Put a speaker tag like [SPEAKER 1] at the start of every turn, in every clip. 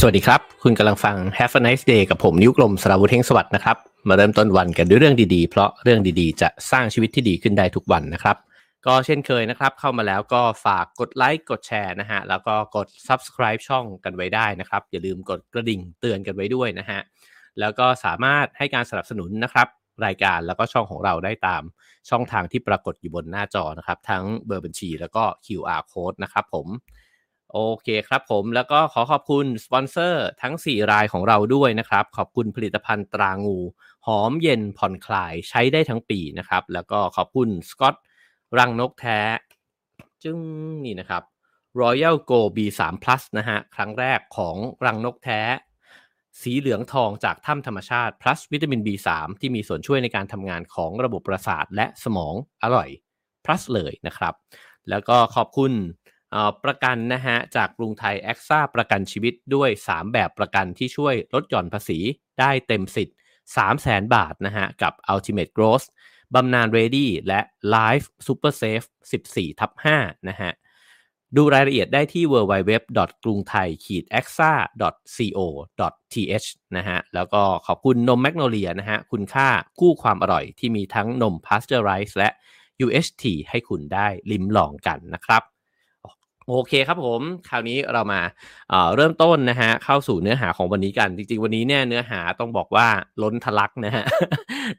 [SPEAKER 1] สวัสดีครับ คุณกำลังฟัง Have a nice day กับผมนิ้วกลมสราวุธเทงสวัสดิ์นะครับ มาเริ่มต้นวันกันด้วยเรื่องดีๆ เพราะเรื่องดีๆ จะสร้างชีวิตที่ดีขึ้นได้ทุกวันนะครับ ก็เช่นเคยนะครับ เข้ามาแล้วก็ฝากกดไลค์กดแชร์นะฮะ แล้วก็กด subscribe ช่องกันไว้ได้นะครับ อย่าลืมกดกระดิ่งเตือนกันไว้ด้วยนะฮะ แล้วก็สามารถให้การสนับสนุนนะครับรายการแล้วก็ช่องของเราได้ตามช่องทางที่ปรากฏอยู่บนหน้าจอนะครับ ทั้งเบอร์บัญชี แล้วก็ QR code นะครับผม โอเคครับผมแล้วก็ขอขอบคุณสปอนเซอร์ทั้ง 4 รายของเราด้วยนะครับ ขอบคุณผลิตภัณฑ์ตรางู หอมเย็นผ่อนคลายใช้ได้ทั้งปีนะครับ แล้วก็ขอบคุณสกอตรังนกแท้ จึงนี่นะครับ Royal Go B3 Plus นะฮะ ครั้งแรกของรังนกแท้ สีเหลืองทองจากถ้ำธรรมชาติ plus วิตามิน B3 ที่มีส่วนช่วยในการทำงานของระบบประสาทและสมองอร่อย plus เลยนะครับ แล้วก็ขอบคุณ ประกันนะฮะจากกรุงไทยแอคซ่าประกันชีวิตด้วย 3 แบบประกันที่ช่วยลดหย่อนภาษีได้เต็มสิทธิ์ 3 0 0แสนบาทนะฮะกับ Ultimate Growth บำนาญ Ready และ Life Super Safe 14ทับ5นะฮะดูรายละเอียดได้ที่ www. กรุงไทย a x a co th นะฮะ แล้วก็ขอบคุณนมแมกโนเลียนะฮะ คุณค่าคู่ความอร่อยที่มีทั้งนมพาสเจอไรส์และ UHT ให้คุณได้ลิ้มลองกันนะครับ โอเคครับผมคราวนี้เรามาเเริ่มต้นนะฮะเข้าสู่เนื้อหาของวันนี้กันจริงๆ วันนี้เนี่ยเนื้อหาต้องบอกว่าล้นทะลักนะฮะ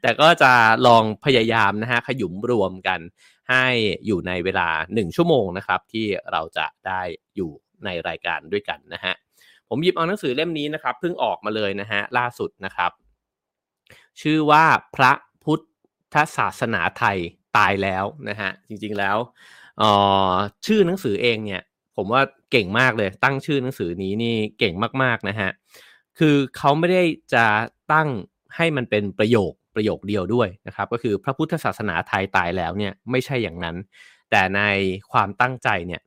[SPEAKER 1] แต่ก็จะลองพยายามนะฮะขยุมรวมกันให้อยู่ในเวลา 1 ชั่วโมงนะครับที่เราจะได้อยู่ในรายการด้วยกันนะฮะผมหยิบเอาหนังสือเล่มนี้นะครับเพิ่งออกมาเลยนะฮะล่าสุดนะครับ ชื่อว่าพระพุทธศาสนาไทยตายแล้วนะฮะจริงๆแล้ว ชื่อหนังสือเองเนี่ย ผมว่าเก่งมากเลย ตั้งชื่อหนังสือนี้นี่เก่งมากๆนะฮะคือเขาไม่ได้จะตั้งให้มันเป็นประโยคประโยคเดียวด้วยนะครับ ก็คือพระพุทธศาสนาไทยตายแล้วเนี่ยไม่ใช่อย่างนั้น แต่ในความตั้งใจเนี่ย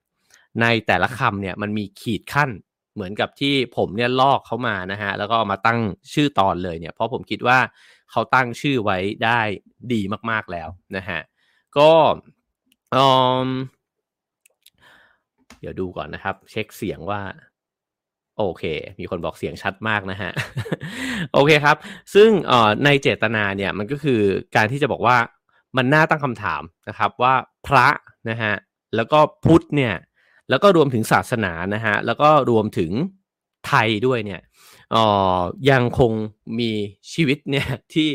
[SPEAKER 1] ในแต่ละคำเนี่ยมันมีขีดขั้นเหมือนกับที่ผมเนี่ยลอกเขามานะฮะแล้วก็ามาตั้งชื่อตอนเลยเนี่ยเพราะผมคิดว่าเขาตั้งชื่อไว้ได้ดีมากๆแล้วนะฮะก็ เดี๋ยวดูก่อนนะครับ เช็คเสียงว่า โอเค มีคนบอกเสียงชัดมากนะฮะ โอเคครับ ซึ่งในเจตนาเนี่ยมันก็คือการที่จะบอกว่ามันน่าตั้งคำถามนะครับ ว่าพระนะฮะแล้วก็พุทธเนี่ย แล้วก็รวมถึงศาสนานะฮะแล้วก็รวมถึงไทยด้วยเนี่ยยังคงมีชีวิตเนี่ยที่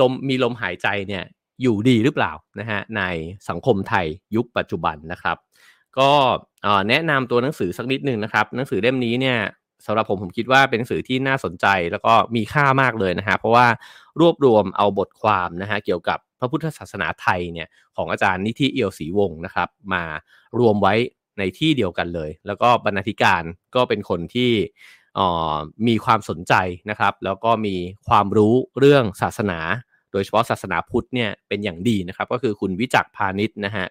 [SPEAKER 1] ลมมีลมหายใจเนี่ย อยู่ดีหรือเปล่านะฮะในสังคมไทยยุคปัจจุบันนะครับ ก็แนะนำตัวหนังสือสักนิดหนึ่งนะครับ หนังสือเล่มนี้เนี่ยสำหรับผมผมคิดว่าเป็นหนังสือที่น่าสนใจแล้วก็มีค่ามากเลยนะฮะเพราะว่ารวบรวมเอาบทความนะฮะเกี่ยวกับพระพุทธศาสนาไทยเนี่ยของอาจารย์นิธิเอียวศรีวงศ์นะครับ มารวมไว้ในที่เดียวกันเลย แล้วก็บรรณาธิการก็เป็นคนที่มีความสนใจนะครับ แล้วก็มีความรู้เรื่องศาสนา โดยเฉพาะศาสนาพุทธเนี่ยเป็นอย่างดีนะครับ ก็คือคุณวิจักพาณิชย์นะฮะ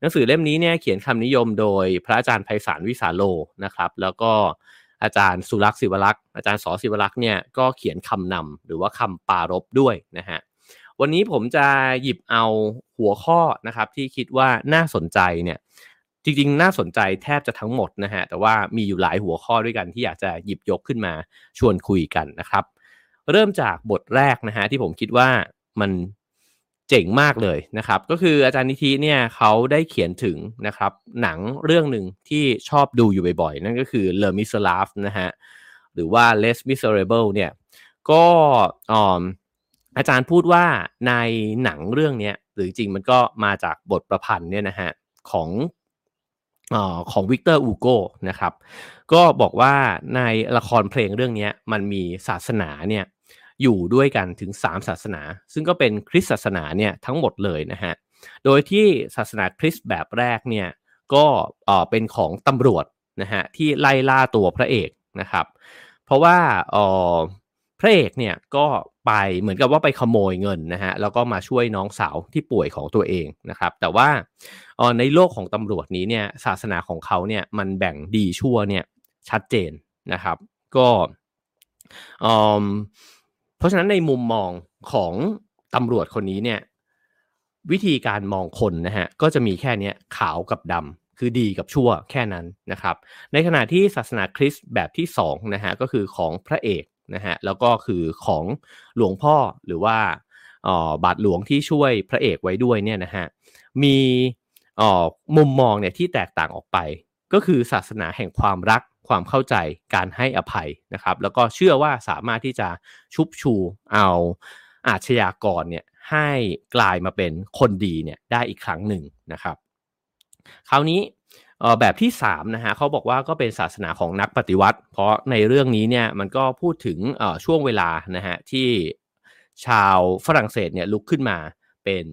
[SPEAKER 1] หนังสือเล่มนี้เนี่ยเขียนคำนิยมโดยพระอาจารย์ไพศาลวิสาโลนะครับ แล้วก็อาจารย์สุรักษ์ศิวรักษ์อาจารย์สอศิวรักษ์เนี่ยก็เขียนคำนำหรือว่าคำปารบด้วยนะฮะวันนี้ผมจะหยิบเอาหัวข้อนะครับที่คิดว่าน่าสนใจเนี่ยจริงๆ น่าสนใจแทบจะทั้งหมดนะฮะแต่ว่ามีอยู่หลายหัวข้อด้วยกันที่อยากจะหยิบยกขึ้นมาชวนคุยกันนะครับ เริ่มจากบทแรกนะฮะที่ผมคิดว่า มันเจ๋งมากเลยนะครับ ก็คืออาจารย์นิธิเนี่ยเขาได้เขียนถึงนะครับ หนังเรื่องหนึ่งที่ชอบดูอยู่บ่อยๆ นั่นก็คือ Le Miserable นะฮะหรือว่า Les Miserable เนี่ยก็อาจารย์พูดว่าในหนังเรื่องนี้หรือจริงมันก็มาจากบทประพันธ์เนี่ยนะฮะของอของวิกเตอร์อูโกนะครับ ก็บอกว่าในละครเพลงเรื่องนี้มันมีศาสนาเนี่ย อยู่ด้วยกันถึง 3 ศาสนา ซึ่งก็เป็นคริสตศาสนาเนี่ยทั้งหมดเลยนะฮะโดยที่ศาสนาคริสต์แบบแรกเนี่ยก็เป็นของตำรวจนะฮะที่ไล่ล่าตัวพระเอกนะครับเพราะว่าพระเอกเนี่ยก็ไปเหมือนกับว่าไปขโมยเงินนะฮะแล้วก็มาช่วยน้องสาวที่ป่วยของตัวเองนะครับแต่ว่าในโลกของตำรวจนี้เนี่ยศาสนาของเขาเนี่ยมันแบ่งดีชั่วเนี่ยชัดเจนนะครับก็ เพราะฉะนั้นในมุมมองของตำรวจคนนี้เนี่ยวิธีการมองคนนะฮะก็จะมีแค่นี้ขาวกับดำคือดีกับชั่วแค่นั้นนะครับ ในขณะที่ศาสนาคริสต์แบบที่2นะฮะก็คือของพระเอกนะฮะแล้วก็คือของหลวงพ่อหรือว่าบาทหลวงที่ช่วยพระเอกไว้ด้วยเนี่ยนะฮะมีมุมมองเนี่ยที่แตกต่างออกไป ก็คือศาสนาแห่งความรัก ความเข้าใจการให้อภัยนะครับ แล้วก็เชื่อว่าสามารถที่จะชุบชูเอาอาชญากรเนี่ยให้กลายมาเป็นคนดีเนี่ยได้อีกครั้งหนึ่งนะครับ คราวนี้แบบที่3นะฮะเขาบอกว่าก็เป็นศาสนาของนักปฏิวัติ เพราะในเรื่องนี้เนี่ยมันก็พูดถึงช่วงเวลานะฮะที่ชาวฝรั่งเศสเนี่ยลุกขึ้นมาเป็น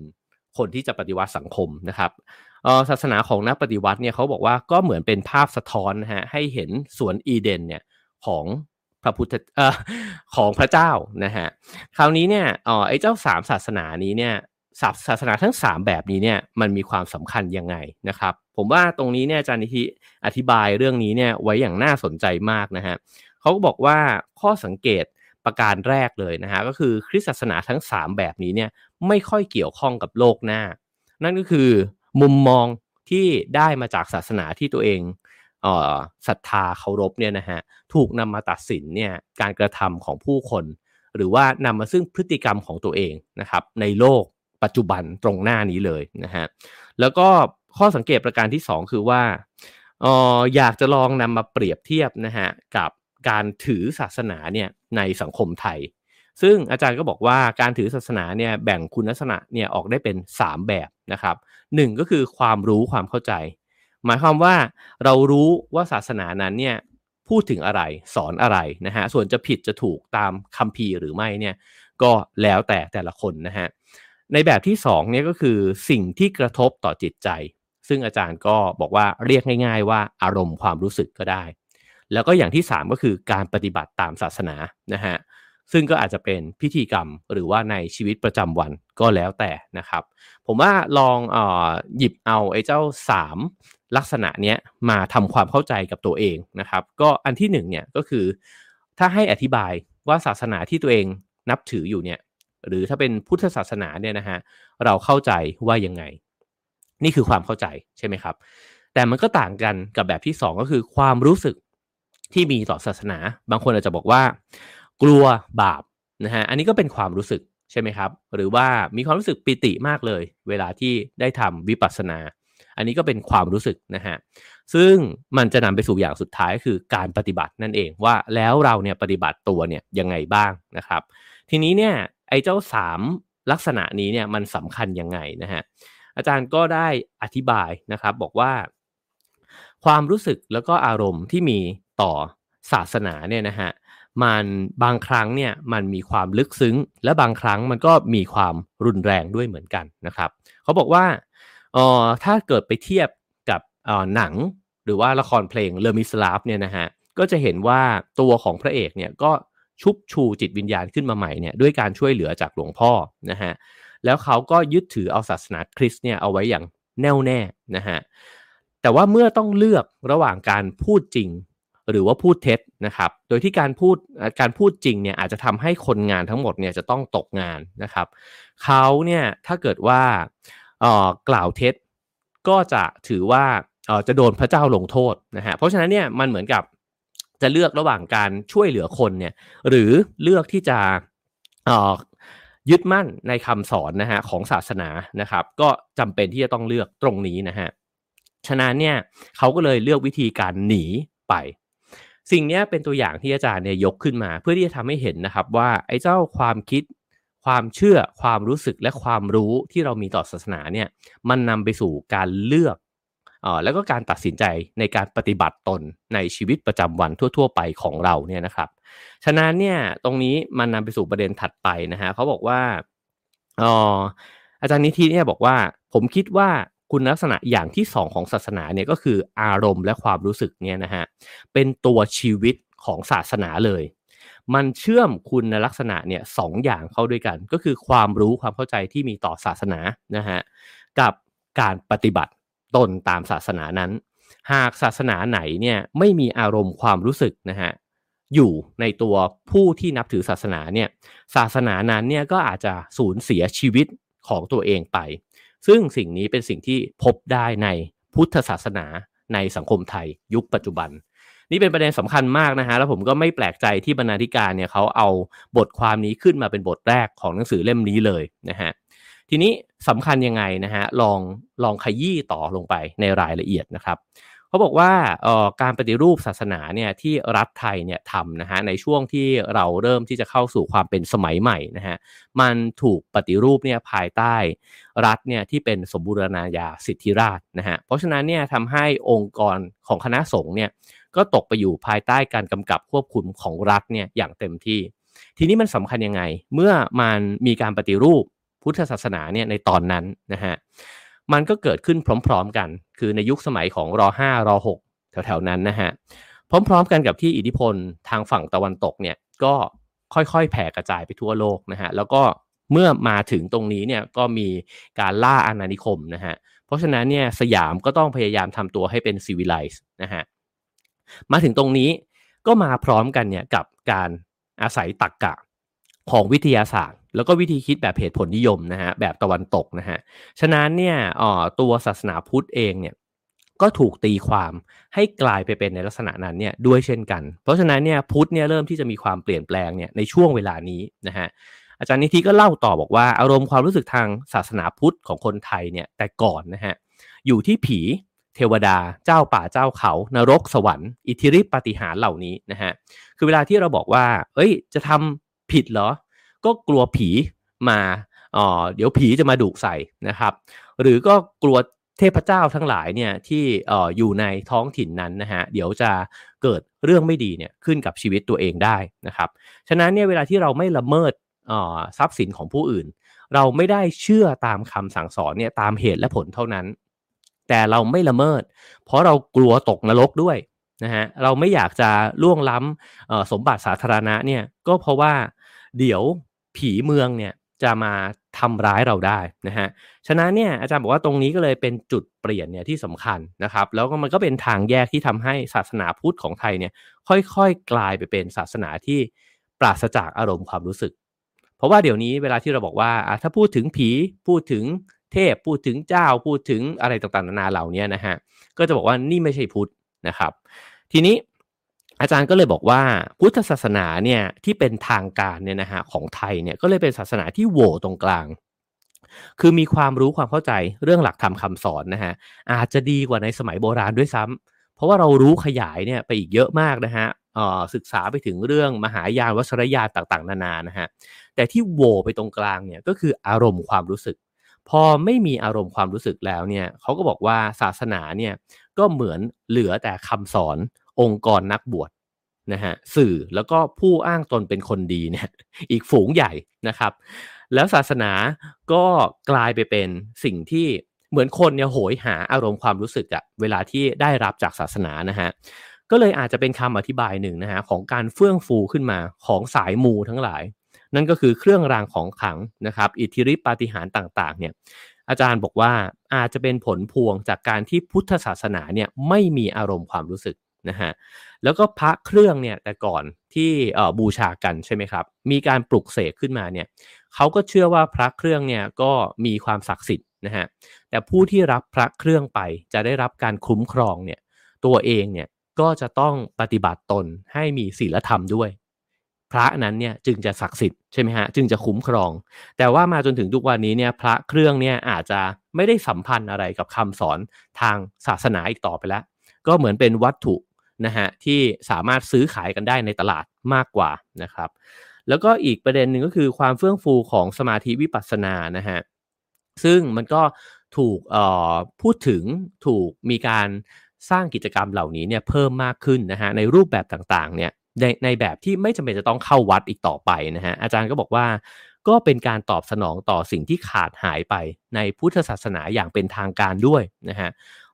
[SPEAKER 1] คนที่จะปฏิวัติสังคมนะครับ ศาสนาของนักปฏิวัติเนี่ยเขาบอกว่าก็เหมือนเป็นภาพสะท้อนนะฮะให้เห็นสวนอีเดนเนี่ยของพระพุทธเอ่อของพระเจ้านะฮะคราวนี้เนี่ยอ๋อไอ้เจ้าสามศาสนานี้เนี่ยศาสนาทั้ง 3 แบบนี้เนี่ยมันมีความสำคัญยังไงนะครับผมว่าตรงนี้เนี่ยอาจารย์นิธิอธิบายเรื่องนี้เนี่ยไว้อย่างน่าสนใจมากนะฮะเขาก็บอกว่าข้อสังเกตประการแรกเลยนะฮะก็คือคริสตศาสนาทั้ง 3 แบบนี้เนี่ยไม่ค่อยเกี่ยวข้องกับโลกหน้า นั่นก็คือ มุมมองที่ได้มาจากศาสนาที่ตัวเองศรัทธาเคารพเนี่ยนะฮะถูกนำมาตัดสินเนี่ยการกระทำของผู้คน หรือว่านำมาซึ่งพฤติกรรมของตัวเองนะครับในโลกปัจจุบันตรงหน้านี้เลยนะฮะแล้วก็ข้อสังเกตประการที่ 2 คือว่าอออยากจะลองนำมาเปรียบเทียบนะฮะกับการถือศาสนาเนี่ยในสังคมไทย ซึ่งอาจารย์ก็บอกว่าการถือศาสนาเนี่ยแบ่งคุณลักษณะเนี่ยออกได้เป็น 3 แบบนะครับหนึ่งก็คือความรู้ความเข้าใจ หมายความว่าเรารู้ว่าศาสนานั้นเนี่ยพูดถึงอะไรสอนอะไรนะฮะส่วนจะผิดจะถูกตามคัมภีร์หรือไม่เนี่ยก็แล้วแต่แต่ละคนนะฮะในแบบที่2เนี่ยก็คือสิ่งที่กระทบต่อจิตใจ ซึ่งอาจารย์ก็บอกว่าเรียกง่าย ๆ ว่าอารมณ์ความรู้สึกก็ได้ แล้วก็อย่างที่ 3 ก็คือการปฏิบัติตามศาสนานะฮะ ซึ่งก็อาจจะเป็นพิธีกรรมหรือว่าในชีวิตประจำวันก็แล้วแต่นะครับ ผมว่าลองอหยิบเอาไอ้เจ้า 3 ลักษณะเนี้ยมาทำความเข้าใจกับตัวเองนะครับ ก็อันที่1เนี่ยก็คือถ้าให้อธิบายว่าศาสนาที่ตัวเองนับถืออยู่เนี่ยหรือถ้าเป็นพุทธศาสนาเนี่ยนะฮะเราเข้าใจว่ายังไง นี่คือความเข้าใจใช่ไหมครับ แต่มันก็ต่างกันกับแบบที่ 2 ก็คือความรู้สึกที่มีต่อศาสนา บางคนอาจจะบอกว่า กลัวบาปนะฮะอันนี้ก็เป็นความรู้สึกใช่ไหมครับ หรือว่ามีความรู้สึกปิติมากเลย เวลาที่ได้ทำวิปัสสนา อันนี้ก็เป็นความรู้สึกนะฮะซึ่งมันจะนำไปสู่อย่างสุดท้ายคือการปฏิบัตินั่นเองว่าแล้วเราเนี่ยปฏิบัติตัวเนี่ยยังไงบ้างนะครับ ทีนี้เนี่ยไอ้เจ้าสามลักษณะนี้เนี่ยมันสำคัญยังไงนะฮะอาจารย์ก็ได้อธิบายนะครับบอกว่า ความรู้สึกแล้วก็อารมณ์ที่มีต่อศาสนาเนี่ยนะฮะ มันบางครั้งเนี่ยมันมีความลึกซึ้ง และบางครั้งมันก็มีความรุนแรงด้วยเหมือนกันนะครับ เขาบอกว่าออถ้าเกิดไปเทียบกับออหนังหรือว่าละครเพลงเลมิสลาฟเนี่ยนะฮะก็จะเห็นว่าตัวของพระเอกเนี่ยก็ชุบชูจิตวิญญาณขึ้นมาใหม่เนี่ยด้วยการช่วยเหลือจากหลวงพ่อนะฮะแล้วเขาก็ยึดถือเอาศาสนาคริสต์เนี่ยเอาไว้อย่างแน่วแน่นะฮะแต่ว่าเมื่อต้องเลือกระหว่างการพูดจริง หรือว่าพูดเท็จนะครับ โดยที่การพูดการพูดจริงเนี่ยอาจจะทำให้คนงานทั้งหมดเนี่ยจะต้องตกงานนะครับเขาเนี่ยถ้าเกิดว่ากล่าวเท็จก็จะถือว่าจะโดนพระเจ้าลงโทษนะฮะเพราะฉะนั้นเนี่ยมันเหมือนกับจะเลือกระหว่างการช่วยเหลือคนเนี่ยหรือเลือกที่จะยึดมั่นในคำสอนนะฮะของศาสนานะครับ ก็จำเป็นที่จะต้องเลือกตรงนี้นะฮะฉะนั้นเนี่ยเขาก็เลยเลือกวิธีการหนีไป สิ่งนี้เป็นตัวอย่างที่อาจารย์เนี่ยยกขึ้นมา เพื่อที่จะทำให้เห็นนะครับว่าไอ้เจ้าความคิด ความเชื่อ ความรู้สึกและความรู้ที่เรามีต่อศาสนาเนี่ยมันนำไปสู่การเลือกแล้วก็การตัดสินใจในการปฏิบัติตนในชีวิตประจำวันทั่ว ๆ ไปของเราเนี่ยนะครับ ฉะนั้นเนี่ยตรงนี้มันนำไปสู่ประเด็นถัดไปนะฮะเขาบอกว่าอออาจารย์นิธิเนี่ยบอกว่า ผมคิดว่า คุณลักษณะอย่างที่สองของศาสนาเนี่ยก็คืออารมณ์และความรู้สึกเนี่ยนะฮะเป็นตัวชีวิตของศาสนาเลย มันเชื่อมคุณลักษณะเนี่ยสองอย่างเข้าด้วยกัน ก็คือความรู้ความเข้าใจที่มีต่อศาสนานะฮะกับการปฏิบัติตนตามศาสนานั้น หากศาสนาไหนเนี่ยไม่มีอารมณ์ความรู้สึกนะฮะอยู่ในตัวผู้ที่นับถือศาสนาเนี่ยศาสนานั้นเนี่ยก็อาจจะสูญเสียชีวิตของตัวเองไป ซึ่งสิ่งนี้เป็นสิ่งที่พบได้ในพุทธศาสนาในสังคมไทยยุคปัจจุบัน นี่เป็นประเด็นสำคัญมากนะฮะแล้วผมก็ไม่แปลกใจที่บรรณาธิการเนี่ยเขาเอาบทความนี้ขึ้นมาเป็นบทแรกของหนังสือเล่มนี้เลยนะฮะทีนี้สำคัญยังไงนะฮะลองลองขยี้ต่อลงไปในรายละเอียดนะครับ เขาบอกว่าการปฏิรูปศาสนาเนี่ยที่รัฐไทยเนี่ยทำนะฮะในช่วงที่เราเริ่มที่จะเข้าสู่ความเป็นสมัยใหม่นะฮะมันถูกปฏิรูปเนี่ยภายใต้รัฐเนี่ยที่เป็นสมบูรณาญาสิทธิราชนะฮะเพราะฉะนั้นเนี่ยทำให้องค์กรของคณะสงฆ์เนี่ยก็ตกไปอยู่ภายใต้การกำกับควบคุมของรัฐเนี่ยอย่างเต็มที่ ทีนี้มันสำคัญยังไง เมื่อมันมีการปฏิรูปพุทธศาสนาเนี่ยในตอนนั้นนะฮะ มันก็เกิดขึ้นพร้อมๆกัน คือในยุคสมัยของร5ร6แถวๆนั้นนะฮะพร้อมๆกันกับที่อิทธิพลทางฝั่งตะวันตกเนี่ยก็ค่อยๆแผ่กระจายไปทั่วโลกนะฮะแล้วก็เมื่อมาถึงตรงนี้เนี่ยก็มีการล่าอาณานิคมนะฮะเพราะฉะนั้นเนี่ยสยามก็ต้องพยายามทำตัวให้เป็นซีวิไลซ์นะฮะมาถึงตรงนี้ก็มาพร้อมกันเนี่ยกับการอาศัยตักกะของวิทยาศาสตร์ แล้วก็วิธีคิดแบบเหตุผลนิยมนะฮะแบบตะวันตกนะฮะฉะนั้นเนี่ยอ๋อตัวศาสนาพุทธเองเนี่ยก็ถูกตีความให้กลายไปเป็นในลักษณะนั้นเนี่ยด้วยเช่นกัน เพราะฉะนั้นเนี่ยพุทธเนี่ยเริ่มที่จะมีความเปลี่ยนแปลงเนี่ยในช่วงเวลานี้นะฮะอาจารย์นิธิก็เล่าต่อบอกว่าอารมณ์ความรู้สึกทางศาสนาพุทธของคนไทยเนี่ยแต่ก่อนนะฮะอยู่ที่ผีเทวดาเจ้าป่าเจ้าเขา นรกสวรรค์อิทธิฤทธิปฏิหารเหล่านี้นะฮะคือเวลาที่เราบอกว่า เอ้ย จะทำผิดเหรอ ก็กลัวผีมาอ๋อเดี๋ยวผีจะมาดุใส่นะครับ หรือก็กลัวเทพเจ้าทั้งหลายเนี่ยที่อออยู่ในท้องถิ่นนั้นนะฮะเดี๋ยวจะเกิดเรื่องไม่ดีเนี่ยขึ้นกับชีวิตตัวเองได้นะครับ ฉะนั้นเนี่ยเวลาที่เราไม่ละเมิดทรัพย์สินของผู้อื่น เราไม่ได้เชื่อตามคำสั่งสอนเนี่ยตามเหตุและผลเท่านั้น แต่เราไม่ละเมิด เพราะเรากลัวตกนรกด้วยนะฮะเราไม่อยากจะล่วงล้ำสมบัติสาธารณะเนี่ยก็เพราะว่าเดี๋ยว ผีเมืองเนี่ยจะมาทำร้ายเราได้นะฮะ ฉะนั้นเนี่ยอาจารย์บอกว่าตรงนี้ก็เลยเป็นจุดเปลี่ยนเนี่ยที่สำคัญนะครับ แล้วก็มันก็เป็นทางแยกที่ทำให้ศาสนาพุทธของไทยเนี่ยค่อยๆ กลายไปเป็นศาสนาที่ปราศจากอารมณ์ความรู้สึก เพราะว่าเดี๋ยวนี้เวลาที่เราบอกว่าถ้าพูดถึงผีพูดถึงเทพพูดถึงเจ้าพูดถึงอะไรต่างๆนานาเหล่านี้นะฮะก็จะบอกว่านี่ไม่ใช่พุทธนะครับ ทีนี้ อาจารย์ก็เลยบอกว่าพุทธศาสนาเนี่ยที่เป็นทางการเนี่ยนะฮะของไทยเนี่ยก็เลยเป็นศาสนาที่โหวตรงกลาง คือมีความรู้ความเข้าใจเรื่องหลักธรรมคาสอนนะฮะอาจจะดีกว่าในสมัยโบราณด้วยซ้ำเพราะว่าเรารู้ขยายเนี่ยไปอีกเยอะมากนะฮะศึกษาไปถึงเรื่องมหายานวัชรยานต่างๆ นานานะฮะแต่ที่โหวไปตรงกลางเนี่ยก็คืออารมณ์ความรู้สึก พอไม่มีอารมณ์ความรู้สึกแล้วเนี่ยเขาก็บอกว่าศาสนาเนี่ยก็เหมือนเหลือแต่คำสอน องค์กรนักบวชนะฮะสื่อแล้วก็ผู้อ้างตนเป็นคนดีเนี่ยอีกฝูงใหญ่นะครับ แล้วศาสนาก็กลายไปเป็นสิ่งที่เหมือนคนเนี่ยโหยหาอารมณ์ความรู้สึกอะเวลาที่ได้รับจากศาสนานะฮะก็เลยอาจจะเป็นคำอธิบายหนึ่งนะฮะของการเฟื่องฟูขึ้นมาของสายมูทั้งหลาย นั่นก็คือเครื่องรางของขังนะครับ อิทธิฤทธิปาฏิหาริย์ต่างๆ เนี่ยอาจารย์บอกว่าอาจจะเป็นผลพวงจากการที่พุทธศาสนาเนี่ยไม่มีอารมณ์ความรู้สึก นะฮะแล้วก็พระเครื่องเนี่ยแต่ก่อนที่บูชากันใช่ไหมครับมีการปลุกเสกขึ้นมาเนี่ยเขาก็เชื่อว่าพระเครื่องเนี่ยก็มีความศักดิ์สิทธิ์นะฮะแต่ผู้ที่รับพระเครื่องไปจะได้รับการคุ้มครองเนี่ยตัวเองเนี่ยก็จะต้องปฏิบัติตนให้มีศีลธรรมด้วย พระนั้นเนี่ยจึงจะศักดิ์สิทธิ์ใช่ไหมฮะจึงจะคุ้มครอง แต่ว่ามาจนถึงทุกวันนี้เนี่ยพระเครื่องเนี่ยอาจจะไม่ได้สัมพันธ์อะไรกับคำสอนทางศาสนาอีกต่อไปแล้ว ก็เหมือนเป็นวัตถุ นะฮะที่สามารถซื้อขายกันได้ในตลาดมากกว่านะครับ แล้วก็อีกประเด็นหนึ่งก็คือความเฟื่องฟูของสมาธิวิปัสสนานะฮะซึ่งมันก็ถูกพูดถึงถูกมีการสร้างกิจกรรมเหล่านี้เนี่ยเพิ่มมากขึ้นนะฮะในรูปแบบต่างๆเนี่ยในในแบบที่ไม่จำเป็นจะต้องเข้าวัดอีกต่อไปนะฮะอาจารย์ก็บอกว่าก็เป็นการตอบสนองต่อสิ่งที่ขาดหายไปในพุทธศาสนาอย่างเป็นทางการด้วยนะฮะ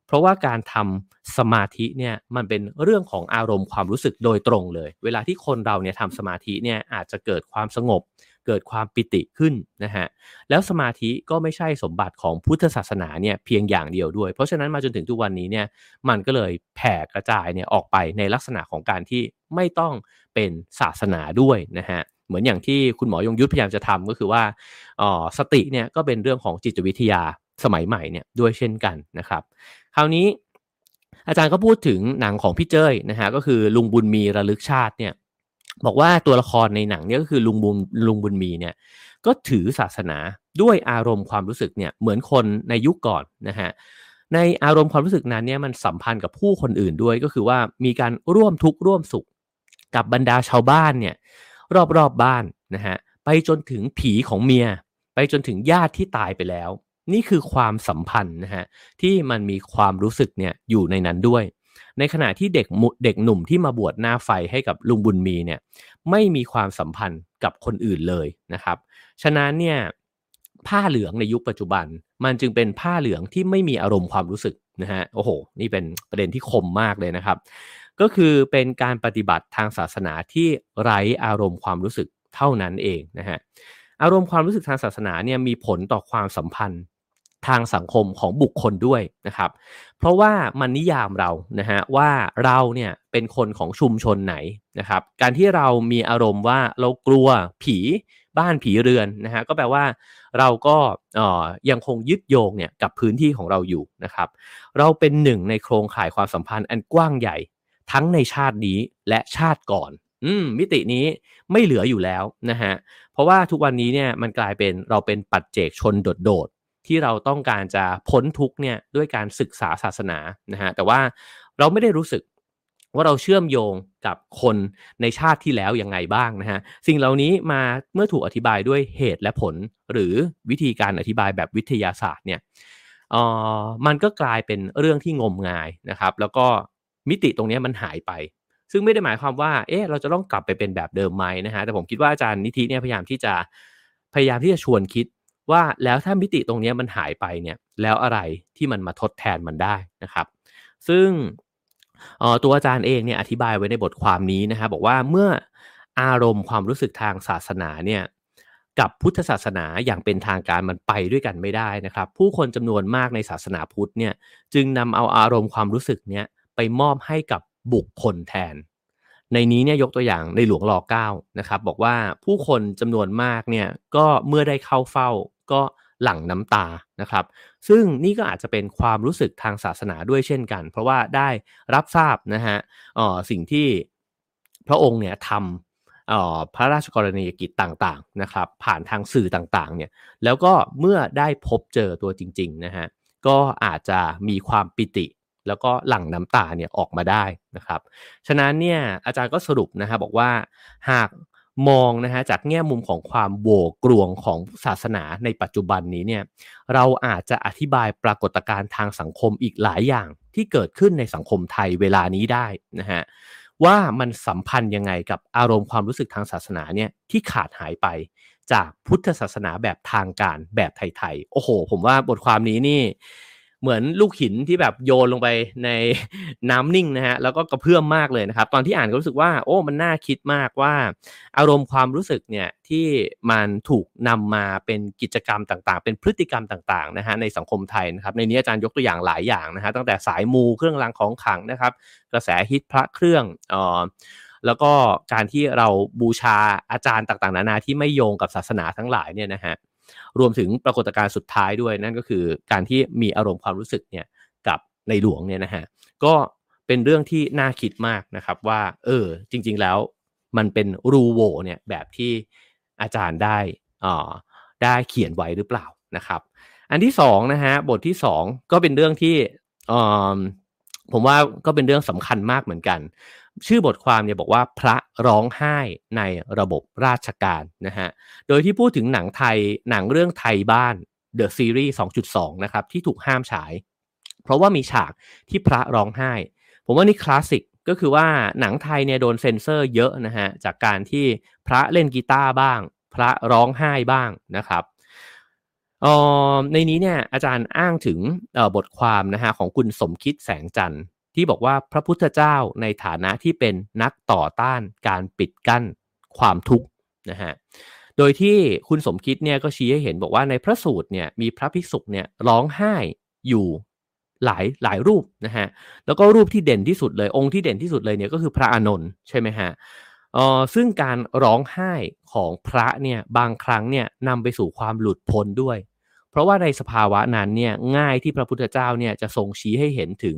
[SPEAKER 1] เพราะว่าการทำสมาธิเนี่ยมันเป็นเรื่องของอารมณ์ความรู้สึกโดยตรงเลย เวลาที่คนเราเนี่ยทำสมาธิเนี่ยอาจจะเกิดความสงบ เกิดความปิติขึ้นนะฮะแล้วสมาธิก็ไม่ใช่สมบัติของพุทธศาสนาเนี่ยเพียงอย่างเดียวด้วย เพราะฉะนั้นมาจนถึงทุกวันนี้เนี่ยมันก็เลยแผ่กระจายเนี่ยออกไปในลักษณะของการที่ไม่ต้องเป็นศาสนาด้วยนะฮะเหมือนอย่างที่คุณหมอยงยุทธพยายามจะทำก็คือว่าอ๋อสติเนี่ยก็เป็นเรื่องของจิตวิทยาสมัยใหม่เนี่ยด้วยเช่นกันนะครับ ราวนี้อาจารย์ก็พูดถึงหนังของพี่เจ้ยนะฮะก็คือลุงบุญมีระลึกชาติเนี่ยบอกว่าตัวละครในหนังเนี่ยก็คือลุงบุญลุงบุญมีเนี่ยก็ถือศาสนาด้วยอารมณ์ความรู้สึกเนี่ยเหมือนคนในยุคก่อนนะฮะในอารมณ์ความรู้สึกนั้นเนี่ยมันสัมพันธ์กับผู้คนอื่นด้วยก็คือว่ามีการร่วมทุกข์ร่วมสุข กับบรรดาชาวบ้านเนี่ยรอบๆบบ้านนะฮะไปจนถึงผีของเมีย ไปจนถึงญาติที่ตายไปแล้ว นี่คือความสัมพันธ์นะฮะที่มันมีความรู้สึกเนี่ยอยู่ในนั้นด้วย ในขณะที่เด็กเด็กหนุ่มที่มาบวชหน้าไฟให้กับลุงบุญมีเนี่ยไม่มีความสัมพันธ์กับคนอื่นเลยนะครับ ฉะนั้นเนี่ยผ้าเหลืองในยุคปัจจุบัน มันจึงเป็นผ้าเหลืองที่ไม่มีอารมณ์ความรู้สึกนะฮะโอ้โห นี่เป็นประเด็นที่คมมากเลยนะครับ ก็คือเป็นการปฏิบัติทางศาสนาที่ไร้อารมณ์ความรู้สึกเท่านั้นเองนะฮะอารมณ์ความรู้สึกทางศาสนาเนี่ยมีผลต่อความสัมพันธ์ ทางสังคมของบุคคลด้วยนะครับ เพราะว่ามันนิยามเรานะฮะว่าเราเนี่ยเป็นคนของชุมชนไหนนะครับ การที่เรามีอารมณ์ว่าเรากลัวผีบ้านผีเรือนนะฮะก็แปลว่าเราก็ยังคงยึดโยงเนี่ยกับพื้นที่ของเราอยู่นะครับ เราเป็นหนึ่งในโครงข่ายความสัมพันธ์อันกว้างใหญ่ทั้งในชาตินี้และชาติก่อนอืมมิตินี้ไม่เหลืออยู่แล้วนะฮะเพราะว่าทุกวันนี้เนี่ยมันกลายเป็นเราเป็นปัจเจกชนโดด ที่เราต้องการจะพ้นทุกเนี่ยด้วยการศึกษาศาสนานะฮะแต่ว่าเราไม่ได้รู้สึกว่าเราเชื่อมโยงกับคนในชาติที่แล้วยังไงบ้างนะฮะสิ่งเหล่านี้มาเมื่อถูกอธิบายด้วยเหตุและผล หรือวิธีการอธิบายแบบวิทยาศาสตร์เนี่ยออมันก็กลายเป็นเรื่องที่งมงายนะครับ แล้วก็มิติตรงนี้มันหายไป ซึ่งไม่ได้หมายความว่าเอ๊ะเราจะต้องกลับไปเป็นแบบเดิมไหมนะฮะแต่ผมคิดว่าอาจารย์นิธิเนี่ยพยายามที่จะพยายามที่จะชวนคิด ว่าแล้วถ้ามิติตรงนี้มันหายไปเนี่ยแล้วอะไรที่มันมาทดแทนมันได้นะครับ ซึ่งตัวอาจารย์เองเนี่ยอธิบายไว้ในบทความนี้นะครับบอกว่าเมื่ออารมณ์ความรู้สึกทางศาสนาเนี่ยกับพุทธศาสนาอย่างเป็นทางการมันไปด้วยกันไม่ได้นะครับ ผู้คนจำนวนมากในศาสนาพุทธเนี่ยจึงนำเอาอารมณ์ความรู้สึกเนี้ยไปมอบให้กับบุคคลแทน ในนี้เนี่ยยกตัวอย่างในหลวงรอเก้านะครับบอกว่าผู้คนจำนวนมากเนี่ยก็เมื่อได้เข้าเฝ้า ก็หลั่งน้ำตานะครับ ซึ่งนี่ก็อาจจะเป็นความรู้สึกทางศาสนาด้วยเช่นกัน เพราะว่าได้รับทราบนะฮะสิ่งที่พระองค์เนี่ยทำพระราชกรณียกิจต่างๆนะครับ ผ่านทางสื่อต่างๆเนี่ยแล้วก็เมื่อได้พบเจอตัวจริงๆนะฮะก็อาจจะมีความปิติแล้วก็หลั่งน้ำตาเนี่ยออกมาได้นะครับ ฉะนั้นเนี่ยอาจารย์ก็สรุปนะฮะบอกว่าหาก มองนะฮะจากแง่มุมของความโวกรวงของศาสนาในปัจจุบันนี้เนี่ยเราอาจจะอธิบายปรากฏการณ์ทางสังคมอีกหลายอย่างที่เกิดขึ้นในสังคมไทยเวลานี้ได้นะฮะว่ามันสัมพันธ์ยังไงกับอารมณ์ความรู้สึกทางศาสนาเนี่ยที่ขาดหายไปจากพุทธศาสนาแบบทางการแบบไทยๆโอ้โห ผมว่าบทความนี้นี่ เหมือนลูกหินที่แบบโยนลงไปในน้ำนิ่งนะฮะแล้วก็กระเพื่อมมากเลยนะครับ ตอนที่อ่านก็รู้สึกว่าโอ้มันน่าคิดมากว่า อารมณ์ความรู้สึกเนี่ยที่มันถูกนำมาเป็นกิจกรรมต่างๆ เป็นพฤติกรรมต่างๆนะฮะในสังคมไทยนะครับในนี้อาจารย์ยกตัวอย่างหลายอย่างนะฮะตั้งแต่สายมูเครื่องรางของขลังนะครับ กระแสฮิตพระเครื่องอ่อแล้วก็การที่เราบูชาอาจารย์ต่างๆ นานาที่ไม่โยงกับศาสนาทั้งหลายเนี่ยนะฮะ รวมถึงปรากฏการณ์สุดท้ายด้วยนั่นก็คือการที่มีอารมณ์ความรู้สึกเนี่ยกับในหลวงเนี่ยนะฮะก็เป็นเรื่องที่น่าคิดมากนะครับว่า เออ จริง ๆแล้วมันเป็นรูโวเนี่ยแบบที่อาจารย์ได้อ่าได้เขียนไว้หรือเปล่านะครับ อันที่สองนะฮะบทที่สองก็เป็นเรื่องที่ผมว่าก็เป็นเรื่องสำคัญมากเหมือนกัน ชื่อบทความเนี่ยบอกว่าพระร้องไห้ในระบบราชการนะฮะ โดยที่พูดถึงหนังไทยหนังเรื่องไทยบ้าน The Series 2.2 นะครับ ที่ถูกห้ามฉาย เพราะว่ามีฉากที่พระร้องไห้ ผมว่านี่คลาสสิกก็คือว่าหนังไทยเนี่ยโดนเซ็นเซอร์เยอะนะฮะ จากการที่พระเล่นกีตาร์บ้าง พระร้องไห้บ้างนะครับออในนี้เนี่ยอาจารย์อ้างถึงบทความนะฮะของคุณสมคิดแสงจันทร์ ที่บอกว่าพระพุทธเจ้าในฐานะที่เป็นนักต่อต้านการปิดกั้นความทุกข์นะฮะโดยที่คุณสมคิดเนี่ยก็ชี้ให้เห็นบอกว่าในพระสูตรเนี่ยมีพระภิกษุเนี่ยร้องไห้อยู่หลายหลายรูปนะฮะแล้วก็รูปที่เด่นที่สุดเลยองค์ที่เด่นที่สุดเลยเนี่ยก็คือพระอานนท์ใช่ไหมฮะเออซึ่งการร้องไห้ของพระเนี่ยบางครั้งเนี่ยนำไปสู่ความหลุดพ้นด้วย เพราะว่าในสภาวะนั้นเนี่ยง่ายที่พระพุทธเจ้าเนี่ยจะทรงชี้ให้เห็นถึง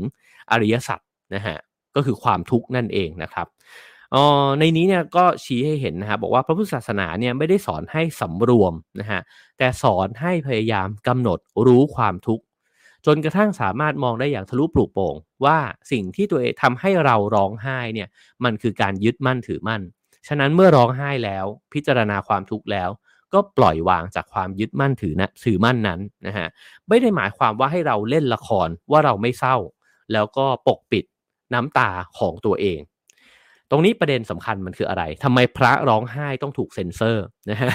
[SPEAKER 1] อริยสัจนะฮะก็คือความทุกข์นั่นเองนะครับออในนี้เนี่ยก็ชี้ให้เห็นนะครับบอกว่าพระพุทธศาสนาเนี่ยไม่ได้สอนให้สำรวมนะฮะแต่สอนให้พยายามกำหนดรู้ความทุกข์จนกระทั่งสามารถมองได้อย่างทะลุปลุกโป่งว่าสิ่งที่ตัวเองทำให้เราร้องไห้เนี่ยมันคือการยึดมั่นถือมั่น ฉะนั้นเมื่อร้องไห้แล้วพิจารณาความทุกข์แล้ว ก็ปล่อยวางจากความยึดมั่นถือนะถือมั่นนั้นนะฮะไม่ได้หมายความว่าให้เราเล่นละครว่าเราไม่เศร้า แล้วก็ปกปิดน้ำตาของตัวเอง ตรงนี้ประเด็นสำคัญมันคืออะไรทำไมพระร้องไห้ต้องถูกเซ็นเซอร์นะฮะ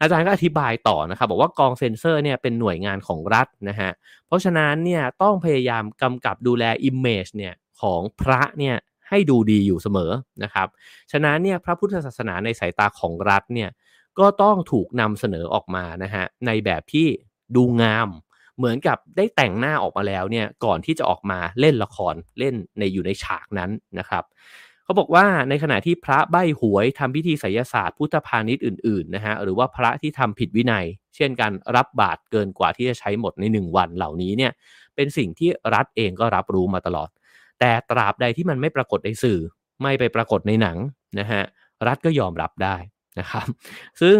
[SPEAKER 1] อาจารย์ก็อธิบายต่อนะครับบอกว่ากองเซ็นเซอร์เนี่ยเป็นหน่วยงานของรัฐนะฮะเพราะฉะนั้นเนี่ยต้องพยายามกำกับดูแล image เนี่ยของพระเนี่ยให้ดูดีอยู่เสมอนะครับ ฉะนั้นเนี่ยพระพุทธศาสนาในสายตาของรัฐเนี่ยก็ต้องถูกนำเสนอออกมานะฮะในแบบที่ดูงาม เหมือนกับได้แต่งหน้าออกมาแล้วเนี่ยก่อนที่จะออกมาเล่นละครเล่นในอยู่ในฉากนั้นนะครับเขาบอกว่าในขณะที่พระใบ้หวยทำพิธีไสยศาสตร์พุทธพาณิชย์อื่นๆนะฮะหรือว่าพระที่ทำผิดวินัย เช่นการรับบาตรเกินกว่าที่จะใช้หมดใน 1 วันเหล่านี้เนี่ยเป็นสิ่งที่รัฐเองก็รับรู้มาตลอด แต่ตราบใดที่มันไม่ปรากฏในสื่อ ไม่ไปปรากฏในหนังนะฮะรัฐก็ยอมรับได้นะครับ ซึ่ง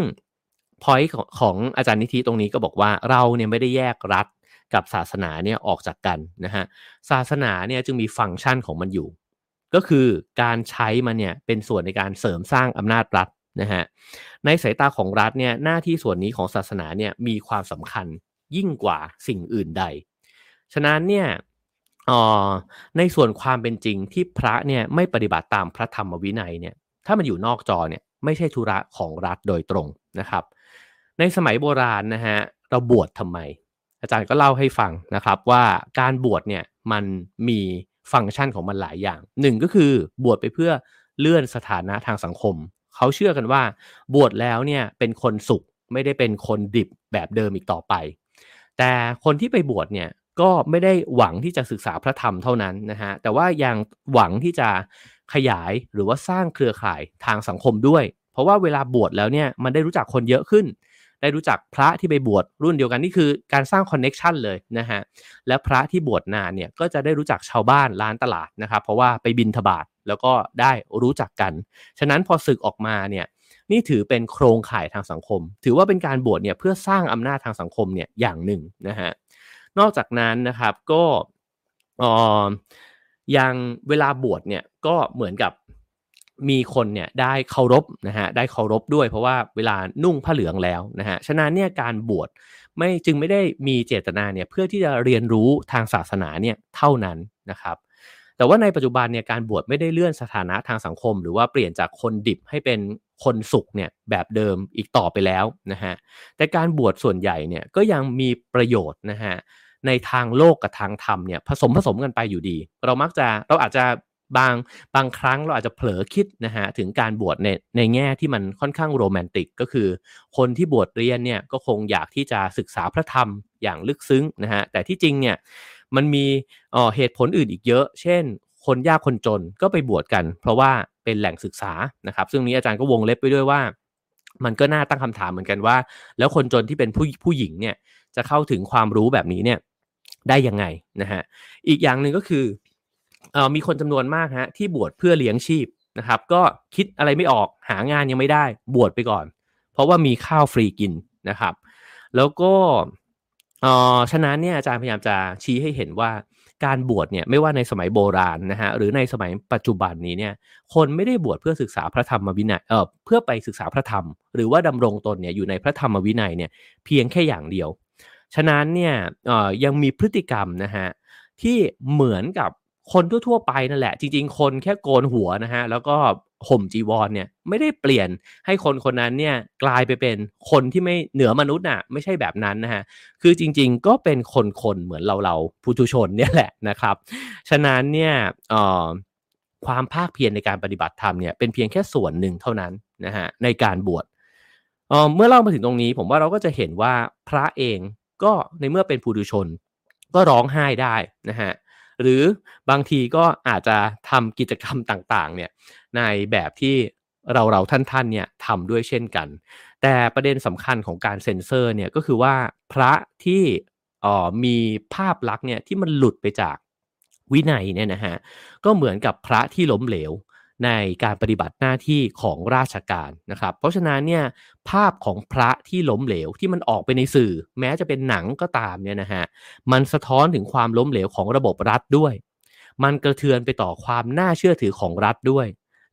[SPEAKER 1] พอยของของอาจารย์นิธิตรงนี้ก็บอกว่าเราเนี่ยไม่ได้แยกรัฐกับศาสนาเนี่ยออกจากกันนะฮะศาสนาเนี่ยจึงมีฟังก์ชันของมันอยู่ ก็คือการใช้มันเนี่ยเป็นส่วนในการเสริมสร้างอำนาจรัฐนะฮะในสายตาของรัฐเนี่ยหน้าที่ส่วนนี้ของศาสนาเนี่ยมีความสำคัญยิ่งกว่าสิ่งอื่นใด ฉะนั้นเนี่ยออในส่วนความเป็นจริงที่พระเนี่ยไม่ปฏิบัติตามพระธรรมวินัยเนี่ยถ้ามันอยู่นอกจอเนี่ยไม่ใช่ธุระของรัฐโดยตรงนะครับ ในสมัยโบราณนะฮะเราบวชทำไม อาจารย์ก็เล่าให้ฟังนะครับว่าการบวชเนี่ยมันมีฟังก์ชันของมันหลายอย่างหนึ่งก็คือบวชไปเพื่อเลื่อนสถานะทางสังคม เขาเชื่อกันว่าบวชแล้วเนี่ยเป็นคนสุขไม่ได้เป็นคนดิบแบบเดิมอีกต่อไป แต่คนที่ไปบวชเนี่ยก็ไม่ได้หวังที่จะศึกษาพระธรรมเท่านั้นนะฮะแต่ว่ายังหวังที่จะขยายหรือว่าสร้างเครือข่ายทางสังคมด้วย เพราะว่าเวลาบวชแล้วเนี่ยมันได้รู้จักคนเยอะขึ้น ได้รู้จักพระที่ไปบวชรุ่นเดียวกันนี่คือการสร้างคอนเน็ชันเลยนะฮะและพระที่บวชนานเนี่ยก็จะได้รู้จักชาวบ้านร้านตลาดนะครับ เพราะว่าไปบินทบาทแล้วก็ได้รู้จักกัน ฉะนั้นพอศึกออกมาเนี่ยนี่ถือเป็นโครงข่ายทางสังคม ถือว่าเป็นการบวชเนี่ยเพื่อสร้างอำนาจทางสังคมเนี่ยอย่างหนึ่งนะฮะนอกจากนั้นนะครับก็ออยังเวลาบวชเนี่ยก็เหมือนกับ มีคนเนี่ยได้เคารพนะฮะได้เคารพด้วย เพราะว่าเวลานุ่งผ้าเหลืองแล้วนะฮะฉะนั้นเนี่ยการบวชไม่จึงไม่ได้มีเจตนาเนี่ยเพื่อที่จะเรียนรู้ทางศาสนาเนี่ยเท่านั้นนะครับแต่ว่าในปัจจุบันเนี่ยการบวชไม่ได้เลื่อนสถานะทางสังคม หรือว่าเปลี่ยนจากคนดิบให้เป็นคนสุขเนี่ยแบบเดิมอีกต่อไปแล้วนะฮะแต่การบวชส่วนใหญ่เนี่ยก็ยังมีประโยชน์นะฮะในทางโลกกับทางธรรมเนี่ยผสมผสมกันไปอยู่ดี เรามักจะเราอาจจะ บางบางครั้งเราอาจจะเผลอคิดนะฮะถึงการบวชในในแง่ที่มันค่อนข้างโรแมนติกก็คือ คนที่บวชเรียนเนี่ยก็คงอยากที่จะศึกษาพระธรรมอย่างลึกซึ้งนะฮะแต่ที่จริงเนี่ยมันมีเหตุผลอื่นอีกเยอะ เช่น คนยากคนจนก็ไปบวชกัน เพราะว่าเป็นแหล่งศึกษานะครับซึ่งนี้อาจารย์ก็วงเล็บไปด้วยว่า มันก็น่าตั้งคำถามเหมือนกันว่า แล้วคนจนที่เป็นผู้ผู้หญิงเนี่ยจะเข้าถึงความรู้แบบนี้เนี่ยได้ยังไงนะฮะอีกอย่างหนึ่งก็คือ มีคนจำนวนมากฮะที่บวชเพื่อเลี้ยงชีพนะครับ ก็คิดอะไรไม่ออกหางานยังไม่ได้บวชไปก่อน เพราะว่ามีข้าวฟรีกินนะครับ แล้วก็ออฉะนั้นเนี่ยอาจารย์พยายามจะชี้ให้เห็นว่าการบวชเนี่ยไม่ว่าในสมัยโบราณนะฮะหรือในสมัยปัจจุบันนี้เนี่ยคนไม่ได้บวชเพื่อศึกษาพระธรรมวินัยเออเพื่อไปศึกษาพระธรรม หรือว่าดำรงตนเนี่ยอยู่ในพระธรรมวินัยเนี่ยเพียงแค่อย่างเดียว ฉะนั้นเนี่ยยังมีพฤติกรรมนะฮะที่เหมือนกับ คนทั่วๆไปนั่นแหละ จริง ๆ คนแค่โกนหัวนะฮะ แล้วก็ห่มจีวรเนี่ยไม่ได้เปลี่ยนให้คนคนนั้นเนี่ยกลายไปเป็นคนที่ไม่เหนือมนุษย์น่ะไม่ใช่แบบนั้นนะฮะคือจริง ๆ ก็เป็นคนๆเหมือนเราเราผู้ทุชนเนี่ยแหละนะครับ ฉะนั้นเนี่ยความภาคเพียรในการปฏิบัติธรรมเนี่ยเป็นเพียงแค่ส่วนหนึ่งเท่านั้นนะฮะในการบวชเมื่อเล่ามาถึงตรงนี้ ผมว่าเราก็จะเห็นว่าพระเองก็ในเมื่อเป็นผู้ดุชนก็ร้องไห้ได้นะฮะ หรือบางทีก็อาจจะทำกิจกรรมต่างๆเนี่ยในแบบที่เราเราท่านๆเนี่ยทำด้วยเช่นกัน แต่ประเด็นสำคัญของการเซ็นเซอร์เนี่ยก็คือว่าพระที่อ๋อมีภาพลักษณ์เนี่ยที่มันหลุดไปจากวินัยเนี่ยนะฮะก็เหมือนกับพระที่ล้มเหลว ในการปฏิบัติหน้าที่ของราชการนะครับ เพราะฉะนั้นเนี่ยภาพของพระที่ล้มเหลวที่มันออกไปในสื่อ แม้จะเป็นหนังก็ตามเนี่ยนะฮะมันสะท้อนถึงความล้มเหลวของระบบรัฐด้วย มันกระเทือนไปต่อความน่าเชื่อถือของรัฐด้วย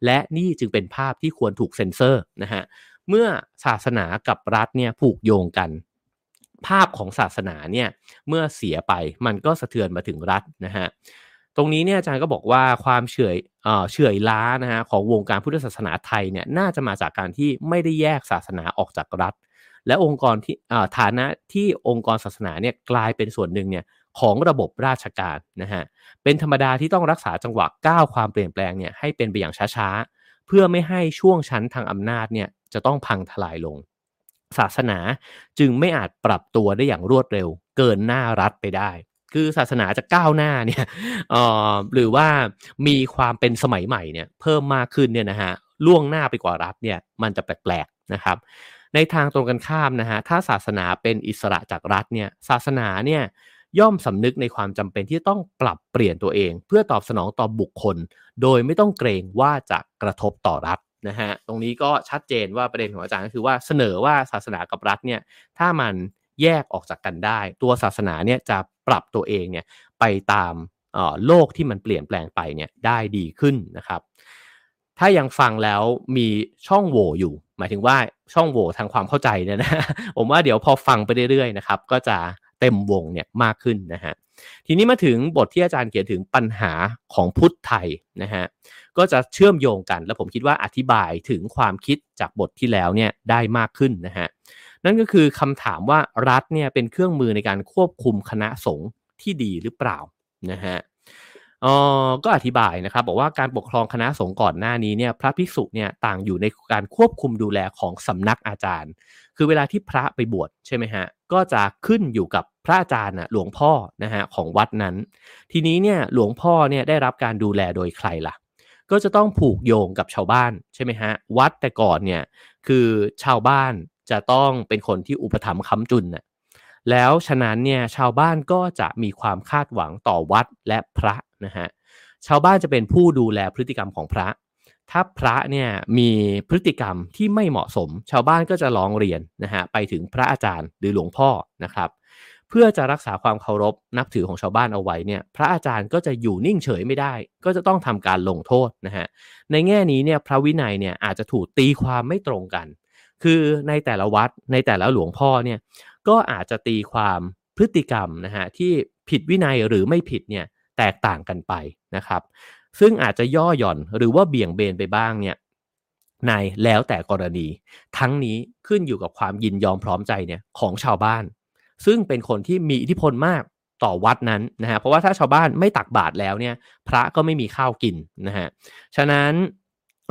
[SPEAKER 1] และนี่จึงเป็นภาพที่ควรถูกเซ็นเซอร์นะฮะเมื่อศาสนากับรัฐเนี่ยผูกโยงกัน ภาพของศาสนาเนี่ยเมื่อเสียไปมันก็สะเทือนมาถึงรัฐนะฮะตรงนี้เนี่ยอาจารย์ก็บอกว่าความเฉย เอ่อยล้านะฮะของวงการพุทธศาสนาไทยเนี่ยน่าจะมาจากการที่ไม่ได้แยกศาสนาออกจากรัฐ และองค์กรที่ฐานะที่องค์กรศาสนาเนี่ยกลายเป็นส่วนหนึ่งเนี่ยของระบบราชการนะฮะเป็นธรรมดาที่ต้องรักษาจังหวะก้าวความเปลี่ยนแปลงเนี่ยให้เป็นไปอย่างช้าๆ เพื่อไม่ให้ช่วงชั้นทางอำนาจเนี่ยจะต้องพังทลายลง ศาสนาจึงไม่อาจปรับตัวได้อย่างรวดเร็ว เกินหน้ารัฐไปได้ คือศาสนาจะก้าวหน้าเนี่ยหรือว่ามีความเป็นสมัยใหม่เนี่ยเพิ่มมากขึ้นเนี่ยนะฮะล่วงหน้าไปกว่ารัฐเนี่ยมันจะแปลกๆนะครับ ในทางตรงกันข้ามนะฮะถ้าศาสนาเป็นอิสระจากรัฐเนี่ยศาสนาเนี่ยย่อมสำนึกในความจำเป็นที่ต้องปรับเปลี่ยนตัวเอง เพื่อตอบสนองต่อบุคคล โดยไม่ต้องเกรงว่าจะกระทบต่อรัฐนะฮะตรงนี้ก็ชัดเจนว่าประเด็นของอาจารย์ก็คือว่าเสนอว่าศาสนากับรัฐเนี่ยถ้ามัน แยกออกจากกันได้ ตัวศาสนาเนี่ยจะปรับตัวเองเนี่ยไปตามโลกที่มันเปลี่ยนแปลงไปเนี่ยได้ดีขึ้นนะครับ ถ้ายังฟังแล้วมีช่องโหว่อยู่ หมายถึงว่าช่องโหว่ทางความเข้าใจเนี่ยนะผมว่าเดี๋ยวพอฟังไปเรื่อยๆนะครับ ก็จะเต็มวงเนี่ยมากขึ้นนะฮะทีนี้มาถึงบทที่อาจารย์เขียนถึงปัญหาของพุทธไทยนะฮะก็จะเชื่อมโยงกัน แล้วผมคิดว่าอธิบายถึงความคิดจากบทที่แล้วเนี่ยได้มากขึ้นนะฮะ นั่นก็คือคำถามว่ารัฐเนี่ยเป็นเครื่องมือในการควบคุมคณะสงฆ์ที่ดีหรือเปล่านะฮะออก็อธิบายนะครับบอกว่าการปกครองคณะสงฆ์ก่อนหน้านี้เนี่ยพระภิกษุเนี่ยต่างอยู่ในการควบคุมดูแลของสำนักอาจารย์ คือเวลาที่พระไปบวชใช่ไหมฮะก็จะขึ้นอยู่กับพระอาจารย์นะหลวงพ่อนะฮะของวัดนั้น ทีนี้เนี่ยหลวงพ่อเนี่ยได้รับการดูแลโดยใครล่ะ ก็จะต้องผูกโยงกับชาวบ้านใช่ไหมฮะวัดแต่ก่อนเนี่ยคือชาวบ้าน จะต้องเป็นคนที่อุปถัมภ์ค้ำจุนน่ะแล้วฉะนั้นเนี่ยชาวบ้านก็จะมีความคาดหวังต่อวัดและพระนะฮะชาวบ้านจะเป็นผู้ดูแลพฤติกรรมของพระ ถ้าพระเนี่ยมีพฤติกรรมที่ไม่เหมาะสม ชาวบ้านก็จะร้องเรียนนะฮะไปถึงพระอาจารย์หรือหลวงพ่อนะครับ เพื่อจะรักษาความเคารพนับถือของชาวบ้านเอาไว้เนี่ยพระอาจารย์ก็จะอยู่นิ่งเฉยไม่ได้ ก็จะต้องทำการลงโทษนะฮะในแง่นี้เนี่ยพระวินัยเนี่ยอาจจะถูกตีความไม่ตรงกัน คือในแต่ละวัดในแต่ละหลวงพ่อเนี่ยก็อาจจะตีความพฤติกรรมนะฮะที่ผิดวินัยหรือไม่ผิดเนี่ยแตกต่างกันไปนะครับ ซึ่งอาจจะย่อหย่อนหรือว่าเบี่ยงเบนไปบ้างเนี่ยในแล้วแต่กรณี ทั้งนี้ขึ้นอยู่กับความยินยอมพร้อมใจเนี่ยของชาวบ้าน ซึ่งเป็นคนที่มีอิทธิพลมากต่อวัดนั้นนะฮะเพราะว่าถ้าชาวบ้านไม่ตักบาตรแล้วเนี่ยพระก็ไม่มีข้าวกินนะฮะฉะนั้น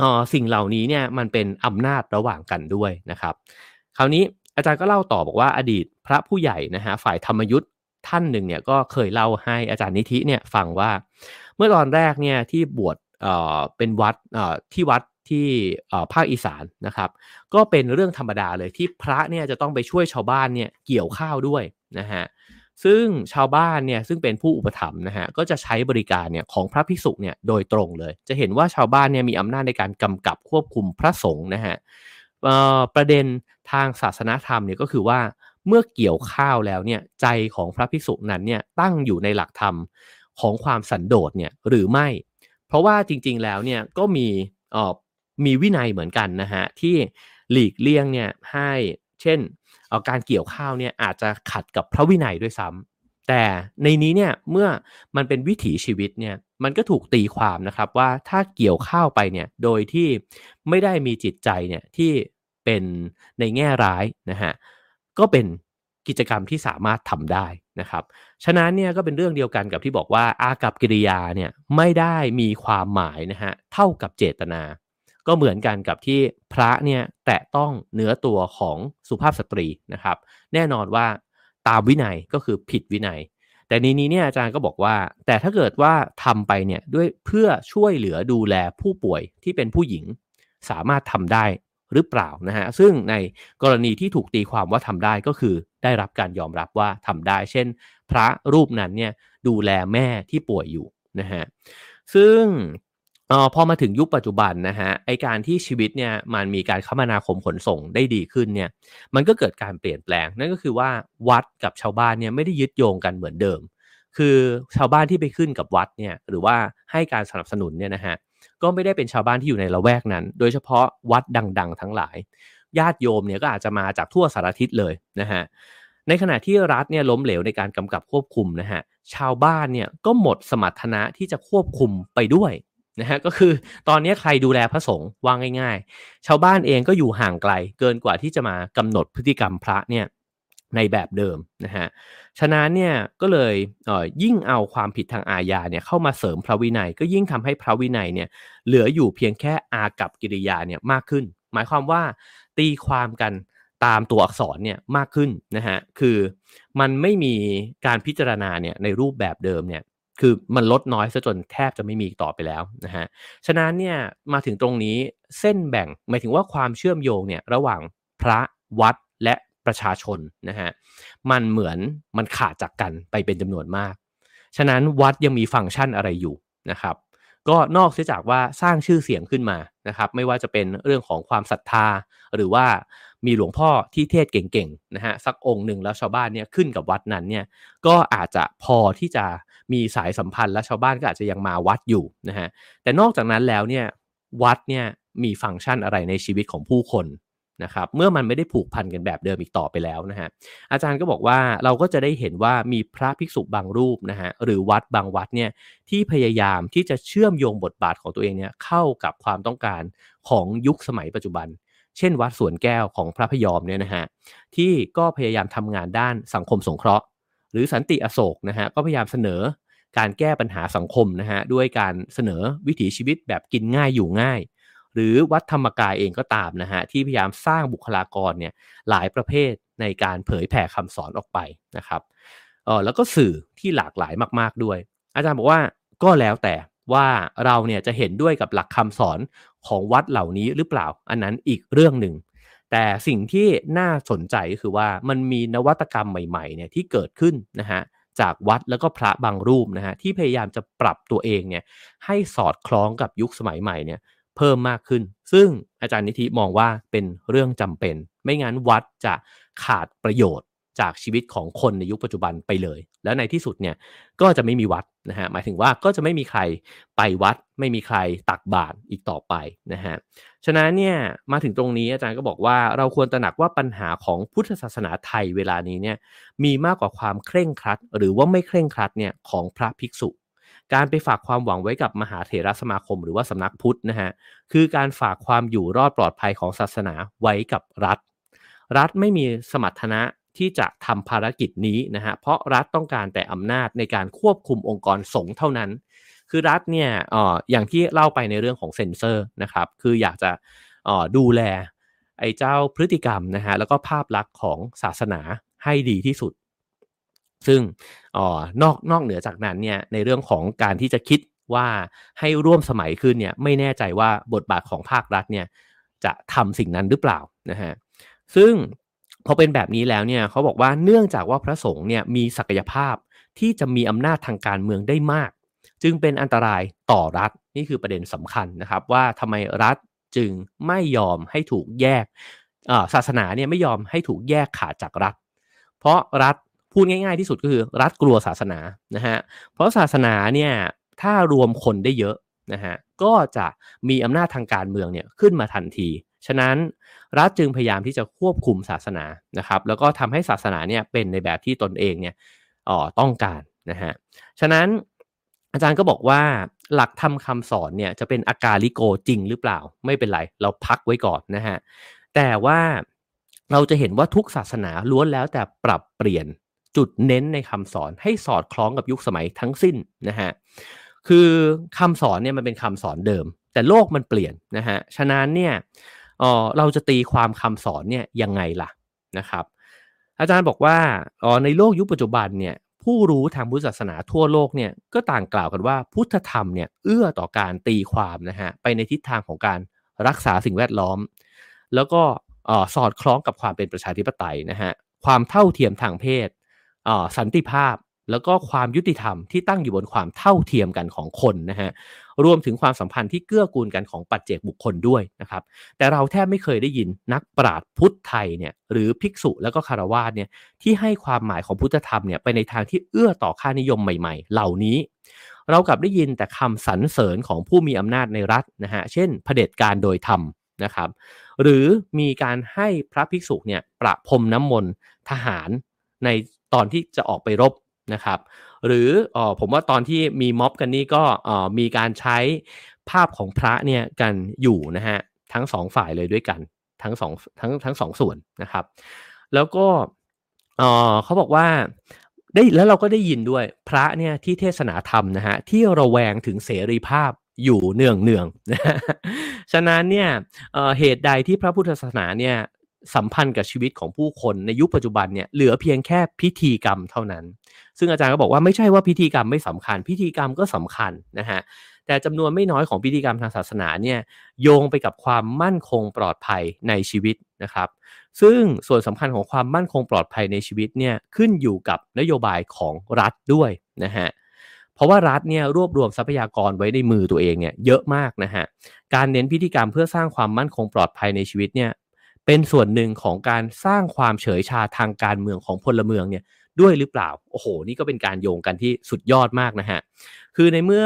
[SPEAKER 1] ออสิ่งเหล่านี้เนี่ยมันเป็นอำนาจระหว่างกันด้วยนะครับ คราวนี้อาจารย์ก็เล่าต่อบอกว่าอดีตพระผู้ใหญ่นะฮะฝ่ายธรรมยุทธ์ท่านหนึ่งเนี่ยก็เคยเล่าให้อาจารย์นิธิเนี่ยฟังว่า เมื่อตอนแรกเนี่ยที่บวชเอ่อเป็นวัดเอ่อที่วัดที่ภาคอีสานนะครับ ก็เป็นเรื่องธรรมดาเลยที่พระเนี่ยจะต้องไปช่วยชาวบ้านเนี่ยเกี่ยวข้าวด้วยนะฮะ ซึ่งชาวบ้านเนี่ยซึ่งเป็นผู้อุปถัมภ์นะฮะก็จะใช้บริการเนี่ยของพระภิกษุเนี่ยโดยตรงเลย จะเห็นว่าชาวบ้านเนี่ยมีอำนาจในการกำกับควบคุมพระสงฆ์นะฮะประเด็นทางศาสนาธรรมเนี่ยก็คือว่าเมื่อเกี่ยวข้าวแล้วเนี่ยใจของพระภิกษุนั้นเนี่ยตั้งอยู่ในหลักธรรมของความสันโดษเนี่ยหรือไม่ เพราะว่าจริงๆแล้วเนี่ยก็มีมีวินัยเหมือนกันนะฮะที่หลีกเลี่ยงเนี่ยให้เช่น การเกี่ยวข้าวเนี่ยอาจจะขัดกับพระวินัยด้วยซ้ำแต่ในนี้เนี่ยเมื่อมันเป็นวิถีชีวิตเนี่ยมันก็ถูกตีความนะครับว่าถ้าเกี่ยวข้าวไปเนี่ยโดยที่ไม่ได้มีจิตใจเนี่ยที่เป็นในแง่ร้ายนะฮะก็เป็นกิจกรรมที่สามารถทำได้นะครับฉะนั้นเนี่ยก็เป็นเรื่องเดียวกันกับที่บอกว่าอากับกิริยาเนี่ยไม่ได้มีความหมายนะฮะเท่ากับเจตนา ก็เหมือนกันกับที่พระเนี่ยแตะต้องเนื้อตัวของสุภาพสตรีนะครับ แน่นอนว่าตามวินัยก็คือผิดวินัย แต่ในนี้เนี่ยอาจารย์ก็บอกว่า แต่ถ้าเกิดว่าทำไปเนี่ยด้วยเพื่อช่วยเหลือดูแลผู้ป่วยที่เป็นผู้หญิงสามารถทำได้หรือเปล่านะฮะซึ่งในกรณีที่ถูกตีความว่าทำได้ก็คือได้รับการยอมรับว่าทำได้ เช่น พระรูปนั้นเนี่ยดูแลแม่ที่ป่วยอยู่นะฮะซึ่ง ออพอมาถึงยุคปัจจุบันนะฮะไอการที่ชีวิตเนี่ยมันมีการคมนาคมขนส่งได้ดีขึ้นเนี่ยมันก็เกิดการเปลี่ยนแปลง นั่นก็คือว่าวัดกับชาวบ้านเนี่ยไม่ได้ยึดโยงกันเหมือนเดิม คือชาวบ้านที่ไปขึ้นกับวัดเนี่ยหรือว่าให้การสนับสนุนเนี่ยนะฮะก็ไม่ได้เป็นชาวบ้านที่อยู่ในละแวกนั้น โดยเฉพาะวัดดัง ๆ ทั้งหลาย ญาติโยมเนี่ยก็อาจจะมาจากทั่วสารทิศเลยนะฮะในขณะที่รัฐเนี่ยล้มเหลวในการกำกับควบคุมนะฮะชาวบ้านเนี่ยก็หมดสมรรถนะที่จะควบคุมไปด้วย นะฮะก็คือตอนนี้ใครดูแลพระสงฆ์ว่าง่าย ๆ ชาวบ้านเองก็อยู่ห่างไกลเกินกว่าที่จะมากำหนดพฤติกรรมพระเนี่ยในแบบเดิมนะฮะ ฉะนั้นเนี่ยก็เลยเอ่อยิ่งเอาความผิดทางอาญาเนี่ยเข้ามาเสริมพระวินัย ก็ยิ่งทำให้พระวินัยเนี่ยเหลืออยู่เพียงแค่อากับกิริยาเนี่ยมากขึ้น หมายความว่าตีความกันตามตัวอักษรเนี่ยมากขึ้นนะฮะ คือมันไม่มีการพิจารณาเนี่ยในรูปแบบเดิมเนี่ย คือมันลดน้อยซะจนแทบจะไม่มีต่อไปแล้วนะฮะ ฉะนั้นเนี่ยมาถึงตรงนี้เส้นแบ่งหมายถึงว่าความเชื่อมโยงเนี่ยระหว่างพระวัดและประชาชนนะฮะมันเหมือนมันขาดจากกันไปเป็นจำนวนมาก ฉะนั้นวัดยังมีฟังก์ชันอะไรอยู่นะครับ ก็นอกเสียจากว่าสร้างชื่อเสียงขึ้นมานะครับ ไม่ว่าจะเป็นเรื่องของความศรัทธา หรือว่ามีหลวงพ่อที่เทศเก่งๆนะฮะสักองค์หนึ่งแล้วชาวบ้านเนี่ยขึ้นกับวัดนั้นเนี่ยก็อาจจะพอที่จะ มีสายสัมพันธ์และชาวบ้านก็อาจจะยังมาวัดอยู่นะฮะแต่นอกจากนั้นแล้วเนี่ยวัดเนี่ยมีฟังก์ชันอะไรในชีวิตของผู้คนนะครับเมื่อมันไม่ได้ผูกพันกันแบบเดิมอีกต่อไปแล้วนะฮะอาจารย์ก็บอกว่าเราก็จะได้เห็นว่ามีพระภิกษุบางรูปนะฮะหรือวัดบางวัดเนี่ยที่พยายามที่จะเชื่อมโยงบทบาทของตัวเองเนี่ยเข้ากับความต้องการของยุคสมัยปัจจุบัน เช่น วัดสวนแก้วของพระพยอมเนี่ยนะฮะที่ก็พยายามทำงานด้านสังคมสงเคราะห์ หรือสันติอโศกนะฮะก็พยายามเสนอ การแก้ปัญหาสังคมนะฮะด้วยการเสนอวิถีชีวิตแบบกินง่ายอยู่ง่าย หรือวัดธรรมกายเองก็ตามนะฮะที่พยายามสร้างบุคลากรเนี่ยหลายประเภทในการเผยแผ่คำสอนออกไปนะครับเออแล้วก็สื่อที่หลากหลายมากๆด้วย อาจารย์บอกว่าก็แล้วแต่ว่าเราเนี่ยจะเห็นด้วยกับหลักคำสอนของวัดเหล่านี้หรือเปล่า อันนั้นอีกเรื่องหนึ่งแต่สิ่งที่น่าสนใจก็คือว่ามันมีนวัตกรรมใหม่ๆเนี่ยที่เกิดขึ้นนะฮะ จากวัดแล้วก็พระบางรูปนะฮะที่พยายามจะปรับตัวเองเนี่ยให้สอดคล้องกับยุคสมัยใหม่เนี่ยเพิ่มมากขึ้น ซึ่งอาจารย์นิธิมองว่าเป็นเรื่องจำเป็น ไม่งั้นวัดจะขาดประโยชน์ จากชีวิตของคนในยุคปัจจุบันไปเลย แล้วในที่สุดเนี่ยก็จะไม่มีวัดนะฮะหมายถึงว่าก็จะไม่มีใครไปวัด ไม่มีใครตักบาตรอีกต่อไปนะฮะฉะนั้นเนี่ยมาถึงตรงนี้อาจารย์ก็บอกว่าเราควรตระหนักว่าปัญหาของพุทธศาสนาไทยเวลานี้เนี่ยมีมากกว่าความเคร่งครัด หรือว่าไม่เคร่งครัดเนี่ยของพระภิกษุการไปฝากความหวังไว้กับมหาเถรสมาคมหรือว่าสำนักพุทธนะฮะคือการฝากความอยู่รอดปลอดภัยของศาสนาไว้กับรัฐ รัฐไม่มีสมรรถนะ ที่จะทำภารกิจนี้นะฮะเพราะรัฐต้องการแต่อำนาจในการควบคุมองค์กรสงฆ์เท่านั้น คือรัฐเนี่ยอออย่างที่เล่าไปในเรื่องของเซนเซอร์นะครับคืออยากจะออดูแลไอ้เจ้าพฤติกรรมนะฮะแล้วก็ภาพลักษณ์ของศาสนาให้ดีที่สุด ซึ่งอนอกนอกเหนือจากนั้นเนี่ยในเรื่องของการที่จะคิดว่าให้ร่วมสมัยขึ้นเนี่ยไม่แน่ใจว่าบทบาทของภาครัฐเนี่ยจะทำสิ่งนั้นหรือเปล่านะฮะซึ่ง พอเป็นแบบนี้แล้วเนี่ยเขาบอกว่าเนื่องจากว่าพระสงฆ์เนี่ยมีศักยภาพที่จะมีอำนาจทางการเมืองได้มาก จึงเป็นอันตรายต่อรัฐนี่คือประเด็นสำคัญนะครับว่าทำไมรัฐจึงไม่ยอมให้ถูกแยกศาสนาเนี่ยไม่ยอมให้ถูกแยกขาดจากรัฐ เพราะรัฐพูดง่าย ๆที่สุดก็คือรัฐกลัวศาสนานะฮะเพราะศาสนาเนี่ยถ้ารวมคนได้เยอะนะฮะก็จะมีอำนาจทางการเมืองเนี่ยขึ้นมาทันที ฉะนั้น รัฐจึงพยายามที่จะควบคุมศาสนานะครับ แล้วก็ทำให้ศาสนาเนี่ยเป็นในแบบที่ตนเองเนี่ยออต้องการนะฮะฉะนั้นอาจารย์ก็บอกว่าหลักธรรมคาสอนเนี่ยจะเป็นอาการลิโกจริงหรือเปล่า ไม่เป็นไร เราพักไว้ก่อนนะฮะแต่ว่าเราจะเห็นว่าทุกศาสนาล้วนแล้วแต่ปรับเปลี่ยนจุดเน้นในคำสอนให้สอดคล้องกับยุคสมัยทั้งสิ้นนะฮะคือคำสอนเนี่ยมันเป็นคำสอนเดิม แต่โลกมันเปลี่ยนนะฮะฉะนั้นเนี่ย เออเราจะตีความคำสอนเนี่ยยังไงล่ะนะครับ อาจารย์บอกว่าอ๋อในโลกยุคปัจจุบันเนี่ยผู้รู้ทางพุทธศาสนาทั่วโลกเนี่ยก็ต่างกล่าวกันว่าพุทธธรรมเนี่ยเอื้อต่อการตีความนะฮะไปในทิศทางของการรักษาสิ่งแวดล้อม แล้วก็สอดคล้องกับความเป็นประชาธิปไตยนะฮะความเท่าเทียมทางเพศสันติภาพ แล้วก็ความยุติธรรมที่ตั้งอยู่บนความเท่าเทียมกันของคนนะฮะรวมถึงความสัมพันธ์ที่เกื้อกูลกันของปัจเจกบุคคลด้วยนะครับแต่เราแทบไม่เคยได้ยินนักปราชญ์พุทธไทยเนี่ยหรือภิกษุแล้วก็คารวาสเนี่ยที่ให้ความหมายของพุทธธรรมเนี่ยไปในทางที่เอื้อต่อค่านิยมใหม่ๆ เหล่านี้ เรากลับได้ยินแต่คำสรรเสริญของผู้มีอำนาจในรัฐนะฮะเช่นเผด็จการโดยธรรมนะครับหรือมีการให้พระภิกษุเนี่ยประพรมน้ำมนต์ทหารในตอนที่จะออกไปรบ นะครับ หรือออผมว่าตอนที่มีม็อบกันนี่ก็มีการใช้ภาพของพระเนี่ยกันอยู่นะฮะทั้งสองฝ่ายเลยด้วยกันทั้งสองทั้งทั้งสองส่วนนะครับ แล้วก็เขาบอกว่าได้แล้วเราก็ได้ยินด้วยพระเนี่ยที่เทศนาธรรมนะฮะที่ระแวงถึงเสรีภาพอยู่เนืองเนืองฉะนั้นเนี่ยเหตุใดที่พระพุทธศาสนาเนี่ยสัมพันธ์กับชีวิตของผู้คนในยุคปัจจุบันเนี่ยเหลือเพียงแค่พิธีกรรมเท่านั้น ซึ่งอาจารย์ก็บอกว่าไม่ใช่ว่าพิธีกรรมไม่สำคัญ พิธีกรรมก็สำคัญนะฮะแต่จำนวนไม่น้อยของพิธีกรรมทางศาสนาเนี่ยโยงไปกับความมั่นคงปลอดภัยในชีวิตนะครับ ซึ่งส่วนสำคัญของความมั่นคงปลอดภัยในชีวิตเนี่ยขึ้นอยู่กับนโยบายของรัฐด้วยนะฮะเพราะว่ารัฐเนี่ยรวบรวมทรัพยากรไว้ในมือตัวเองเนี่ยเยอะมากนะฮะการเน้นพิธีกรรมเพื่อสร้างความมั่นคงปลอดภัยในชีวิตเนี่ยเป็นส่วนหนึ่งของการสร้างความเฉยชาทางการเมืองของพลเมืองเนี่ย ด้วยหรือเปล่า โอ้โห นี่ก็เป็นการโยงกันที่สุดยอดมากนะฮะ คือในเมื่อ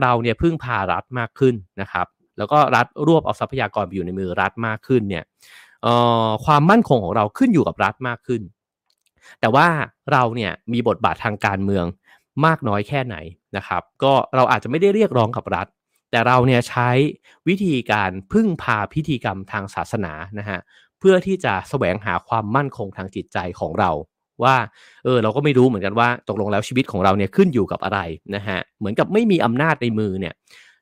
[SPEAKER 1] เราเนี่ยพึ่งพารัฐมากขึ้นนะครับ แล้วก็รัฐรวบเอาทรัพยากรไปอยู่ในมือรัฐมากขึ้นเนี่ยความมั่นคงของเราขึ้นอยู่กับรัฐมากขึ้น แต่ว่าเราเนี่ยมีบทบาททางการเมืองมากน้อยแค่ไหนนะครับ ก็เราอาจจะไม่ได้เรียกร้องกับรัฐ แต่เราเนี่ยใช้วิธีการพึ่งพาพิธีกรรมทางศาสนานะฮะเพื่อที่จะแสวงหาความมั่นคงทางจิตใจของเรา ว่าเออเราก็ไม่รู้เหมือนกันว่าตกลงแล้วชีวิตของเราเนี่ยขึ้นอยู่กับอะไรนะฮะเหมือนกับไม่มีอำนาจในมือเนี่ย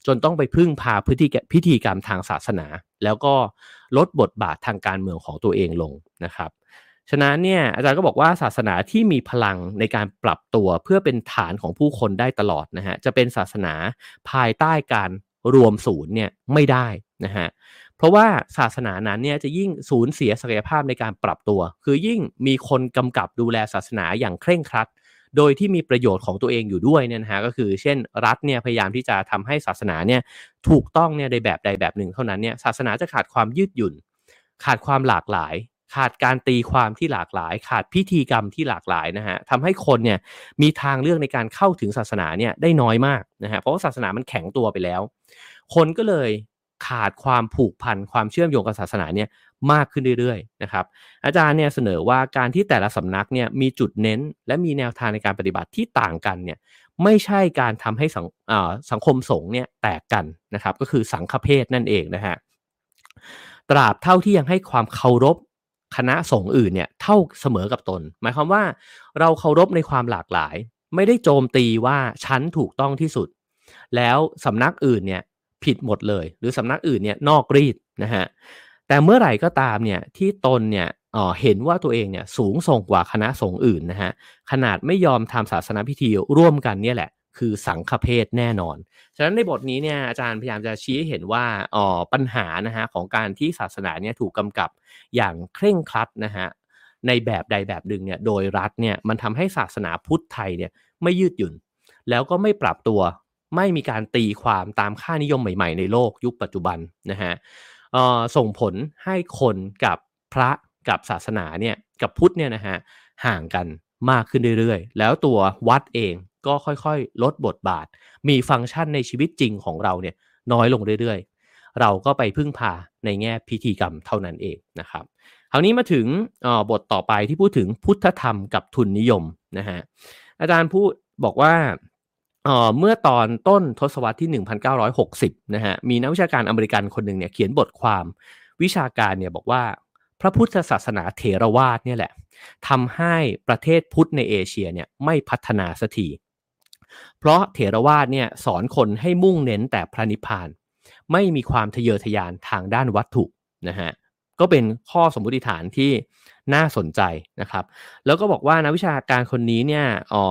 [SPEAKER 1] จนต้องไปพึ่งพาพิธีพิธีกรรมทางศาสนา แล้วก็ลดบทบาททางการเมืองของตัวเองลงนะครับฉะนั้นเนี่ยอาจารย์ก็บอกว่าศาสนาที่มีพลังในการปรับตัวเพื่อเป็นฐานของผู้คนได้ตลอดนะฮะจะเป็นศาสนาภายใต้การรวมศูนย์เนี่ยไม่ได้นะฮะ เพราะว่าศาสนานั้นเนี่ยจะยิ่งสูญเสียศักยภาพในการปรับตัว คือยิ่งมีคนกำกับดูแลศาสนาอย่างเคร่งครัด โดยที่มีประโยชน์ของตัวเองอยู่ด้วยเนี่ยนะฮะก็คือเช่นรัฐเนี่ยพยายามที่จะทำให้ศาสนาเนี่ยถูกต้องเนี่ยในแบบใดแบบหนึ่งเท่านั้นเนี่ยศาสนาจะขาดความยืดหยุ่น ขาดความหลากหลาย ขาดการตีความที่หลากหลาย ขาดพิธีกรรมที่หลากหลายนะฮะทำให้คนเนี่ยมีทางเลือกในการเข้าถึงศาสนาเนี่ยได้น้อยมากนะฮะเพราะว่าศาสนามันแข็งตัวไปแล้ว คนก็เลย ขาดความผูกพันความเชื่อมโยงกับศาสนาเนี่ยมากขึ้นเรื่อยๆนะครับอาจารย์เนี่ยเสนอว่าการที่แต่ละสำนักเนี่ยมีจุดเน้น และมีแนวทางในการปฏิบัติที่ต่างกันเนี่ยไม่ใช่การทำให้สังสังคมสงฆ์เนี่ยแตกกันนะครับก็คือสังฆเพศนั่นเองนะฮะตราบเท่าที่ยังให้ความเคารพคณะสงฆ์อื่นเนี่ยเท่าเสมอกับตน หมายความว่าเราเคารพในความหลากหลาย ไม่ได้โจมตีว่าฉันถูกต้องที่สุด แล้วสำนักอื่นเนี่ย ผิดหมดเลย หรือสำนักอื่นเนี่ยนอกรีดนะฮะแต่เมื่อไหร่ก็ตามเนี่ยที่ตนเนี่ยเห็นว่าตัวเองเนี่ยสูงส่งกว่าคณะสงฆ์อื่นนะฮะขนาดไม่ยอมทำศาสนาพิธีร่วมกันเนี่ยแหละคือสังฆเพศแน่นอน ฉะนั้นในบทนี้เนี่ยอาจารย์พยายามจะชี้ให้เห็นว่าอ๋อปัญหานะฮะของการที่ศาสนาเนี่ยถูกกำกับอย่างเคร่งครัดนะฮะในแบบใดแบบหนึ่งเนี่ยโดยรัฐเนี่ยมันทำให้ศาสนาพุทธไทยเนี่ยไม่ยืดหยุ่น แล้วก็ไม่ปรับตัว ไม่มีการตีความตามค่านิยมใหม่ๆในโลกยุคปัจจุบันนะฮะส่งผลให้คนกับพระกับศาสนาเนี่ยกับพุทธเนี่ยนะฮะห่างกันมากขึ้นเรื่อยๆ แล้วตัววัดเองก็ค่อยๆ ลดบทบาท มีฟังก์ชันในชีวิตจริงของเราเนี่ยน้อยลงเรื่อยๆ เราก็ไปพึ่งพาในแง่พิธีกรรมเท่านั้นเองนะครับคราวนี้มาถึงบทต่อไปที่พูดถึงพุทธธรรมกับทุนนิยมนะฮะอาจารย์พูดบอกว่า เมื่อตอนต้นทศวรรษที่ 1960 นะฮะ มีนักวิชาการอเมริกันคนหนึ่งเนี่ยเขียนบทความวิชาการเนี่ยบอกว่าพระพุทธศาสนาเถรวาทเนี่ยแหละทำให้ประเทศพุทธในเอเชียเนี่ยไม่พัฒนาสักทีเพราะเถรวาทเนี่ยสอนคนให้มุ่งเน้นแต่พระนิพพาน ไม่มีความทะเยอทะยานทางด้านวัตถุนะฮะก็เป็นข้อสมมติฐานที่ น่าสนใจนะครับ แล้วก็บอกว่านักวิชาการคนนี้เนี่ยอ๋อ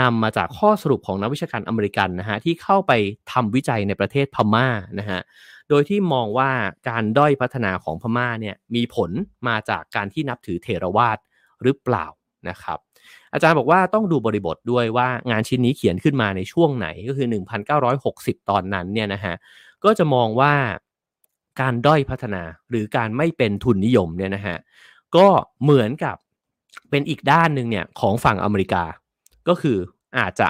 [SPEAKER 1] นำมาจากข้อสรุปของนักวิชาการอเมริกันนะฮะที่เข้าไปทำวิจัยในประเทศพม่านะฮะโดยที่มองว่าการด้อยพัฒนาของพม่าเนี่ยมีผลมาจากการที่นับถือเทรวาสหรือเปล่านะครับ อาจารย์บอกว่าต้องดูบริบทด้วยว่างานชิ้นนี้เขียนขึ้นมาในช่วงไหนก็คือ 1960 ตอนนั้นเนี่ยนะฮะก็จะมองว่าการด้อยพัฒนาหรือการไม่เป็นทุนนิยมเนี่ยนะฮะ ก็เหมือนกับเป็นอีกด้านหนึ่งเนี่ยของฝั่งอเมริกา ก็คืออาจจะ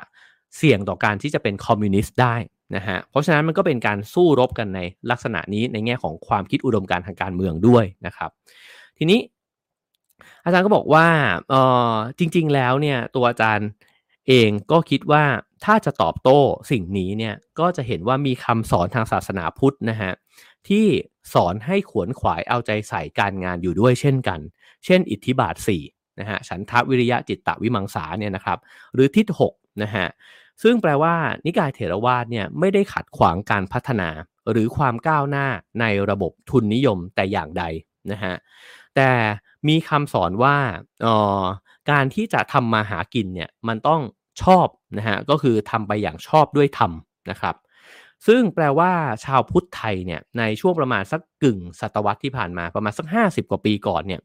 [SPEAKER 1] เสี่ยงต่อการที่จะเป็นคอมมิวนิสต์ได้นะฮะเพราะฉะนั้นมันก็เป็นการสู้รบกันในลักษณะนี้ในแง่ของความคิดอุดมการทางการเมืองด้วยนะครับ ทีนี้อาจารย์ก็บอกว่าเออจริง ๆ แล้วเนี่ยตัวอาจารย์เองก็คิดว่าถ้าจะตอบโต้สิ่งนี้เนี่ยก็จะเห็นว่ามีคำสอนทางศาสนาพุทธนะฮะ ที่สอนให้ขวนขวายเอาใจใส่การงานอยู่ด้วยเช่นกัน เช่น อิทธิบาท4นะฮะฉันทวิริยะจิตตวิมังสาเนี่ยนะครับ หรือทิศ6นะฮะซึ่งแปลว่านิกายเถรวาทเนี่ยไม่ได้ขัดขวางการพัฒนา หรือความก้าวหน้าในระบบทุนนิยมแต่อย่างใดนะฮะแต่มีคำสอนว่าออการที่จะทำมาหากินเนี่ยมันต้องชอบนะฮะก็คือทำไปอย่างชอบด้วยธรรมนะครับ ซึ่งแปลว่าชาวพุทธไทยเนี่ยในช่วงประมาณสักกึ่งศตวรรษที่ผ่านมาประมาณสัก 50 กว่าปีก่อนเนี่ย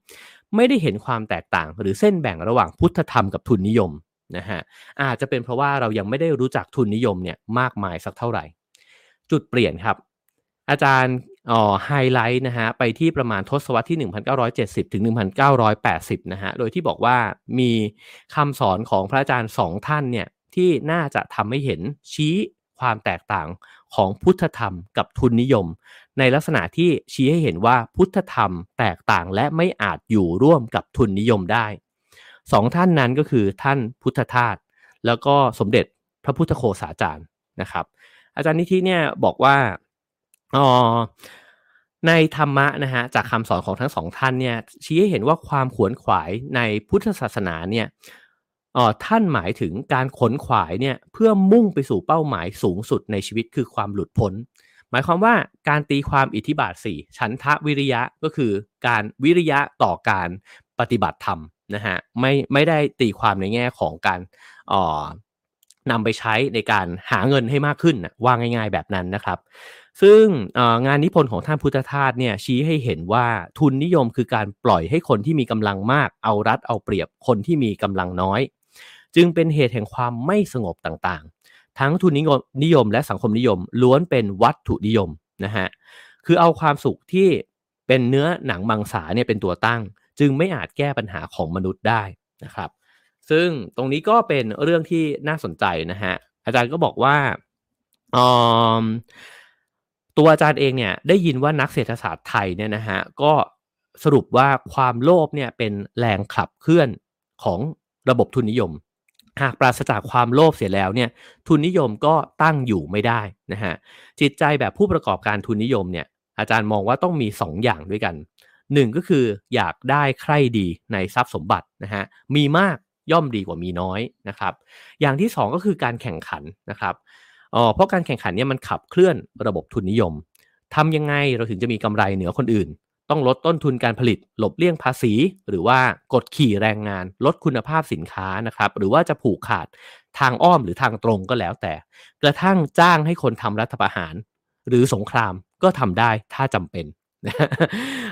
[SPEAKER 1] ไม่ได้เห็นความแตกต่างหรือเส้นแบ่งระหว่างพุทธธรรมกับทุนนิยมนะฮะอาจจะเป็นเพราะว่าเรายังไม่ได้รู้จักทุนนิยมเนี่ยมากมายสักเท่าไหร่ จุดเปลี่ยนครับ อาจารย์อ๋อไฮไลท์นะฮะไปที่ประมาณทศวรรษที่ 1970 ถึง 1980 นะฮะโดยที่บอกว่ามีคำสอนของพระอาจารย์สองท่านเนี่ยที่น่าจะทำให้เห็นชี้ความแตกต่าง ของพุทธธรรมกับทุนนิยม ในลักษณะที่ชี้ให้เห็นว่าพุทธธรรมแตกต่างและไม่อาจอยู่ร่วมกับทุนนิยมได้สองท่านนั้นก็คือท่านพุทธทาสแล้วก็สมเด็จพระพุทธโคสาจารย์นะครับ อาจารย์นิธิเนี่ยบอกว่าอ๋อในธรรมะนะฮะจากคำสอนของทั้งสองท่านเนี่ยชี้ให้เห็นว่าความขวนขวายในพุทธศาสนาเนี่ย อ๋อท่านหมายถึงการขนขวายเนี่ยเพื่อมุ่งไปสู่เป้าหมายสูงสุดในชีวิตคือความหลุดพ้น หมายความว่าการตีความอิทธิบาทสี่ฉันทะวิริยะก็คือการวิริยะต่อการปฏิบัติธรรมนะฮะไม่ไม่ได้ตีความในแง่ของการอ๋อนำไปใช้ในการหาเงินให้มากขึ้นว่าง่าย ๆแบบนั้นนะครับ ซึ่งงานนิพนธ์ของท่านพุทธทาสเนี่ยชี้ให้เห็นว่าทุนนิยมคือการปล่อยให้คนที่มีกำลังมากเอารัดเอาเปรียบคนที่มีกำลังน้อย จึงเป็นเหตุแห่งความไม่สงบต่างๆ ทั้งทุนนิยมและสังคมนิยมล้วนเป็นวัตถุนิยมนะฮะคือเอาความสุขที่เป็นเนื้อหนังมังสาเนี่ยเป็นตัวตั้ง จึงไม่อาจแก้ปัญหาของมนุษย์ได้นะครับ ซึ่งตรงนี้ก็เป็นเรื่องที่น่าสนใจนะฮะอาจารย์ก็บอกว่าตัวอาจารย์เองเนี่ยได้ยินว่านักเศรษฐศาสตร์ไทยเนี่ยนะฮะก็สรุปว่าความโลภเนี่ยเป็นแรงขับเคลื่อนของระบบทุนนิยม หากปราศจากความโลภเสียแล้วเนี่ยทุนนิยมก็ตั้งอยู่ไม่ได้นะฮะจิตใจแบบผู้ประกอบการทุนนิยมเนี่ยอาจารย์มองว่าต้องมี 2 อย่างด้วยกันหนึ่งก็คืออยากได้ใครดีในทรัพย์สมบัตินะฮะมีมากย่อมดีกว่ามีน้อยนะครับ อย่างที่ 2 ก็คือการแข่งขันนะครับอ๋อเพราะการแข่งขันเนี่ยมันขับเคลื่อนระบบทุนนิยมทำยังไงเราถึงจะมีกำไรเหนือคนอื่น ต้องลดต้นทุนการผลิต หลบเลี่ยงภาษี หรือว่ากดขี่แรงงาน ลดคุณภาพสินค้านะครับ หรือว่าจะผูกขาดทางอ้อมหรือทางตรงก็แล้วแต่ กระทั่งจ้างให้คนทำรัฐประหาร หรือสงครามก็ทำได้ถ้าจำเป็น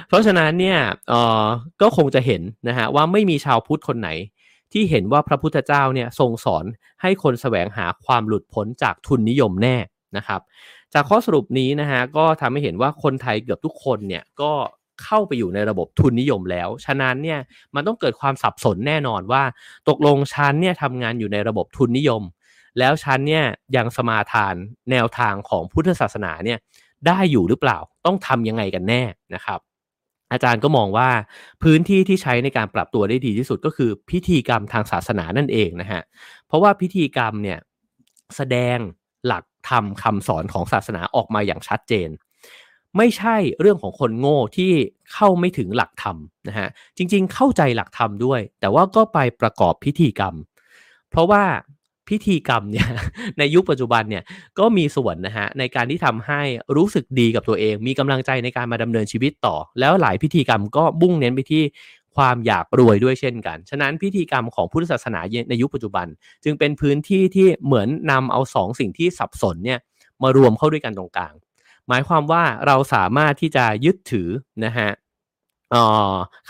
[SPEAKER 1] เพราะฉะนั้นเนี่ยเออก็คงจะเห็นนะฮะว่าไม่มีชาวพุทธคนไหน ที่เห็นว่าพระพุทธเจ้าเนี่ยทรงสอนให้คนแสวงหาความหลุดพ้นจากทุนนิยมแน่นะครับจากข้อสรุปนี้นะฮะก็ทำให้เห็นว่าคนไทยเกือบทุกคนเนี่ยก็ เข้าไปอยู่ในระบบทุนนิยมแล้ว ฉะนั้นเนี่ยมันต้องเกิดความสับสนแน่นอนว่า ตกลงชั้นเนี่ยทำงานอยู่ในระบบทุนนิยม แล้วชั้นเนี่ยยังสมาทานแนวทางของพุทธศาสนาเนี่ยได้อยู่หรือเปล่าต้องทำยังไงกันแน่นะครับ อาจารย์ก็มองว่าพื้นที่ที่ใช้ในการปรับตัวได้ดีที่สุดก็คือพิธีกรรมทางศาสนานั่นเองนะฮะเพราะว่าพิธีกรรมเนี่ยแสดงหลักธรรมคาสอนของศาสนาออกมาอย่างชัดเจน ไม่ใช่เรื่องของคนโง่ที่เข้าไม่ถึงหลักธรรมนะฮะจริงๆ เข้าใจหลักธรรมด้วย แต่ว่าก็ไปประกอบพิธีกรรม เพราะว่าพิธีกรรมเนี่ยในยุคปัจจุบันเนี่ยก็มีส่วนนะฮะในการที่ทำให้รู้สึกดีกับตัวเอง มีกำลังใจในการมาดำเนินชีวิตต่อ แล้วหลายพิธีกรรมก็บุ่งเน้นไปที่ความอยากรวยด้วยเช่นกัน ฉะนั้นพิธีกรรมของพุทธศาสนาในยุคปัจจุบัน จึงเป็นพื้นที่ที่เหมือนนำเอาสองสิ่งที่สับสนเนี่ยมารวมเข้าด้วยกันตรงกลาง หมายความว่าเราสามารถที่จะยึดถือนะฮะ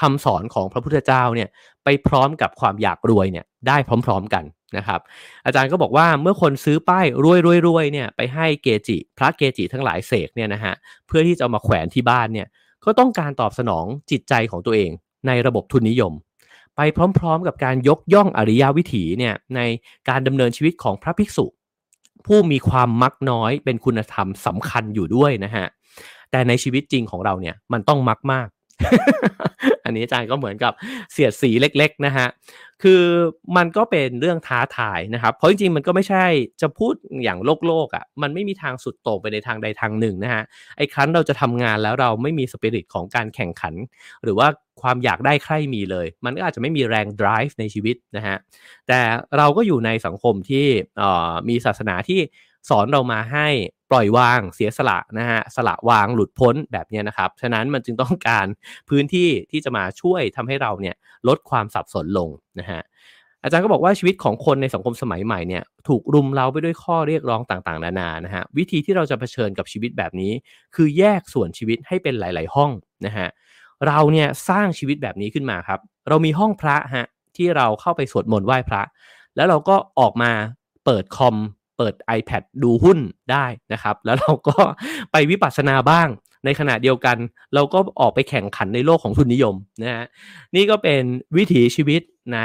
[SPEAKER 1] คำสอนของพระพุทธเจ้าเนี่ยไปพร้อมกับความอยากรวยเนี่ยได้พร้อม ๆกันนะครับ อาจารย์ก็บอกว่าเมื่อคนซื้อป้ายรวยรวยรวยเนี่ยไปให้เกจิ พระเกจิทั้งหลายเสกเนี่ยนะฮะเพื่อที่จะมาแขวนที่บ้านเนี่ยก็ต้องการตอบสนองจิตใจของตัวเองในระบบทุนนิยม ไปพร้อมๆกับการยกย่องอริยวิถีเนี่ยในการดำเนินชีวิตของพระภิกษุ ผู้มีความมักน้อยเป็นคุณธรรมสำคัญอยู่ด้วยนะฮะแต่ในชีวิตจริงของเราเนี่ยมันต้องมักมาก อันนี้อาจารย์ก็เหมือนกับเสียดสีเล็กๆนะฮะ คือมันก็เป็นเรื่องท้าทายนะครับ เพราะจริงๆมันก็ไม่ใช่จะพูดอย่างโลกโลกอะ่ะ มันไม่มีทางสุดโต่งไปในทางใดทางหนึ่งนะฮะ ไอ้ครั้นเราจะทำงานแล้วเราไม่มีสปิริตของการแข่งขัน หรือว่าความอยากได้ใครมีเลย มันก็อาจจะไม่มีแรง drive ในชีวิตนะฮะ แต่เราก็อยู่ในสังคมที่มีศาสนาที่ สอนเรามาให้ปล่อยวางเสียสละนะฮะสละวางหลุดพ้นแบบนี้นะครับ ฉะนั้นมันจึงต้องการพื้นที่ที่จะมาช่วยทำให้เราเนี่ยลดความสับสนลงนะฮะอาจารย์ก็บอกว่าชีวิตของคนในสังคมสมัยใหม่เนี่ยถูกรุมเร้าไปด้วยข้อเรียกร้องต่างๆ นานานะฮะวิธีที่เราจะเผชิญกับชีวิตแบบนี้ คือแยกส่วนชีวิตให้เป็นหลาย ๆ ห้องนะฮะเราเนี่ยสร้างชีวิตแบบนี้ขึ้นมาครับ เรามีห้องพระฮะที่เราเข้าไปสวดมนต์ไหว้พระ แล้วเราก็ออกมาเปิดคอม เปิด iPad ดูหุ้นได้นะครับ แล้วเราก็ไปวิปัสสนาบ้าง ในขณะเดียวกัน เราก็ออกไปแข่งขันในโลกของทุนนิยมนะฮะนี่ก็เป็นวิถีชีวิตใน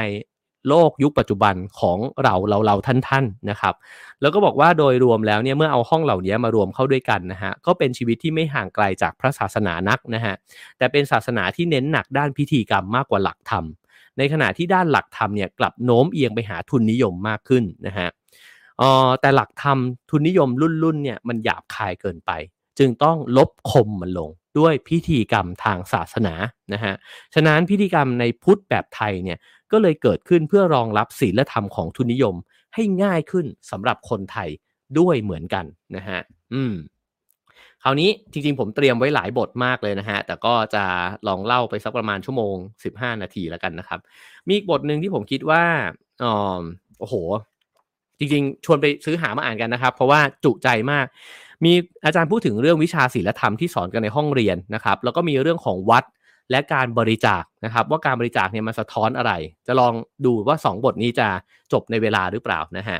[SPEAKER 1] โลกยุคปัจจุบันของเราเราเราท่านท่านนะครับ แล้วก็บอกว่าโดยรวมแล้วเนี่ยเมื่อเอาห้องเหล่านี้มารวมเข้าด้วยกันนะฮะก็เป็นชีวิตที่ไม่ห่างไกลจากพระศาสนานักนะฮะแต่เป็นศาสนาที่เน้นหนักด้านพิธีกรรมมากกว่าหลักธรรม ในขณะที่ด้านหลักธรรมเนี่ยกลับโน้มเอียงไปหาทุนนิยมมากขึ้นนะฮะ ออแต่หลักธรรมทุนนิยมรุ่นรุ่นเนี่ยมันหยาบคายเกินไป จึงต้องลบคมมันลงด้วยพิธีกรรมทางศาสนานะฮะฉะนั้นพิธีกรรมในพุทธแบบไทยเนี่ยก็เลยเกิดขึ้นเพื่อรองรับศีลธรรมของทุนนิยมให้ง่ายขึ้นสำหรับคนไทยด้วยเหมือนกันนะฮะอืมคราวนี้จริงๆ ผมเตรียมไว้หลายบทมากเลยนะฮะ แต่ก็จะลองเล่าไปสักประมาณชั่วโมง 15 นาทีแล้วกันนะครับ มีอีกบทหนึ่งที่ผมคิดว่าอ๋อโอ้โห จริงๆ ชวนไปซื้อหามาอ่านกันนะครับ เพราะว่าจุใจมาก มีอาจารย์พูดถึงเรื่องวิชาศิลธรรมที่สอนกันในห้องเรียนนะครับ แล้วก็มีเรื่องของวัดและการบริจาคนะครับ ว่าการบริจาคเนี่ยมันสะท้อนอะไร จะลองดูว่า 2 บทนี้จะจบในเวลาหรือเปล่านะฮะ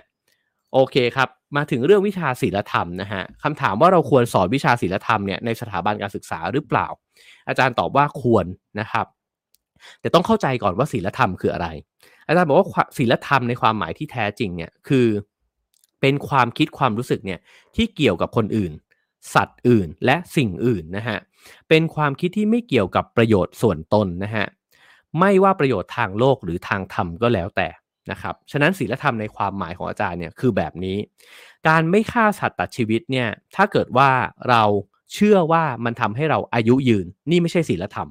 [SPEAKER 1] โอเคครับ มาถึงเรื่องวิชาศิลธรรมนะฮะคำถามว่าเราควรสอนวิชาศิลธรรมเนี่ยในสถาบันการศึกษาหรือเปล่า อาจารย์ตอบว่าควรนะครับ แต่ต้องเข้าใจก่อนว่าศิลธรรมคืออะไร อาจารย์บอกว่าศีลธรรมในความหมายที่แท้จริงเนี่ยคือ เป็นความคิดความรู้สึกเนี่ยที่เกี่ยวกับคนอื่น สัตว์อื่นและสิ่งอื่นนะฮะเป็นความคิดที่ไม่เกี่ยวกับประโยชน์ส่วนตนนะฮะไม่ว่าประโยชน์ทางโลกหรือทางธรรมก็แล้วแต่นะครับฉะนั้นศีลธรรมในความหมายของอาจารย์เนี่ยคือแบบนี้ การไม่ฆ่าสัตว์ตัดชีวิตเนี่ยถ้าเกิดว่าเราเชื่อว่ามันทำให้เราอายุยืน นี่ไม่ใช่ศีลธรรม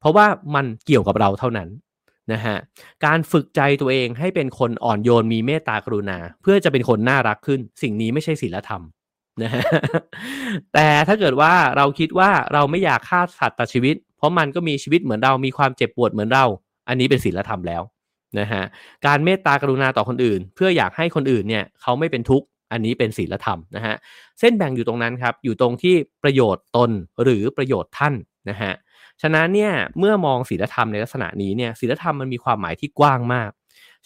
[SPEAKER 1] เพราะว่ามันเกี่ยวกับเราเท่านั้น นะฮะการฝึกใจตัวเองให้เป็นคนอ่อนโยนมีเมตตากรุณา เพื่อจะเป็นคนน่ารักขึ้น สิ่งนี้ไม่ใช่ศีลธรรมนะฮะแต่ถ้าเกิดว่าเราคิดว่าเราไม่อยากฆ่าสัตว์ตัดชีวิต เพราะมันก็มีชีวิตเหมือนเรามีความเจ็บปวดเหมือนเรา อันนี้เป็นศีลธรรมแล้วนะฮะการเมตตากรุณาต่อคนอื่น เพื่ออยากให้คนอื่นเนี่ยเขาไม่เป็นทุกข์อันนี้เป็นศีลธรรมนะฮะเส้นแบ่งอยู่ตรงนั้นครับอยู่ตรงที่ประโยชน์ตนหรือประโยชน์ท่านนะฮะ ฉะนั้นเนี่ยเมื่อมองศีลธรรมในลักษณะนี้เนี่ยศีลธรรมมันมีความหมายที่กว้างมาก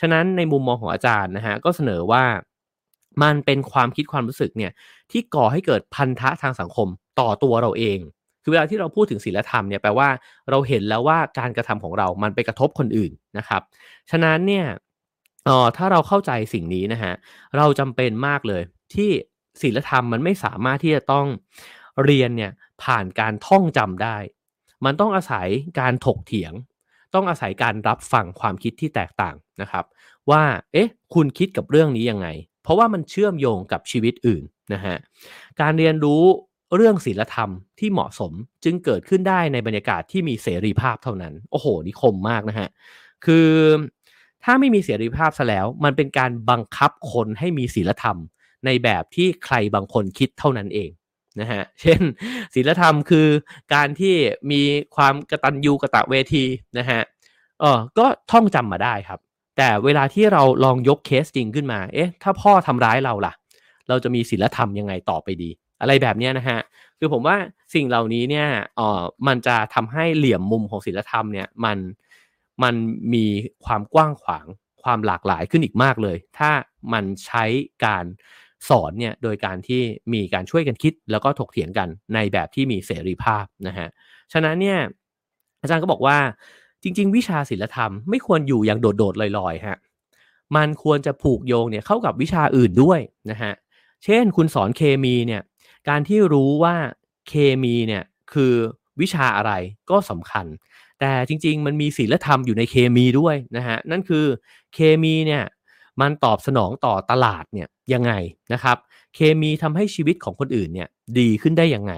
[SPEAKER 1] ฉะนั้นในมุมมองของอาจารย์นะฮะก็เสนอว่ามันเป็นความคิดความรู้สึกเนี่ยที่ก่อให้เกิดพันธะทางสังคมต่อตัวเราเอง คือเวลาที่เราพูดถึงศีลธรรมเนี่ยแปลว่าเราเห็นแล้วว่าการกระทำของเรา มันไปกระทบคนอื่นนะครับ ฉะนั้นเนี่ยอ๋อถ้าเราเข้าใจสิ่งนี้นะฮะเราจำเป็นมากเลย ที่ศีลธรรมมันไม่สามารถที่จะต้องเรียนเนี่ยผ่านการท่องจำได้ มันต้องอาศัยการถกเถียง ต้องอาศัยการรับฟังความคิดที่แตกต่างนะครับ ว่าเอ๊ะคุณคิดกับเรื่องนี้ยังไง เพราะว่ามันเชื่อมโยงกับชีวิตอื่นนะฮะการเรียนรู้เรื่องศีลธรรมที่เหมาะสมจึงเกิดขึ้นได้ในบรรยากาศที่มีเสรีภาพเท่านั้น โอ้โหนิคมมากนะฮะคือถ้าไม่มีเสรีภาพซะแล้ว มันเป็นการบังคับคนให้มีศีลธรรม ในแบบที่ใครบางคนคิดเท่านั้นเอง นะฮะเช่นศีลธรรมคือการที่มีความกตัญญูกะตะเวทีนะฮะเออก็ท่องจำมาได้ครับ แต่เวลาที่เราลองยกเคสจริงขึ้นมาเอ๊ะถ้าพ่อทำร้ายเราล่ะ เราจะมีศีลธรรมยังไงต่อไปดี อะไรแบบนี้นะฮะคือผมว่าสิ่งเหล่านี้เนี่ยเออมันจะทำให้เหลี่ยมมุมของศีลธรรมเนี่ยมันมันมีความกว้างขวางความหลากหลายขึ้นอีกมากเลย ถ้ามันใช้การ สอนเนี่ยโดยการที่มีการช่วยกันคิด แล้วก็ถกเถียงกันในแบบที่มีเสรีภาพนะฮะฉะนั้นเนี่ยอาจารย์ก็บอกว่าจริง ๆ วิชาศิลธรรมไม่ควรอยู่อย่างโดดๆลอยๆฮะมันควรจะผูกโยงเนี่ยเข้ากับวิชาอื่นด้วยนะฮะเช่นคุณสอนเคมีเนี่ยการที่รู้ว่าเคมีเนี่ยคือวิชาอะไรก็สำคัญ แต่จริง ๆ มันมีศีลธรรมอยู่ในเคมีด้วยนะฮะนั่นคือเคมีเนี่ย มันตอบสนองต่อตลาดเนี่ยยังไงนะครับ เคมีทำให้ชีวิตของคนอื่นเนี่ยดีขึ้นได้ยังไง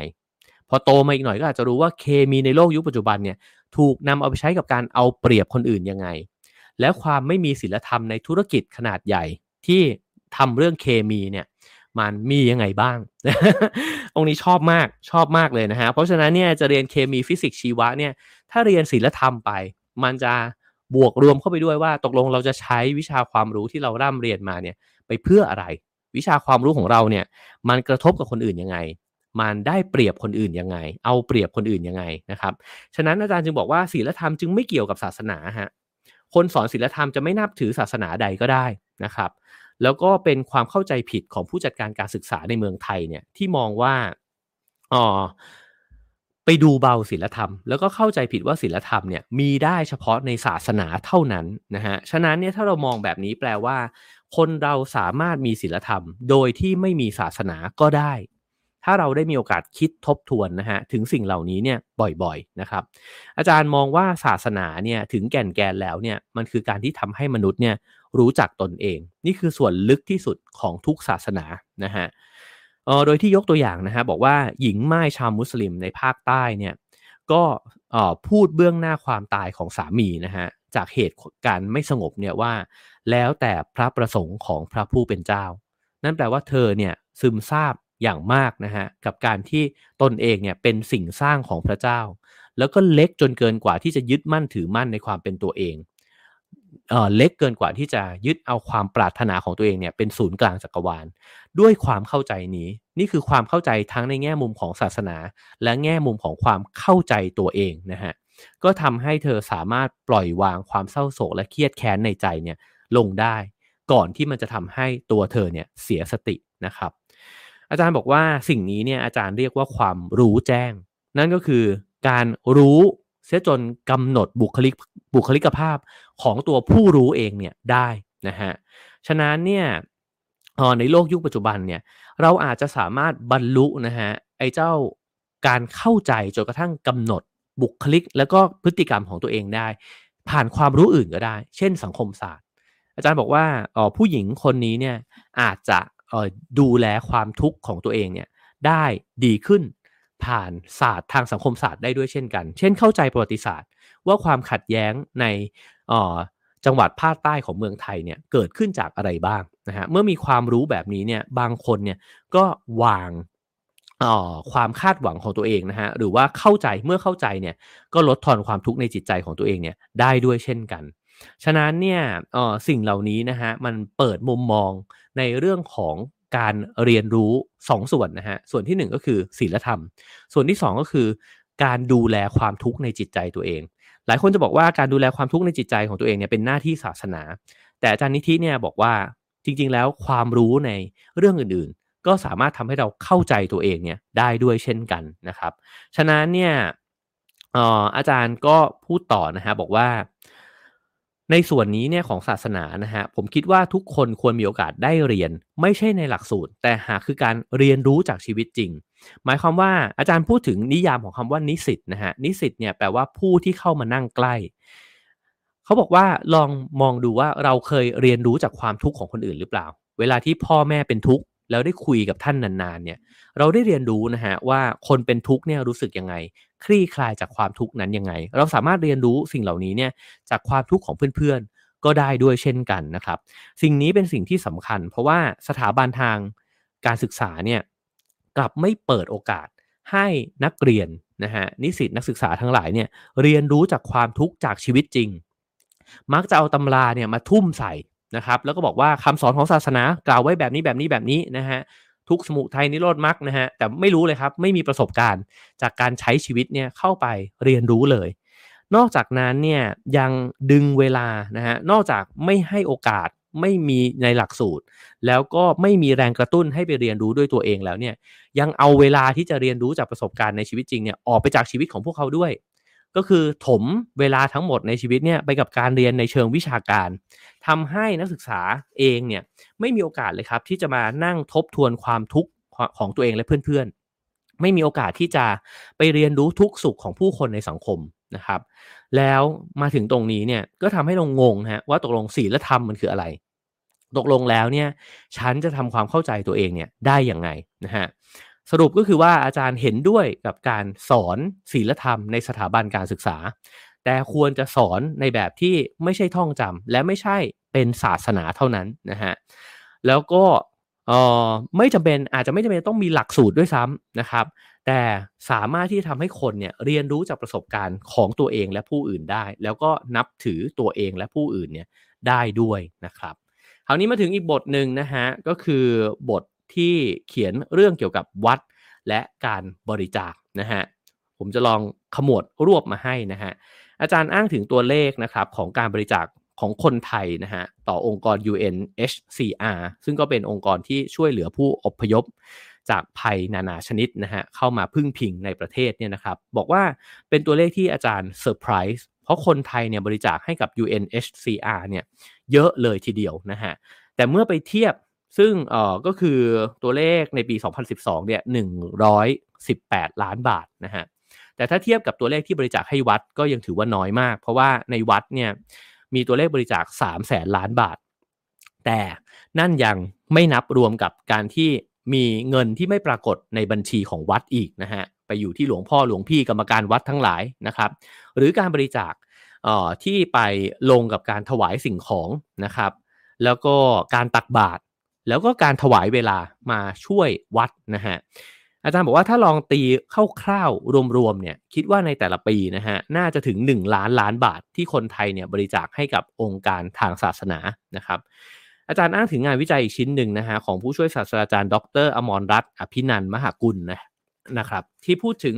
[SPEAKER 1] พอโตมาอีกหน่อยก็อาจจะรู้ว่าเคมีในโลกยุคปัจจุบันเนี่ยถูกนำเอาไปใช้กับการเอาเปรียบคนอื่นยังไง แล้วความไม่มีศีลธรรมในธุรกิจขนาดใหญ่ที่ทำเรื่องเคมีเนี่ยมันมียังไงบ้าง องค์นี้ชอบมากชอบมากเลยนะฮะ เพราะฉะนั้นเนี่ยจะเรียนเคมีฟิสิกส์ชีวะเนี่ยถ้าเรียนศีลธรรมไป มันจะ บวกรวมเข้าไปด้วยว่าตกลงเราจะใช้วิชาความรู้ที่เราร่ำเรียนมาเนี่ยไปเพื่ออะไร วิชาความรู้ของเราเนี่ยมันกระทบกับคนอื่นยังไง มันได้เปรียบคนอื่นยังไง เอาเปรียบคนอื่นยังไงนะครับฉะนั้นอาจารย์จึงบอกว่าศีลธรรมจึงไม่เกี่ยวกับศาสนาฮะคนสอนศีลธรรมจะไม่นับถือศาสนาใดก็ได้นะครับ แล้วก็เป็นความเข้าใจผิดของผู้จัดการการศึกษาในเมืองไทยเนี่ยที่มองว่าอ๋อ ไปดูเบาศีลธรรม แล้วก็เข้าใจผิดว่าศีลธรรมเนี่ยมีได้เฉพาะในศาสนาเท่านั้นนะฮะฉะนั้นเนี่ยถ้าเรามองแบบนี้แปลว่า คนเราสามารถมีศีลธรรม โดยที่ไม่มีศาสนาก็ได้ ถ้าเราได้มีโอกาสคิดทบทวนนะฮะถึงสิ่งเหล่านี้เนี่ยบ่อยๆนะครับ อาจารย์มองว่าศาสนาเนี่ยถึงแก่นแกนแล้วเนี่ยมันคือการที่ทำให้มนุษย์เนี่ยรู้จักตนเอง นี่คือส่วนลึกที่สุดของทุกศาสนานะฮะเออโดยที่ยกตัวอย่างนะฮะบอกว่าหญิงไม้ชาวมุสลิมในภาคใต้เนี่ยก็เออพูดเบื้องหน้าความตายของสามีนะฮะจากเหตุการไม่สงบเนี่ยว่า แล้วแต่พระประสงค์ของพระผู้เป็นเจ้า นั่นแปลว่าเธอเนี่ยซึมซาบอย่างมากนะฮะกับการที่ตนเองเนี่ยเป็นสิ่งสร้างของพระเจ้า แล้วก็เล็กจนเกินกว่าที่จะยึดมั่นถือมั่นในความเป็นตัวเอง เล็กเกินกว่าที่จะยึดเอาความปรารถนาของตัวเองเนี่ยเป็นศูนย์กลางจักรวาล ด้วยความเข้าใจนี้ นี่คือความเข้าใจทั้งในแง่มุมของศาสนา และแง่มุมของความเข้าใจตัวเองนะฮะก็ทำให้เธอสามารถปล่อยวางความเศร้าโศกและเครียดแค้นในใจเนี่ยลงได้ ก่อนที่มันจะทำให้ตัวเธอเนี่ยเสียสตินะครับ อาจารย์บอกว่าสิ่งนี้เนี่ยอาจารย์เรียกว่าความรู้แจ้ง นั่นก็คือการรู้ เสียจนกำหนดบุคลิกบุคลิกภาพของตัวผู้รู้เองเนี่ยได้นะฮะฉะนั้นเนี่ยในโลกยุคปัจจุบันเนี่ยเราอาจจะสามารถบรรลุนะฮะไอ้เจ้าการเข้าใจจนกระทั่งกำหนดบุคลิก แล้วก็พฤติกรรมของตัวเองได้ ผ่านความรู้อื่นก็ได้ เช่นสังคมศาสตร์ อาจารย์บอกว่าผู้หญิงคนนี้เนี่ยอาจจะดูแลความทุกข์ของตัวเองเนี่ยได้ดีขึ้น ผ่านศาสตร์ทางสังคมศาสตร์ได้ด้วยเช่นกัน เช่นเข้าใจประวัติศาสตร์ ว่าความขัดแย้งในจังหวัดภาคใต้ของเมืองไทยเนี่ยเกิดขึ้นจากอะไรบ้างนะฮะเมื่อมีความรู้แบบนี้เนี่ยบางคนเนี่ยก็วางความคาดหวังของตัวเองนะฮะหรือว่าเข้าใจเมื่อเข้าใจเนี่ยก็ลดทอนความทุกข์ในจิตใจของตัวเองเนี่ยได้ด้วยเช่นกัน ฉะนั้นเนี่ยสิ่งเหล่านี้นะฮะมันเปิดมุมมองในเรื่องของ การเรียนรู้ 2สส่วนนะฮะ ส่วนที่ 1 ก็คือศีลธรรม ส่วนที่ 2 ก็คือ การดูแลความทุกข์ในจิตใจตัวเอง หลายคนจะบอกว่าการดูแลความทุกข์ในจิตใจของตัวเองเนี่ยเป็นหน้าที่ศาสนา แต่อาจารย์นิธิเนี่ยบอกว่าจริง ๆ แล้วความรู้ในเรื่องอื่นๆ ก็สามารถทำให้เราเข้าใจตัวเองเนี่ยได้ด้วยเช่นกันนะครับ ฉะนั้นเนี่ยอาจารย์ก็พูดต่อนะฮะบอกว่า ในส่วนนี้เนี่ยของศาสนานะฮะผมคิดว่าทุกคนควรมีโอกาสได้เรียน ไม่ใช่ในหลักสูตร แต่หากคือการเรียนรู้จากชีวิตจริง หมายความว่าอาจารย์พูดถึงนิยามของคำว่านิสิตนะฮะนิสิตเนี่ยแปลว่าผู้ที่เข้ามานั่งใกล้ เขาบอกว่าลองมองดูว่าเราเคยเรียนรู้จากความทุกข์ของคนอื่นหรือเปล่า เวลาที่พ่อแม่เป็นทุกข์ แล้วได้คุยกับท่านนานๆเนี่ยเราได้เรียนรู้นะฮะว่าคนเป็นทุกข์เนี่ยรู้สึกยังไง คลี่คลายจากความทุกข์นั้นยังไง เราสามารถเรียนรู้สิ่งเหล่านี้เนี่ยจากความทุกข์ของเพื่อนๆ ก็ได้ด้วยเช่นกันนะครับ สิ่งนี้เป็นสิ่งที่สำคัญ เพราะว่าสถาบันทางการศึกษาเนี่ยกลับไม่เปิดโอกาสให้นักเรียนนะฮะนิสิตนักศึกษาทั้งหลายเนี่ยเรียนรู้จากความทุกข์จากชีวิตจริง มักจะเอาตำราเนี่ยมาทุ่มใส่ นะครับแล้วก็บอกว่าคำสอนของศาสนากล่าวไว้แบบนี้แบบนี้แบบนี้นะฮะทุกสมุทัยนิโรธมรรคนะฮะแต่ไม่รู้เลยครับไม่มีประสบการณ์จากการใช้ชีวิตเนี่ยเข้าไปเรียนรู้เลย นอกจากนั้นเนี่ยยังดึงเวลานะฮะนอกจากไม่ให้โอกาสไม่มีในหลักสูตร แล้วก็ไม่มีแรงกระตุ้นให้ไปเรียนรู้ด้วยตัวเองแล้วเนี่ยยังเอาเวลาที่จะเรียนรู้จากประสบการณ์ในชีวิตจริงเนี่ยออกไปจากชีวิตของพวกเขาด้วย ก็คือถมเวลาทั้งหมดในชีวิตเนี่ยไปกับการเรียนในเชิงวิชาการทำให้นักศึกษาเองเนี่ยไม่มีโอกาสเลยครับ ที่จะมานั่งทบทวนความทุกข์ของตัวเองและเพื่อนๆ ไม่มีโอกาสที่จะไปเรียนรู้ทุกสุขของผู้คนในสังคมนะครับ แล้วมาถึงตรงนี้เนี่ยก็ทำให้เรางงฮะว่าตกลงศีลธรรมมันคืออะไร ตกลงแล้วเนี่ยฉันจะทำความเข้าใจตัวเองเนี่ยได้อย่างไงนะฮะ สรุปก็คือว่าอาจารย์เห็นด้วยกับการสอนศีลธรรมในสถาบันการศึกษา แต่ควรจะสอนในแบบที่ไม่ใช่ท่องจำและไม่ใช่เป็นศาสนาเท่านั้นนะฮะแล้วก็เออไม่จำเป็นอาจจะไม่จำเป็นต้องมีหลักสูตรด้วยซ้ำนะครับ แต่สามารถที่จะทำให้คนเนี่ยเรียนรู้จากประสบการณ์ของตัวเองและผู้อื่นได้ แล้วก็นับถือตัวเองและผู้อื่นเนี่ยได้ด้วยนะครับคราวนี้มาถึงอีกบทหนึ่งนะฮะก็คือบท ที่เขียนเรื่องเกี่ยวกับวัดและการบริจาคนะฮะผมจะลองขมวดรวบมาให้นะฮะอาจารย์อ้างถึงตัวเลขนะครับของการบริจาคของคนไทยนะฮะต่อองค์กร UNHCR ซึ่งก็เป็นองค์กรที่ช่วยเหลือผู้อพยพจากภัยนานาชนิดนะฮะเข้ามาพึ่งพิงในประเทศเนี่ยนะครับบอกว่าเป็นตัวเลขที่อาจารย์เซอร์ไพรส์เพราะคนไทยเนี่ยบริจาคให้กับ UNHCR เนี่ยเยอะเลยทีเดียวนะฮะแต่เมื่อไปเทียบ ซึ่งเอ่อก็คือตัวเลขในปี 2012 เนี่ย 118 ล้านบาทนะฮะ แต่ถ้าเทียบกับตัวเลขที่บริจาคให้วัดก็ยังถือว่าน้อยมาก เพราะว่าในวัดเนี่ยมีตัวเลขบริจาค3แสนล้านบาท แต่นั่นยังไม่นับรวมกับการที่มีเงินที่ไม่ปรากฏในบัญชีของวัดอีกนะฮะ ไปอยู่ที่หลวงพ่อหลวงพี่กรรมการวัดทั้งหลายนะครับ หรือการบริจาคที่ไปลงกับการถวายสิ่งของนะครับ แล้วก็การตักบาตร แล้วก็การถวายเวลามาช่วยวัดนะฮะอาจารย์บอกว่าถ้าลองตีคร่าวๆรวมๆเนี่ยคิดว่าในแต่ละปีนะฮะน่าจะถึง 1 ล้านล้านบาทที่คนไทยเนี่ยบริจาคให้กับองค์การทางศาสนานะครับอาจารย์อ้างถึงงานวิจัยอีกชิ้นหนึ่งนะฮะของผู้ช่วยศาสตราจารย์ ดร อมรรัตน์อภินันมหากุลนะนะครับที่พูดถึง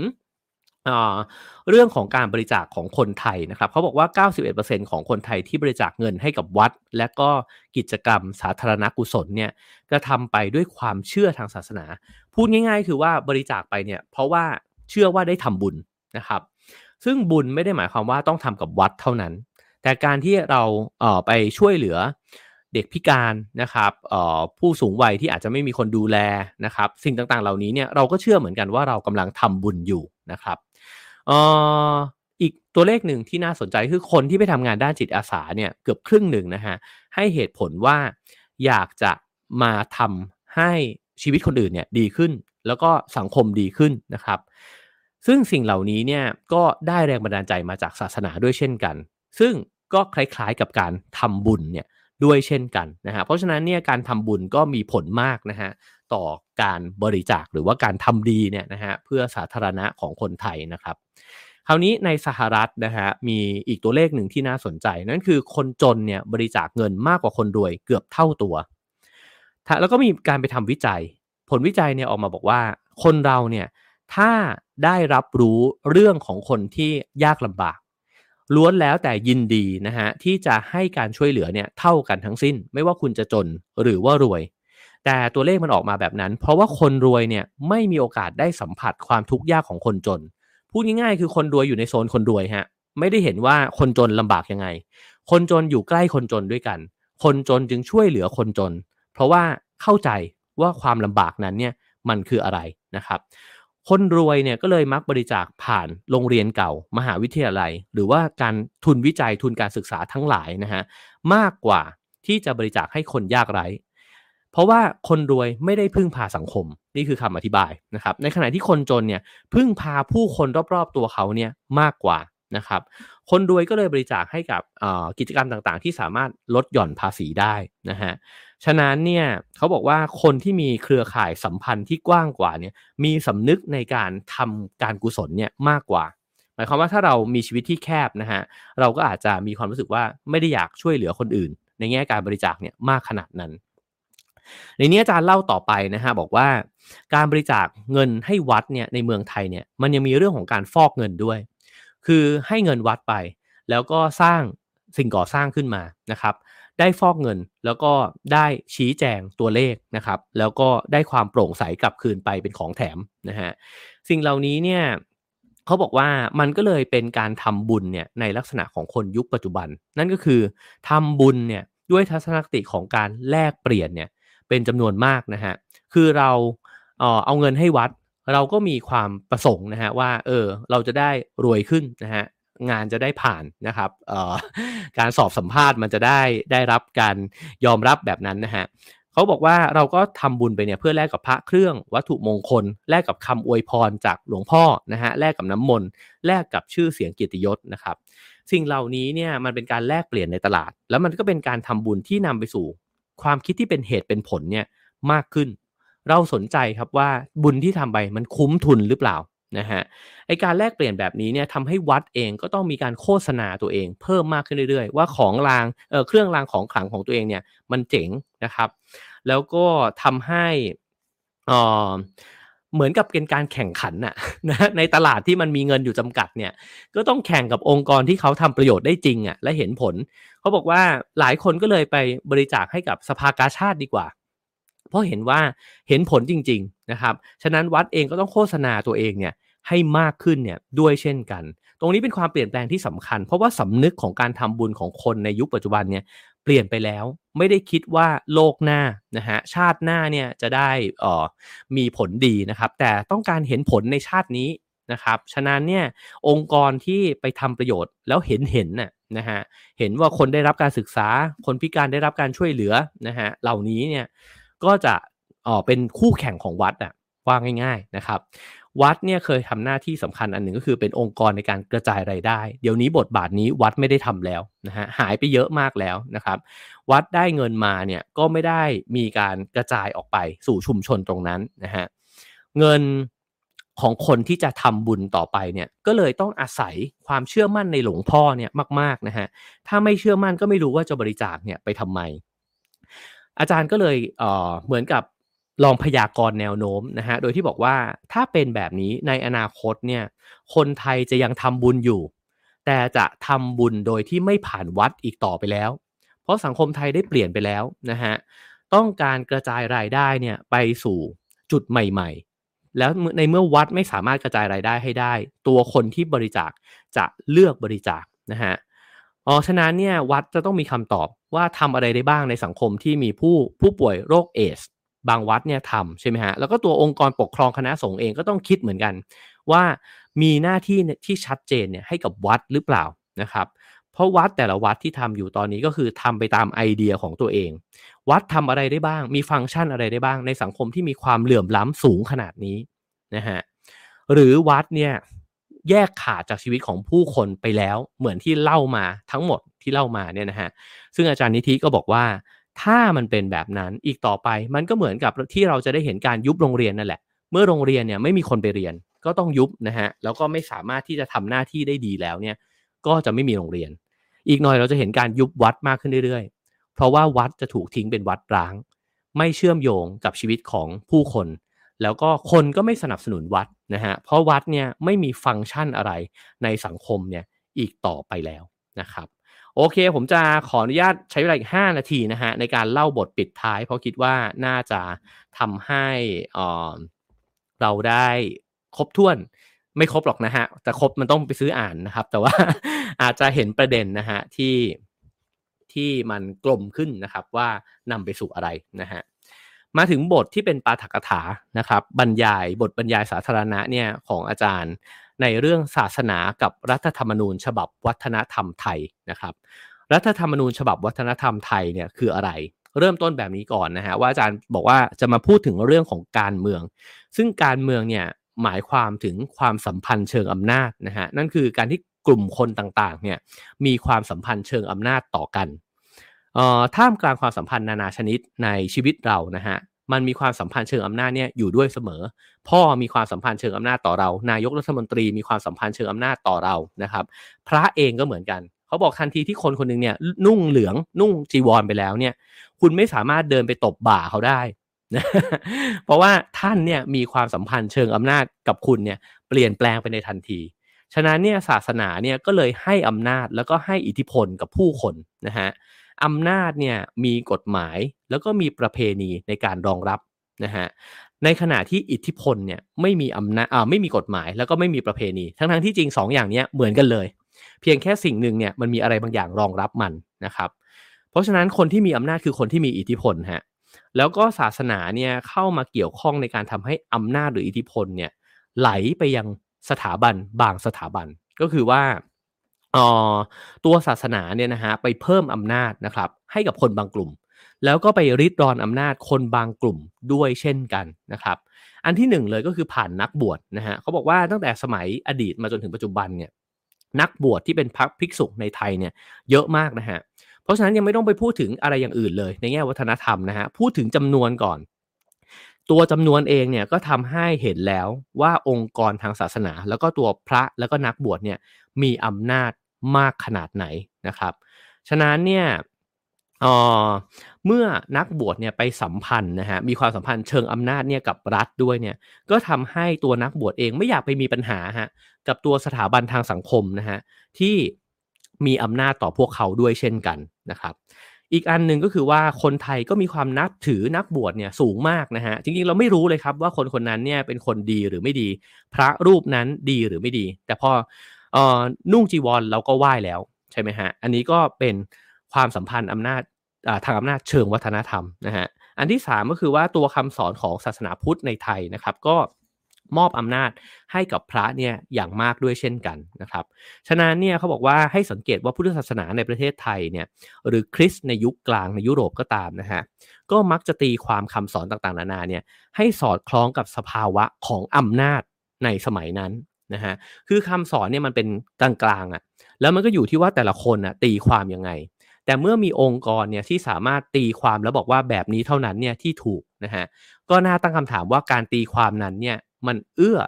[SPEAKER 1] เรื่องของการบริจาคของคนไทยนะครับเขาบอกว่า 91%ของคนไทยที่บริจาคเงินให้กับวัด และก็กิจกรรมสาธารณกุศลเนี่ยกระทำไปด้วยความเชื่อทางศาสนา พูดง่าย ๆ คือว่าบริจาคไปเนี่ยเพราะว่าเชื่อว่าได้ทำบุญนะครับ ซึ่งบุญไม่ได้หมายความว่าต้องทำกับวัดเท่านั้น แต่การที่เราเอ่อไปช่วยเหลือเด็กพิการนะครับผู้สูงวัยที่อาจจะไม่มีคนดูแลนะครับ สิ่งต่างๆ เหล่านี้เนี่ยเราก็เชื่อเหมือนกันว่าเรากำลังทำบุญอยู่นะครับ อออีกตัวเลขหนึ่งที่น่าสนใจคือคนที่ไปทำงานด้านจิตอาสาเนี่ยเกือบครึ่งหนึ่งนะฮะให้เหตุผลว่าอยากจะมาทำให้ชีวิตคนอื่นเนี่ยดีขึ้น แล้วก็สังคมดีขึ้นนะครับ ซึ่งสิ่งเหล่านี้เนี่ยก็ได้แรงบันดาลใจมาจากศาสนาด้วยเช่นกัน ซึ่งก็คล้ายๆกับการทำบุญเนี่ยด้วยเช่นกันนะฮะเพราะฉะนั้นเนี่ยการทำบุญก็มีผลมากนะฮะ ต่อการบริจาคหรือว่าการทำดีเนี่ยนะฮะเพื่อสาธารณะของคนไทยนะครับคราวนี้ในสหรัฐนะฮะมีอีกตัวเลขหนึ่งที่น่าสนใจ นั่นคือคนจนเนี่ยบริจาคเงินมากกว่าคนรวยเกือบเท่าตัว แล้วก็มีการไปทำวิจัย ผลวิจัยเนี่ยออกมาบอกว่า คนเราเนี่ยถ้าได้รับรู้เรื่องของคนที่ยากลำบากล้วนแล้วแต่ยินดีนะฮะที่จะให้การช่วยเหลือเนี่ยเท่ากันทั้งสิ้น ไม่ว่าคุณจะจนหรือว่ารวย แต่ตัวเลขมันออกมาแบบนั้น เพราะว่าคนรวยเนี่ยไม่มีโอกาสได้สัมผัสความทุกข์ยากของคนจน พูดง่ายๆ คือคนรวยอยู่ในโซนคนรวยฮะไม่ได้เห็นว่าคนจนลำบากยังไง คนจนอยู่ใกล้คนจนด้วยกัน คนจนจึงช่วยเหลือคนจน เพราะว่าเข้าใจว่าความลำบากนั้นเนี่ยมันคืออะไรนะครับ คนรวยเนี่ยก็เลยมักบริจาคผ่านโรงเรียนเก่า มหาวิทยาลัย หรือว่าการทุนวิจัยทุนการศึกษาทั้งหลายนะฮะมากกว่าที่จะบริจาคให้คนยากไร้ เพราะว่าคนรวยไม่ได้พึ่งพาสังคมนี่คือคำอธิบายนะครับ ในขณะที่คนจนเนี่ยพึ่งพาผู้คนรอบๆตัวเขาเนี่ยมากกว่านะครับ คนรวยก็เลยบริจาคให้กับกิจกรรมต่างๆ ที่สามารถลดหย่อนภาษีได้นะฮะฉะนั้นเนี่ยเขาบอกว่าคนที่มีเครือข่ายสัมพันธ์ที่กว้างกว่าเนี่ยมีสำนึกในการทำการกุศลเนี่ยมากกว่าหมายความว่าถ้าเรามีชีวิตที่แคบนะฮะเราก็อาจจะมีความรู้สึกว่าไม่ได้อยากช่วยเหลือคนอื่น ในแง่การบริจาคเนี่ยมากขนาดนั้น ในนี้อาจารย์เล่าต่อไปนะฮะบอกว่าการบริจาคเงินให้วัดเนี่ยในเมืองไทยเนี่ยมันยังมีเรื่องของการฟอกเงินด้วย คือให้เงินวัดไป แล้วก็สร้างสิ่งก่อสร้างขึ้นมานะครับ ได้ฟอกเงินแล้วก็ได้ชี้แจงตัวเลขนะครับ แล้วก็ได้ความโปร่งใสกลับคืนไปเป็นของแถมนะฮะสิ่งเหล่านี้เนี่ยเขาบอกว่ามันก็เลยเป็นการทำบุญเนี่ยในลักษณะของคนยุคปัจจุบัน นั่นก็คือทำบุญเนี่ยด้วยทัศนคติของการแลกเปลี่ยนเนี่ย เป็นจำนวนมากนะฮะคือเราเอาเงินให้วัด เราก็มีความประสงค์นะฮะว่าเออเราจะได้รวยขึ้นนะฮะงานจะได้ผ่านนะครับการสอบสัมภาษณ์มันจะได้ได้รับการยอมรับแบบนั้นนะฮะเขาบอกว่าเราก็ทำบุญไปเนี่ยเพื่อแลกกับพระเครื่องวัตถุมงคล แลกกับคำอวยพรจากหลวงพ่อนะฮะแลกกับน้ำมนต์แลกกับชื่อเสียงเกียรติยศนะครับ สิ่งเหล่านี้เนี่ยมันเป็นการแลกเปลี่ยนในตลาด แล้วมันก็เป็นการทำบุญที่นำไปสู่ ความคิดที่เป็นเหตุเป็นผลเนี่ยมากขึ้น เราสนใจครับว่าบุญที่ทำไปมันคุ้มทุนหรือเปล่านะฮะไอการแลกเปลี่ยนแบบนี้เนี่ยทำให้วัดเองก็ต้องมีการโฆษณาตัวเอง เพิ่มมากขึ้นเรื่อยๆ ว่าของรางเเครื่องรางของขลังของตัวเองเนี่ยมันเจ๋งนะครับ แล้วก็ทำให้เออ เหมือนกับเป็นการแข่งขันน่ะนะในตลาดที่มันมีเงินอยู่จำกัดเนี่ย ก็ต้องแข่งกับองค์กรที่เขาทำประโยชน์ได้จริงอะและเห็นผล เขาบอกว่าหลายคนก็เลยไปบริจาคให้กับสภากาชาติดีกว่า เพราะเห็นว่าเห็นผลจริง ๆนะครับ ฉะนั้นวัดเองก็ต้องโฆษณาตัวเองเนี่ยให้มากขึ้นเนี่ยด้วยเช่นกัน ตรงนี้เป็นความเปลี่ยนแปลงที่สำคัญ เพราะว่าสำนึกของการทำบุญของคนในยุคปัจจุบันเนี่ย เปลี่ยนไปแล้ว ไม่ได้คิดว่าโลกหน้านะฮะชาติหน้าเนี่ยจะได้อ่อมีผลดีนะครับ แต่ต้องการเห็นผลในชาตินี้นะครับฉะนั้นเนี่ยองค์กรที่ไปทำประโยชน์แล้วเห็นเห็นน่ะนะฮะเห็นว่าคนได้รับการศึกษา คนพิการได้รับการช่วยเหลือนะฮะเหล่านี้เนี่ยก็จะอ๋อเป็นคู่แข่งของวัดอะ ว่าง่ายๆนะครับ วัดเนี่ยเคยทำหน้าที่สำคัญอันหนึ่งก็คือเป็นองค์กรในการกระจายไรายได้ เดี๋ยวนี้บทบาทนี้วัดไม่ได้ทำแล้วนะฮะหายไปเยอะมากแล้วนะครับ วัดได้เงินมาเนี่ยก็ไม่ได้มีการกระจายออกไปสู่ชุมชนตรงนั้นนะฮะเงินของคนที่จะทำบุญต่อไปเนี่ยก็เลยต้องอาศัยความเชื่อมั่นในหลวงพ่อเนี่ยมากๆนะฮะถ้าไม่เชื่อมั่นก็ไม่รู้ว่าจะบริจาคเนี่ยไปทำไมอาจารย์ก็เลยเเหมือนกับ ลองพยากรณ์แนวโน้มนะฮะ โดยที่บอกว่าถ้าเป็นแบบนี้ในอนาคตเนี่ย คนไทยจะยังทำบุญอยู่ แต่จะทำบุญโดยที่ไม่ผ่านวัดอีกต่อไปแล้ว เพราะสังคมไทยได้เปลี่ยนไปแล้วนะฮะ ต้องการกระจายรายได้เนี่ยไปสู่จุดใหม่ ๆ แล้วในเมื่อวัดไม่สามารถกระจายรายได้ให้ได้ ตัวคนที่บริจาคจะเลือกบริจาคนะฮะอ๋อฉะนั้นเนี่ยวัดจะต้องมีคำตอบว่าทำอะไรได้บ้างในสังคมที่มีผู้ผู้ป่วยโรคเอส บางวัดเนี่ยทำใช่ไหมฮะแล้วก็ตัวองค์กรปกครองคณะสงฆ์เองก็ต้องคิดเหมือนกัน ว่ามีหน้าที่ที่ชัดเจนเนี่ยให้กับวัดหรือเปล่านะครับเพราะวัดแต่ละวัดที่ทำอยู่ตอนนี้ก็คือทำไปตามไอเดียของตัวเอง วัดทำอะไรได้บ้าง มีฟังก์ชันอะไรได้บ้าง ในสังคมที่มีความเหลื่อมล้ำสูงขนาดนี้นะฮะหรือวัดเนี่ยแยกขาดจากชีวิตของผู้คนไปแล้วเหมือนที่เล่ามาทั้งหมดที่เล่ามาเนี่ยนะฮะซึ่งอาจารย์นิธิก็บอกว่า ถ้ามันเป็นแบบนั้นอีกต่อไปมันก็เหมือนกับที่เราจะได้เห็นการยุบโรงเรียนนั่นแหละ เมื่อโรงเรียนเนี่ยไม่มีคนไปเรียนก็ต้องยุบนะฮะแล้วก็ไม่สามารถที่จะทำหน้าที่ได้ดีแล้วเนี่ยก็จะไม่มีโรงเรียน อีกหน่อยเราจะเห็นการยุบวัดมากขึ้นเรื่อยๆ เพราะว่าวัดจะถูกทิ้งเป็นวัดร้าง ไม่เชื่อมโยงกับชีวิตของผู้คน แล้วก็คนก็ไม่สนับสนุนวัดนะฮะเพราะวัดเนี่ยไม่มีฟังก์ชันอะไรในสังคมเนี่ยอีกต่อไปแล้วนะครับ โอเค ผมจะขออนุญาตใช้เวลาอีก 5 นาทีนะฮะในการเล่าบทปิดท้าย เพราะคิดว่าน่าจะทำให้เราได้ครบถ้วนไม่ครบหรอกนะฮะ แต่ครบมันต้องไปซื้ออ่านนะครับ แต่ว่าอาจจะเห็นประเด็นนะฮะที่ที่มันกลมขึ้นนะครับว่านำไปสู่อะไรนะฮะมาถึงบทที่เป็นปาฐกถานะครับ บรรยายบทบรรยายสาธารณะเนี่ยของอาจารย์ ในเรื่องศาสนากับรัฐธรรมนูญ ฉบับวัฒนธรรมไทยนะครับ รัฐธรรมนูญ ฉบับวัฒนธรรมไทยเนี่ยคืออะไร เริ่มต้นแบบนี้ก่อนนะฮะว่าอาจารย์บอกว่าจะมาพูดถึงเรื่องของการเมือง ซึ่งการเมืองเนี่ยหมายความถึงความสัมพันธ์เชิงอำนาจนะฮะนั่นคือการที่กลุ่มคนต่างๆเนี่ยมีความสัมพันธ์เชิงอำนาจต่อกันท่ามกลางความสัมพันธ์นานาชนิดในชีวิตเรานะฮะ มันมีความสัมพันธ์เชิงอำนาจเนี่ยอยู่ด้วยเสมอ พ่อมีความสัมพันธ์เชิงอำนาจต่อเรา นายกรัฐมนตรีมีความสัมพันธ์เชิงอำนาจต่อเรานะครับ พระเองก็เหมือนกัน เขาบอกทันทีที่คนคนหนึ่งเนี่ยนุ่งเหลืองนุ่งจีวรไปแล้วเนี่ย คุณไม่สามารถเดินไปตบบ่าเขาได้เพราะว่าท่านเนี่ยมีความสัมพันธ์เชิงอำนาจกับคุณเนี่ยเปลี่ยนแปลงไปในทันที ฉะนั้นเนี่ยศาสนาเนี่ยก็เลยให้อำนาจแล้วก็ให้อิทธิพลกับผู้คนนะฮะ อำนาจเนี่ยมีกฎหมายแล้วก็มีประเพณีในการรองรับนะฮะในขณะที่อิทธิพลเนี่ยไม่มีอำนาจอ่าไม่มีกฎหมายแล้วก็ไม่มีประเพณี ทั้งทั้งที่จริง 2ออย่างเนี้ยเหมือนกันเลย เพียงแค่สิ่งหนึ่งเนี่ยมันมีอะไรบางอย่างรองรับมันนะครับ เพราะฉะนั้นคนที่มีอำนาจคือคนที่มีอิทธิพลฮะแล้วก็ศาสนาเนี่ยเข้ามาเกี่ยวข้องในการทำให้อำนาจหรืออิทธิพลเนี่ยไหลไปยังสถาบันบางสถาบัน ก็คือว่า ตัวศาสนาเนี่ยนะฮะไปเพิ่มอำนาจนะครับให้กับคนบางกลุ่ม แล้วก็ไปริดรอนอำนาจคนบางกลุ่มด้วยเช่นกันนะครับอันที่หนึ่งเลยก็คือผ่านนักบวชนะฮะเขาบอกว่าตั้งแต่สมัยอดีตมาจนถึงปัจจุบันเนี่ยนักบวชที่เป็นพระภิกษุในไทยเนี่ยเยอะมากนะฮะเพราะฉะนั้นยังไม่ต้องไปพูดถึงอะไรอย่างอื่นเลยในแง่วัฒนธรรมนะฮะพูดถึงจำนวนก่อน ตัวจำนวนเองเนี่ยก็ทำให้เห็นแล้วว่าองค์กรทางศาสนา แล้วก็ตัวพระแล้วก็นักบวชเนี่ยมีอำนาจมากขนาดไหนนะครับ ฉะนั้นเนี่ยเอ่อเมื่อนักบวชเนี่ยไปสัมพันธ์นะฮะมีความสัมพันธ์เชิงอำนาจเนี่ยกับรัฐด้วยเนี่ยก็ทำให้ตัวนักบวชเองไม่อยากไปมีปัญหาฮะกับตัวสถาบันทางสังคมนะฮะที่มีอำนาจต่อพวกเขาด้วยเช่นกันนะครับ อีกอันหนึ่งก็คือว่าคนไทยก็มีความนับถือนักบวชเนี่ยสูงมากนะฮะจริงๆเราไม่รู้เลยครับว่าคนคนนั้นเนี่ยเป็นคนดีหรือไม่ดี พระรูปนั้นดีหรือไม่ดี แต่พอออนุ่งจีวรเราก็ไหว้แล้วใช่ไหมฮะอันนี้ก็เป็นความสัมพันธ์อำนาจทางอำนาจเชิงวัฒนธรรมนะฮะอันที่สามก็คือว่าตัวคำสอนของศาสนาพุทธในไทยนะครับ ก็ มอบอำนาจให้กับพระเนี่ยอย่างมากด้วยเช่นกันนะครับ ฉะนั้นเนี่ยเขาบอกว่าให้สังเกตว่าพุทธศาสนาในประเทศไทยเนี่ยหรือคริสต์ในยุคกลางในยุโรปก็ตามนะฮะก็มักจะตีความคำสอนต่างๆ นานาเนี่ยให้สอดคล้องกับสภาวะของอำนาจในสมัยนั้นนะฮะคือคำสอนเนี่ยมันเป็นกลางๆอะ่ะแล้วมันก็อยู่ที่ว่าแต่ละคนอะตีความยังไง แต่เมื่อมีองค์กรเนี่ยที่สามารถตีความแล้วบอกว่าแบบนี้เท่านั้นเนี่ยที่ถูกนะฮะก็น่าตั้งคำถามว่าการตีความนั้นเนี่ย มันเอื้อ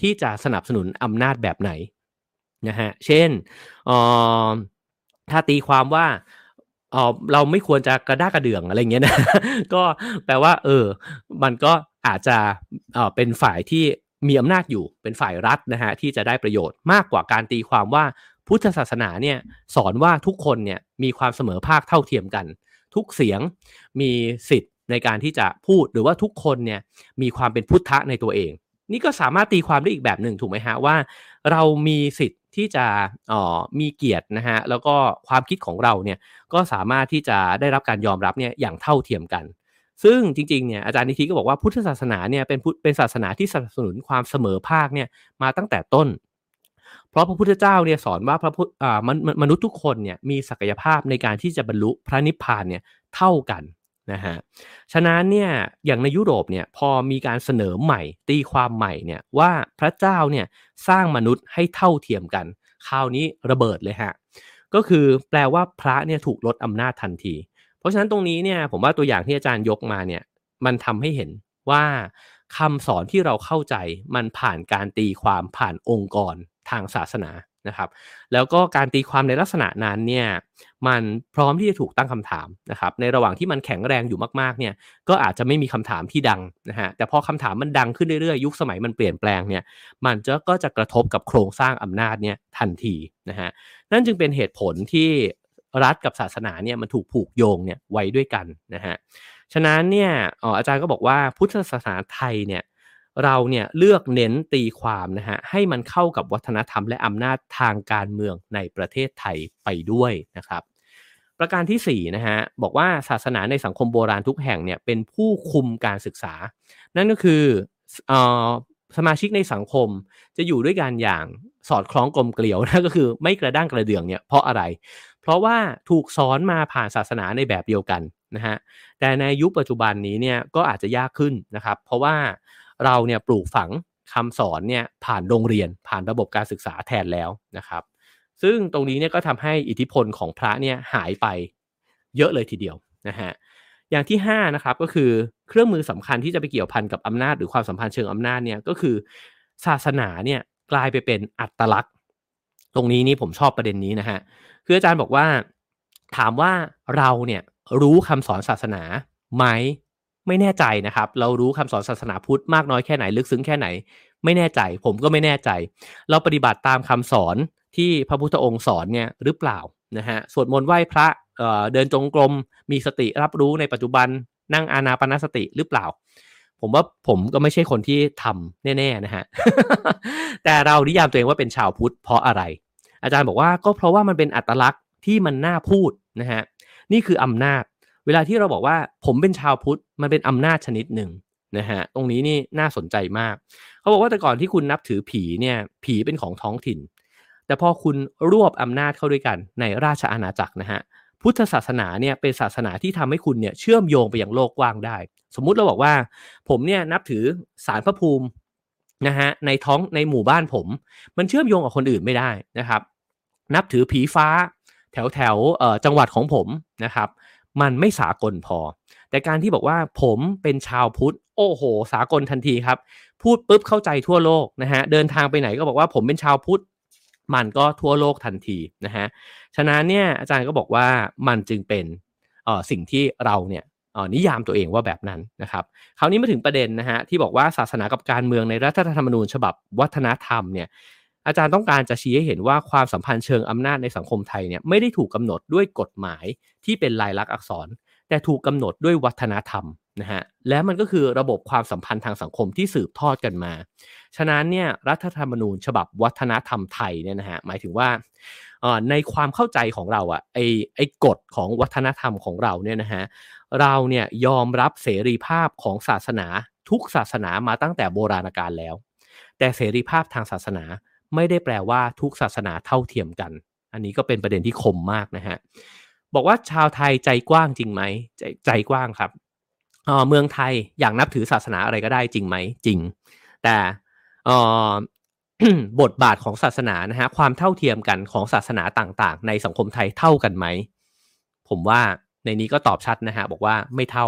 [SPEAKER 1] ที่จะสนับสนุนอำนาจแบบไหนนะฮะเช่นถ้าตีความว่าเออเราไม่ควรจะกระด้ากระเดื่องอะไรเงี้ยนะก็แปลว่า เออ มันก็อาจจะเออเป็นฝ่ายที่มีอำนาจอยู่เป็นฝ่ายรัฐนะฮะที่จะได้ประโยชน์มากกว่าการตีความว่าพุทธศาสนาเนี่ยสอนว่าทุกคนเนี่ยมีความเสมอภาคเท่าเทียมกัน ทุกเสียงมีสิทธิ์ ในการที่จะพูดหรือว่าทุกคนเนี่ยมีความเป็นพุทธะในตัวเอง นี่ก็สามารถตีความได้อีกแบบหนึ่งถูกไหมฮะว่า เรามีสิทธิ์ที่จะออมีเกียรตินะฮะแล้วก็ความคิดของเราเนี่ยก็สามารถที่จะได้รับการยอมรับเนี่ยอย่างเท่าเทียมกัน ซึ่งจริงๆเนี่ยอาจารย์นิธิก็บอกว่าพุทธศาสนาเนี่ยเป็นเป็นศาสนาที่สนับสนุนความเสมอภาคเนี่ยมาตั้งแต่ต้นเพราะพระพุทธเจ้าเนี่ยสอนว่าพระพุทธมนุษย์ทุกคนเนี่ยมีศักยภาพในการที่จะบรรลุพระนิพพานเนี่ยเท่ากัน นะฮะฉะนั้นเนี่ยอย่างในยุโรปเนี่ยพอมีการเสนอใหม่ ตีความใหม่เนี่ยว่าพระเจ้าเนี่ยสร้างมนุษย์ให้เท่าเทียมกัน คราวนี้ระเบิดเลยฮะก็คือแปลว่าพระเนี่ยถูกลดอำนาจทันที เพราะฉะนั้นตรงนี้เนี่ยผมว่าตัวอย่างที่อาจารย์ยกมาเนี่ยมันทำให้เห็นว่าคำสอนที่เราเข้าใจมันผ่านการตีความผ่านองค์กรทางศาสนา นะครับแล้วก็การตีความในลักษณะนั้นเนี่ยมันพร้อมที่จะถูกตั้งคำถามนะครับในระหว่างที่มันแข็งแรงอยู่มากๆเนี่ยก็อาจจะไม่มีคำถามที่ดังนะฮะแต่พอคำถามมันดังขึ้นเรื่อยๆยุคสมัยมันเปลี่ยนแปลงเนี่ยมันจะก็จะกระทบกับโครงสร้างอำนาจเนี่ยทันทีนะฮะนั่นจึงเป็นเหตุผลที่รัฐกับศาสนาเนี่ยมันถูกผูกโยงเนี่ยไว้ด้วยกันนะฮะฉะนั้นเนี่ยอาจารย์ก็บอกว่าพุทธศาสนาไทยเนี่ย เราเนี่ยเลือกเน้นตีความนะฮะให้มันเข้ากับวัฒนธรรมและอำนาจทางการเมืองในประเทศไทยไปด้วยนะครับประการที่4นะฮะบอกว่าศาสนาในสังคมโบราณทุกแห่งเนี่ยเป็นผู้คุมการศึกษา นั่นก็คืออสมาชิกในสังคมจะอยู่ด้วยกันอย่างสอดคล้องกลมเกลียวนะก็คือไม่กระด้างกระเดื่องเนี่ยเพราะอะไร เพราะว่าถูกสอนมาผ่านศาสนาในแบบเดียวกันนะฮะแต่ในยุคปัจจุบันนี้เนี่ยก็อาจจะยากขึ้นนะครับ เพราะว่า เราเนี่ยปลูกฝังคำสอนเนี่ยผ่านโรงเรียนผ่านระบบการศึกษาแทนแล้วนะครับ ซึ่งตรงนี้เนี่ยก็ทำให้อิทธิพลของพระเนี่ยหายไปเยอะเลยทีเดียวนะฮะอย่างที่5นะครับก็คือเครื่องมือสำคัญที่จะไปเกี่ยวพันกับอำนาจหรือความสัมพันธ์เชิงอำนาจเนี่ยก็คือศาสนาเนี่ยกลายไปเป็นอัตลักษณ์ ตรงนี้นี่ผมชอบประเด็นนี้นะฮะคืออาจารย์บอกว่าถามว่าเราเนี่ยรู้คำสอนศาสนาไหม ไม่แน่ใจนะครับ เรารู้คำสอนศาสนาพุทธมากน้อยแค่ไหนลึกซึ้งแค่ไหน ไม่แน่ใจ ผมก็ไม่แน่ใจ เราปฏิบัติตามคำสอนที่พระพุทธองค์สอนเนี่ยหรือเปล่านะฮะสวดมนต์ไหว้พระเเดินจงกรมมีสติรับรู้ในปัจจุบันนั่งอานาปนสติหรือเปล่า ผมว่าผมก็ไม่ใช่คนที่ทำแน่ๆนะฮะแต่เรานิยามตัวเองว่าเป็นชาวพุทธเพราะอะไร อาจารย์บอกว่าก็เพราะว่ามันเป็นอัตลักษณ์ที่มันน่าพูดนะฮะนี่คืออำนาจ วลาที่เราบอกว่าผมเป็นชาวพุทธมันเป็นอำนาจชนิดหนึ่งนะฮะตรงนี้นี่น่าสนใจมาก เขาบอกว่าแต่ก่อนที่คุณนับถือผีเนี่ยผีเป็นของท้องถิ่น แต่พอคุณรวบอำนาจเข้าด้วยกันในราชอาณาจักรนะฮะพุทธศาสนาเนี่ยเป็นศาสนาที่ทำให้คุณเนี่ยเชื่อมโยงไปยังโลกกว้างได้ สมมุติเราบอกว่า ผมเนี่ยนับถือสารพระภูมินะฮะในท้องในหมู่บ้านผม มันเชื่อมโยงกับคนอื่นไม่ได้นะครับ นับถือผีฟ้าแถวแถวจังหวัดของผมนะครับ มันไม่สากลพอ แต่การที่บอกว่าผมเป็นชาวพุทธ โอ้โห สากลทันทีครับ พูดปุ๊บเข้าใจทั่วโลกนะฮะ เดินทางไปไหนก็บอกว่าผมเป็นชาวพุทธ มันก็ทั่วโลกทันทีนะฮะ ฉะนั้นเนี่ยอาจารย์ก็บอกว่ามันจึงเป็นสิ่งที่เราเนี่ยนิยามตัวเองว่าแบบนั้นนะครับ คราวนี้มาถึงประเด็นนะฮะที่บอกว่าศาสนากับการเมืองในรัฐธรรมนูญฉบับวัฒนธรรมเนี่ย อาจารย์ต้องการจะชี้ให้เห็นว่าความสัมพันธ์เชิงอำนาจในสังคมไทยเนี่ยไม่ได้ถูกกาหนดด้วยกฎหมายที่เป็นลายลักษณ์อักษร แต่ถูกกาหนดด้วยวัฒนธรรมนะฮะและมันก็คือระบบความสัมพันธ์ทางสังคมที่สืบทอดกันมา ฉะนั้นเนี่ยรัฐธรรมนูญฉบับวัฒนธรรมไทยเนี่ยนะฮะหมายถึงว่าในความเข้าใจของเราอะไอไอกฎของวัฒนธรรมของเราเนี่ยนะฮะเราเนี่ยยอมรับเสรีภาพของศาสนาทุกศาสนามาตั้งแต่โบราณกาลแล้ว แต่เสรีภาพทางศาสนา ไม่ได้แปลว่าทุกศาสนาเท่าเทียมกัน อันนี้ก็เป็นประเด็นที่คมมากนะฮะ บอกว่าชาวไทยใจกว้างจริงไหม ใจใจกว้างครับเมืองไทยอยากนับถือศาสนาอะไรก็ได้จริงไหมจริง แต่บทบาทของศาสนานะฮะความเท่าเทียมกันของศาสนาต่างๆ ในสังคมไทยเท่ากันไหม ผมว่าในนี้ก็ตอบชัดนะฮะบอกว่าไม่เท่า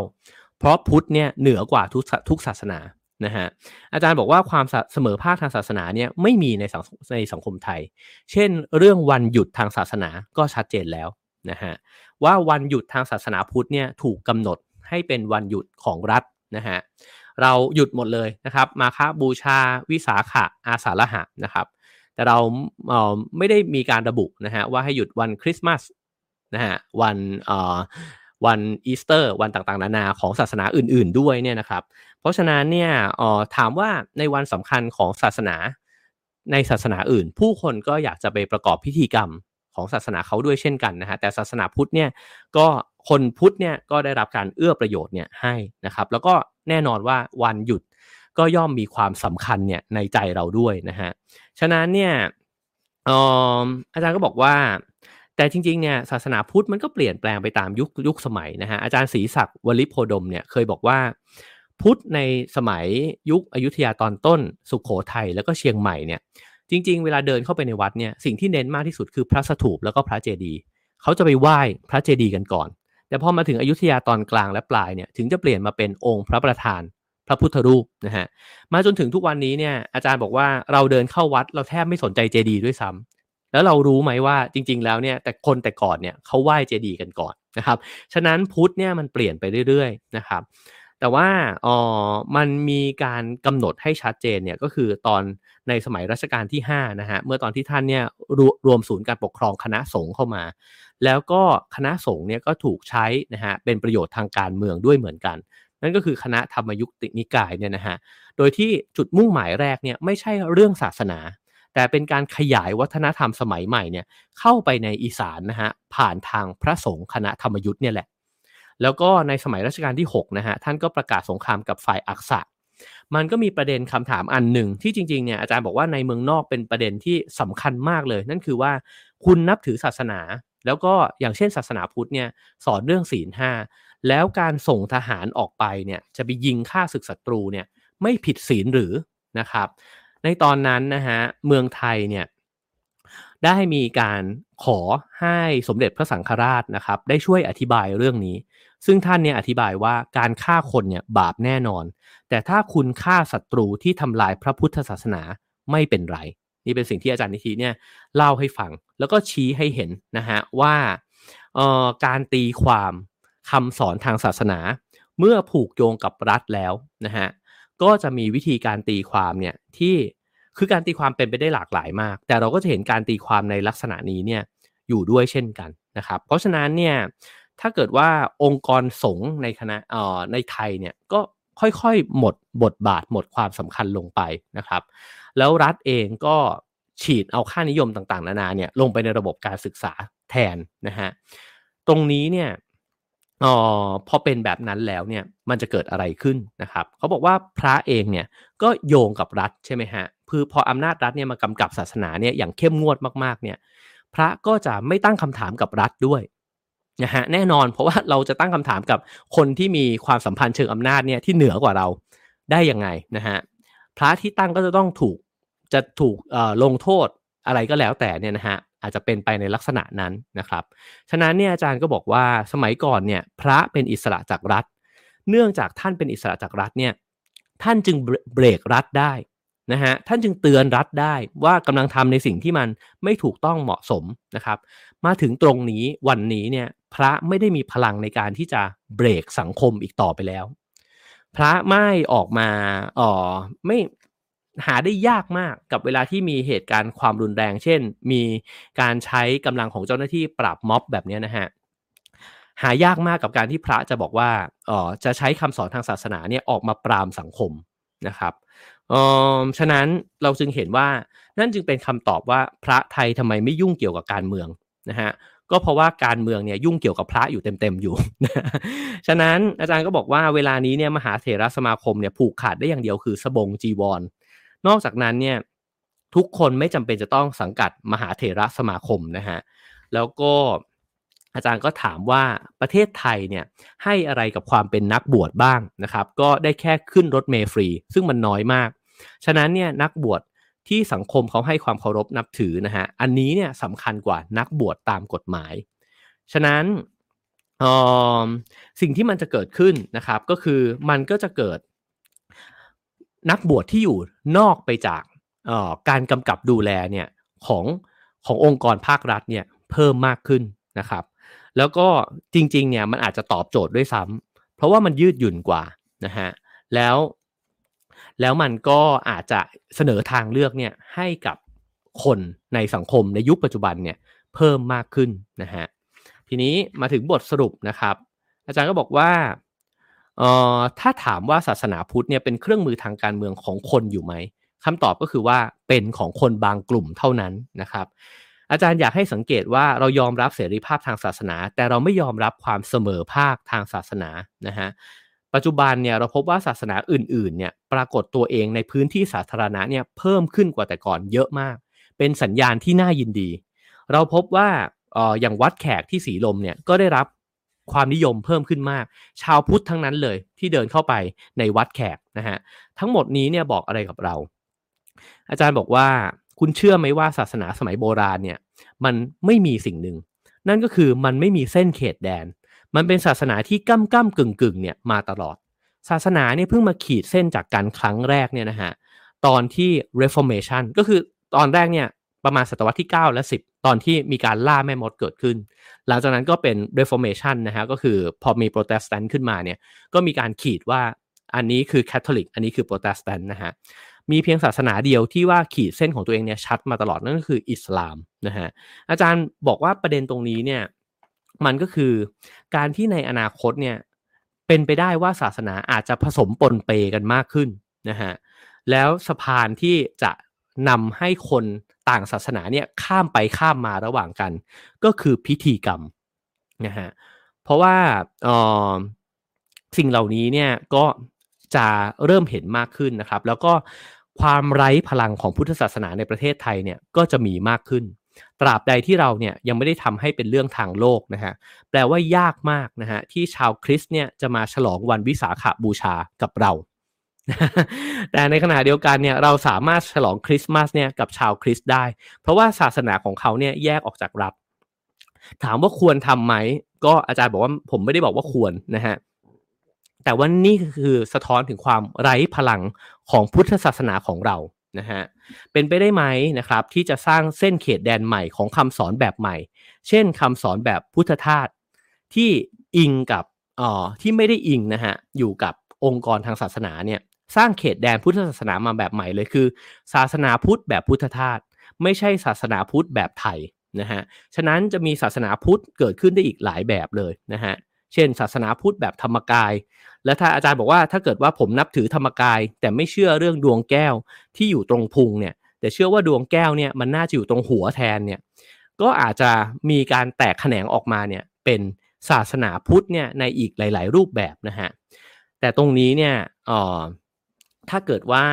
[SPEAKER 1] เพราะพุทธเนี่ยเหนือกว่าทุกทุกศาสนา นะฮะอาจารย์บอกว่าความเสมอภาคทางศาสนาเนี่ยไม่มีในสังในสังคมไทย เช่น เรื่องวันหยุดทางศาสนาก็ชัดเจนแล้วนะฮะว่าวันหยุดทางศาสนาพุทธเนี่ยถูกกำหนดให้เป็นวันหยุดของรัฐนะฮะเราหยุดหมดเลยนะครับ มาคาบูชาวิสาขะอาสาฬหะนะครับ แต่เราเไม่ได้มีการระบุนะฮะว่าให้หยุดวันคริสต์มาสนะฮะวัน วันอีสเตอร์ วันต่างๆ นานาของศาสนาอื่น ๆ ด้วยเนี่ยนะครับ เพราะฉะนั้นเนี่ยออถามว่าในวันสำคัญของศาสนาในศาสนาอื่น ผู้คนก็อยากจะไปประกอบพิธีกรรมของศาสนาเขาด้วยเช่นกันนะฮะแต่ศาสนาพุทธเนี่ยก็คนพุทธเนี่ยก็ได้รับการเอื้อประโยชน์เนี่ยให้นะครับ แล้วก็แน่นอนว่าวันหยุดก็ย่อมมีความสำคัญเนี่ยในใจเราด้วยนะฮะฉะนั้นเนี่ยอาจารย์ก็บอกว่า แต่จริงๆเนี่ยศาสนาพุทธมันก็เปลี่ยนแปลงไปตามยุคยุคสมัยนะฮะอาจารย์ศรีศักดิ์วลิโพดมเนี่ยเคยบอกว่า พุทธในสมัยยุคอยุธยาตอนต้น สุขโขทัยแล้วก็เชียงใหม่เนี่ยจริง ๆ เวลาเดินเข้าไปในวัดเนี่ยสิ่งที่เน้นมากที่สุดคือพระสถูปแล้วก็พระเจดีย์เขาจะไปไหว้พระเจดีย์กันก่อน แต่พอมาถึงอยุธยาตอนกลางและปลายเนี่ยถึงจะเปลี่ยนมาเป็นองค์พระประธานพระพุทธรูปนะฮะมาจนถึงทุกวันนี้เนี่ยอาจารย์บอกว่าเราเดินเข้าวัดเราแทบไม่สนใจเจดีย์ด้วยซ้ำ แล้วเรารู้ไหมว่าจริง ๆ แล้วเนี่ยแต่คนแต่ก่อนเนี่ยเขาไหว้เจดีย์กันก่อนนะครับ ฉะนั้นพุทธเนี่ยมันเปลี่ยนไปเรื่อยๆนะครับ แต่ว่าอ๋อมันมีการกำหนดให้ชัดเจนเนี่ยก็คือตอนในสมัยรัชกาลที่5นะฮะเมื่อตอนที่ท่านเนี่ยรรวมศูนย์การปกครองคณะสงฆ์เข้ามา แล้วก็คณะสงฆ์เนี่ยก็ถูกใช้นะฮะเป็นประโยชน์ทางการเมืองด้วยเหมือนกัน นั่นก็คือคณะธรรมยุตินิกายเนี่ยนะฮะโดยที่จุดมุ่งหมายแรกเนี่ยไม่ใช่เรื่องศาสนา แต่เป็นการขยายวัฒนธรรมสมัยใหม่เนี่ยเข้าไปในอีสานนะฮะผ่านทางพระสงฆ์คณะธรรมยุทธ์เนี่ยแหละ แล้วก็ในสมัยรัชกาลที่6นะฮะท่านก็ประกาศสงครามกับฝ่ายอักษะมันก็มีประเด็นคำถามอันหนึ่งที่จริงๆเนี่ยอาจารย์บอกว่าในเมืองนอกเป็นประเด็นที่สำคัญมากเลย นั่นคือว่าคุณนับถือศาสนา แล้วก็อย่างเช่นศาสนาพุทธเนี่ยสอนเรื่องศีลห้าแล้วการส่งทหารออกไปเนี่ยจะไปยิงฆ่าศึกศัตรูเนี่ยไม่ผิดศีลหรือนะครับ ในตอนนั้นนะฮะเมืองไทยเนี่ยได้มีการขอให้สมเด็จพระสังฆราชนะครับ ได้ช่วยอธิบายเรื่องนี้ ซึ่งท่านเนี่ยอธิบายว่าการฆ่าคนเนี่ยบาปแน่นอน แต่ถ้าคุณฆ่าศัตรูที่ทำลายพระพุทธศาสนาไม่เป็นไร นี่เป็นสิ่งที่อาจารย์นิธิเนี่ยเล่าให้ฟัง แล้วก็ชี้ให้เห็นนะฮะว่าการตีความคำสอนทางศาสนา เมื่อผูกโยงกับรัฐแล้วนะฮะ ก็จะมีวิธีการตีความเนี่ยที่คือการตีความเป็นไปได้หลากหลายมาก แต่เราก็จะเห็นการตีความในลักษณะนี้เนี่ยอยู่ด้วยเช่นกันนะครับ เพราะฉะนั้นเนี่ยถ้าเกิดว่าองค์กรสงฆ์ในคณะเอ่อในไทยเนี่ยก็ค่อยๆ หมดบทบาทหมดความสำคัญลงไปนะครับ แล้วรัฐเองก็ฉีดเอาค่านิยมต่างๆ นานาเนี่ยลงไปในระบบการศึกษาแทนนะฮะตรงนี้เนี่ย ออพอเป็นแบบนั้นแล้วเนี่ยมันจะเกิดอะไรขึ้นนะครับเขาบอกว่าพระเองเนี่ยก็โยงกับรัฐใช่ไหมฮะคือพออำนาจรัฐเนี่ยมากำกับศาสนาเนี่ยอย่างเข้มงวดมากๆเนี่ยพระก็จะไม่ตั้งคำถามกับรัฐด้วยนะฮะแน่นอนเพราะว่าเราจะตั้งคำถามกับคนที่มีความสัมพันธ์เชิงอำนาจเนี่ยที่เหนือกว่าเราได้ยังไงนะฮะพระที่ตั้งก็จะต้องถูกจะถูกลงโทษอะไรก็แล้วแต่เนี่ยนะฮะ อาจจะเป็นไปในลักษณะนั้นนะครับ ฉะนั้นเนี่ยอาจารย์ก็บอกว่าสมัยก่อนเนี่ยพระเป็นอิสระจากรัฐ เนื่องจากท่านเป็นอิสระจากรัฐเนี่ยท่านจึงเบรกรัฐได้นะฮะท่านจึงเตือนรัฐได้ว่ากำลังทำในสิ่งที่มันไม่ถูกต้องเหมาะสมนะครับ มาถึงตรงนี้วันนี้เนี่ยพระไม่ได้มีพลังในการที่จะเบรกสังคมอีกต่อไปแล้ว พระไม่ออกมาอ๋อไม่ หาได้ยากมากกับเวลาที่มีเหตุการณ์ความรุนแรง เช่น มีการใช้กำลังของเจ้าหน้าที่ปราบม็อบแบบนี้นะฮะหายากมากกับการที่พระจะบอกว่าอ๋อจะใช้คำสอนทางศาสนาเนี่ยออกมาปรามสังคมนะครับออฉะนั้นเราจึงเห็นว่านั่นจึงเป็นคำตอบว่าพระไทยทำไมไม่ยุ่งเกี่ยวกับการเมืองนะฮะก็เพราะว่าการเมืองเนี่ยยุ่งเกี่ยวกับพระอยู่เต็มๆอยู่ ฉะนั้นอาจารย์ก็บอกว่าเวลานี้เนี่ยมหาเถรสมาคมเนี่ยผูกขาดได้อย่างเดียวคือสบงจีวร นอกจากนั้นเนี่ยทุกคนไม่จำเป็นจะต้องสังกัดมหาเถระสมาคมนะฮะแล้วก็อาจารย์ก็ถามว่าประเทศไทยเนี่ยให้อะไรกับความเป็นนักบวชบ้างนะครับ ก็ได้แค่ขึ้นรถเมล์ฟรี ซึ่งมันน้อยมาก ฉะนั้นเนี่ยนักบวชที่สังคมเขาให้ความเคารพนับถือนะฮะอันนี้เนี่ยสำคัญกว่านักบวชตามกฎหมาย ฉะนั้นสิ่งที่มันจะเกิดขึ้นนะครับ ก็คือมันก็จะเกิด นักบวชที่อยู่นอกไปจากการกำกับดูแลเนี่ยของขององค์กรภาครัฐเนี่ยเพิ่มมากขึ้นนะครับ แล้วก็จริงๆเนี่ยมันอาจจะตอบโจทย์ด้วยซ้ำเพราะว่ามันยืดหยุ่นกว่านะฮะแล้วแล้วมันก็อาจจะเสนอทางเลือกเนี่ยให้กับคนในสังคมในยุคปัจจุบันเนี่ยเพิ่มมากขึ้นนะฮะทีนี้มาถึงบทสรุปนะครับ อาจารย์ก็บอกว่า เอ่อถ้าถามว่าศาสนาพุทธเนี่ยเป็นเครื่องมือทางการเมืองของคนอยู่ไหมคำตอบก็คือว่าเป็นของคนบางกลุ่มเท่านั้นนะครับ อาจารย์อยากให้สังเกตว่าเรายอมรับเสรีภาพทางศาสนา แต่เราไม่ยอมรับความเสมอภาคทางศาสนานะฮะปัจจุบันเนี่ยเราพบว่าศาสนาอื่นๆเนี่ยปรากฏตัวเองในพื้นที่สาธารณะเนี่ยเพิ่มขึ้นกว่าแต่ก่อนเยอะมาก เป็นสัญญาณที่น่ายินดี เราพบว่าอออย่างวัดแขกที่สีลมเนี่ยก็ได้รับ ความนิยมเพิ่มขึ้นมาก ชาวพุทธทั้งนั้นเลยที่เดินเข้าไปในวัดแขกนะฮะทั้งหมดนี้เนี่ยบอกอะไรกับเรา อาจารย์บอกว่าคุณเชื่อไหมว่าศาสนาสมัยโบราณเนี่ยมันไม่มีสิ่งหนึ่ง นั่นก็คือมันไม่มีเส้นเขตแดน มันเป็นศาสนาที่ก้ำก้ำกึ่งกึ่งเนี่ยมาตลอด ศาสนาเนี่ยเพิ่งมาขีดเส้นจากการครั้งแรกเนี่ยนะฮะตอนที่ Reformation ก็คือตอนแรกเนี่ย ประมาณศตวรรษที่ 9 และ 10 ตอนที่มีการล่าแม่มดเกิดขึ้น หลังจากนั้นก็เป็น Reformation นะฮะก็คือพอมีโปรเตสแตนต์ขึ้นมาเนี่ยก็มีการขีดว่าอันนี้คือคาทอลิกอันนี้คือโปรเตสแตนต์นะฮะมีเพียงศาสนาเดียวที่ว่าขีดเส้นของตัวเองเนี่ยชัดมาตลอดนั่นก็คืออิสลามนะฮะอาจารย์บอกว่าประเด็นตรงนี้เนี่ยมันก็คือการที่ในอนาคตเนี่ยเป็นไปได้ว่าศาสนาอาจจะผสมปนเปกันมากขึ้นนะฮะแล้วสะพานที่จะ นำให้คนต่างศาสนาเนี่ยข้ามไปข้ามมาระหว่างกัน ก็คือพิธีกรรมนะฮะเพราะว่าสิ่งเหล่านี้เนี่ยก็จะเริ่มเห็นมากขึ้นนะครับ แล้วก็ความไร้พลังของพุทธศาสนาในประเทศไทยเนี่ยก็จะมีมากขึ้น ตราบใดที่เราเนี่ยยังไม่ได้ทำให้เป็นเรื่องทางโลกนะฮะแปลว่ายากมากนะฮะที่ชาวคริสต์เนี่ยจะมาฉลองวันวิสาขาบูชากับเรา แต่ในขณะเดียวกันเนี่ยเราสามารถฉลองคริสต์มาสเนี่ยกับชาวคริสต์ได้ เพราะว่าศาสนาของเขาเนี่ยแยกออกจากรัฐถามว่าควรทำไหม ก็อาจารย์บอกว่าผมไม่ได้บอกว่าควรนะฮะแต่ว่านี่คือสะท้อนถึงความไร้พลังของพุทธศาสนาของเรานะฮะเป็นไปได้ไหมนะครับที่จะสร้างเส้นเขตแดนใหม่ของคำสอนแบบใหม่ เช่นคำสอนแบบพุทธทาสที่อิงกับอ๋อที่ไม่ได้อิงนะฮะอยู่กับองค์กรทางศาสนาเนี่ย สร้างเขตแดนพุทธศาสนามาแบบใหม่เลยคือ ศาสนาพุทธแบบพุทธทาสไม่ใช่ศาสนาพุทธแบบไทยนะฮะฉะนั้นจะมีศาสนาพุทธเกิดขึ้นได้อีกหลายแบบเลยนะฮะเช่น ศาสนาพุทธแบบธรรมกาย และถ้าอาจารย์บอกว่าถ้าเกิดว่าผมนับถือธรรมกาย แต่ไม่เชื่อเรื่องดวงแก้วที่อยู่ตรงพุงเนี่ยแต่เชื่อว่าดวงแก้วเนี่ยมันน่าจะอยู่ตรงหัวแทนเนี่ยก็อาจจะมีการแตกแขนงออกมาเนี่ยเป็นศาสนาพุทธเนี่ยในอีกหลาย ๆ รูปแบบนะฮะแต่ตรงนี้เนี่ยออ ถ้าเกิดว่า